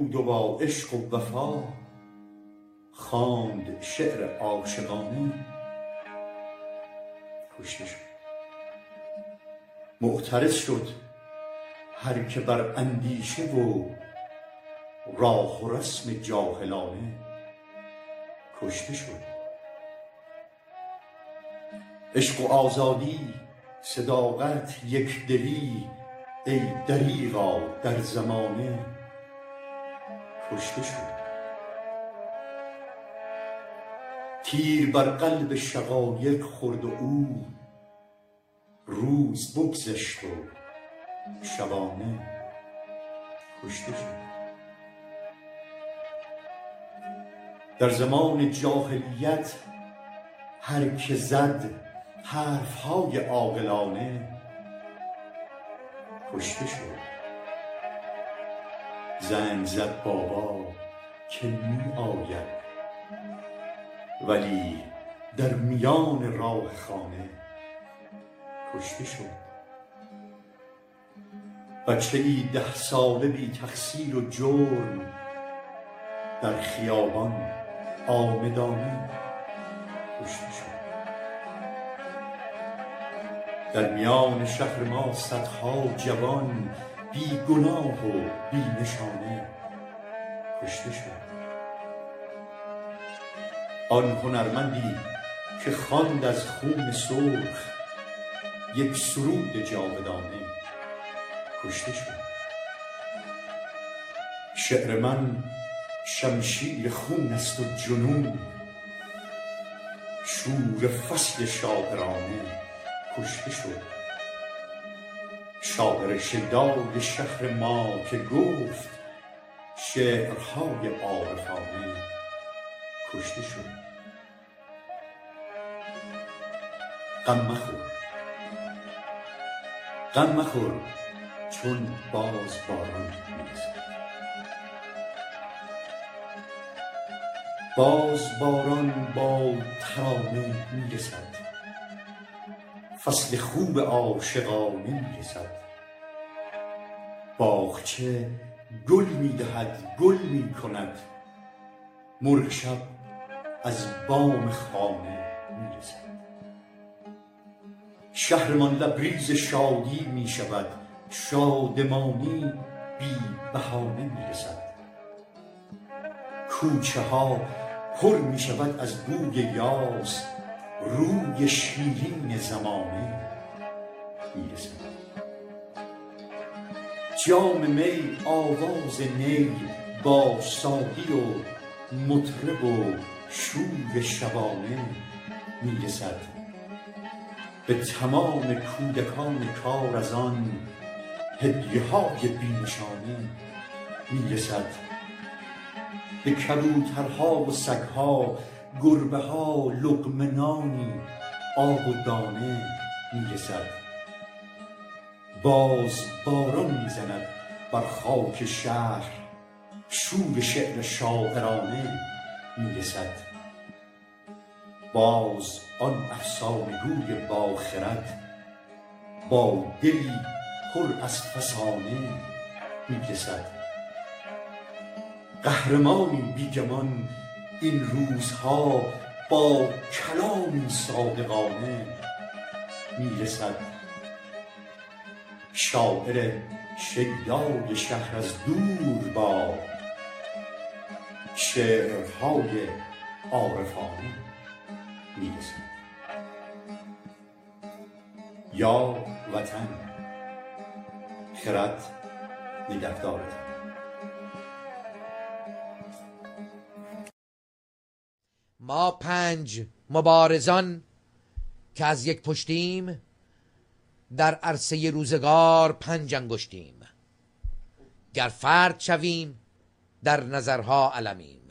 بود و با عشق و وفا خواند شعر عاشقانه. کشته شد معترض شد هر که بر اندیشه و راه و رسم جاهلانه. کشته شد. عشق و آزادی صداقت یکدلی ای دریغا در زمانه. کشته شد. تیر بر قلب شقایق خورد و او روز بگذشت و شبانه کشته شد. در زمان جاهلیت هر که زد حرفهای عاقلانه کشته شد. زنگ زد بابا که می آید. ولی در میان راه خانه کشته شد. بچه ای ده ساله بی تقصیر و جرم در خیابان آمدانه کشته شد. در میان شهر ما صدها جوان بی گناه و بی نشانه. کشته شد آن هنرمندی که خواند از خون سرخ یک سرود جاودانه. کشته شد شعر من شمشیر خون است و جنون. شور فصل شاعرانه. کشته شد شاعر شیدای شهر ما که گفت شعرهای عارفانه کشته شد. غم مخور. غم مخور چون باز باران می‌رسد. باز باران با ترانه می‌رسد. فصل خوب عاشقانه می‌رسد. باغچه گل می‌دهد گل می‌کند. مرغ شب از بام خانه می‌رسد. شهرمان لبریز شادی می‌شود. شادمانی بی بهانه می‌رسد. کوچه ها پر می شود از بوی یاس. روی شیرین زمانه. می‌رسد جام می آواز نی با ساقی و مطرب و شور شبانه می‌رسد به تمام کودکان کار از آن هدیه های بی نشانه می‌رسد به کبوترها و سگها گربه ها لقمه نانی آب و دانه می‌رسد. باز باران می‌زند بر خاک شهر شور شعر شاعرانه می‌رسد. باز آن افسانه گوی با خرد با دلی پر از فسانه می‌رسد. قهرمانی بی گمان این روزها با کلامی صادقانه می‌رسد. شاعر شیدای شهر از دور با شعرهای عارفانه می‌رسد. یا وطن خرد نگهدارت ما پنج مبارزان که از یک پشتیم در عرصه روزگار پنج انگشتیم. گر فرد شویم در نظرها علمیم.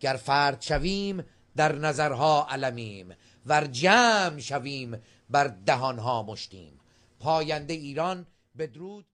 گر فرد شویم در نظرها علمیم. ور جمع شویم بر دهانها مشتیم. پاینده ایران بدرود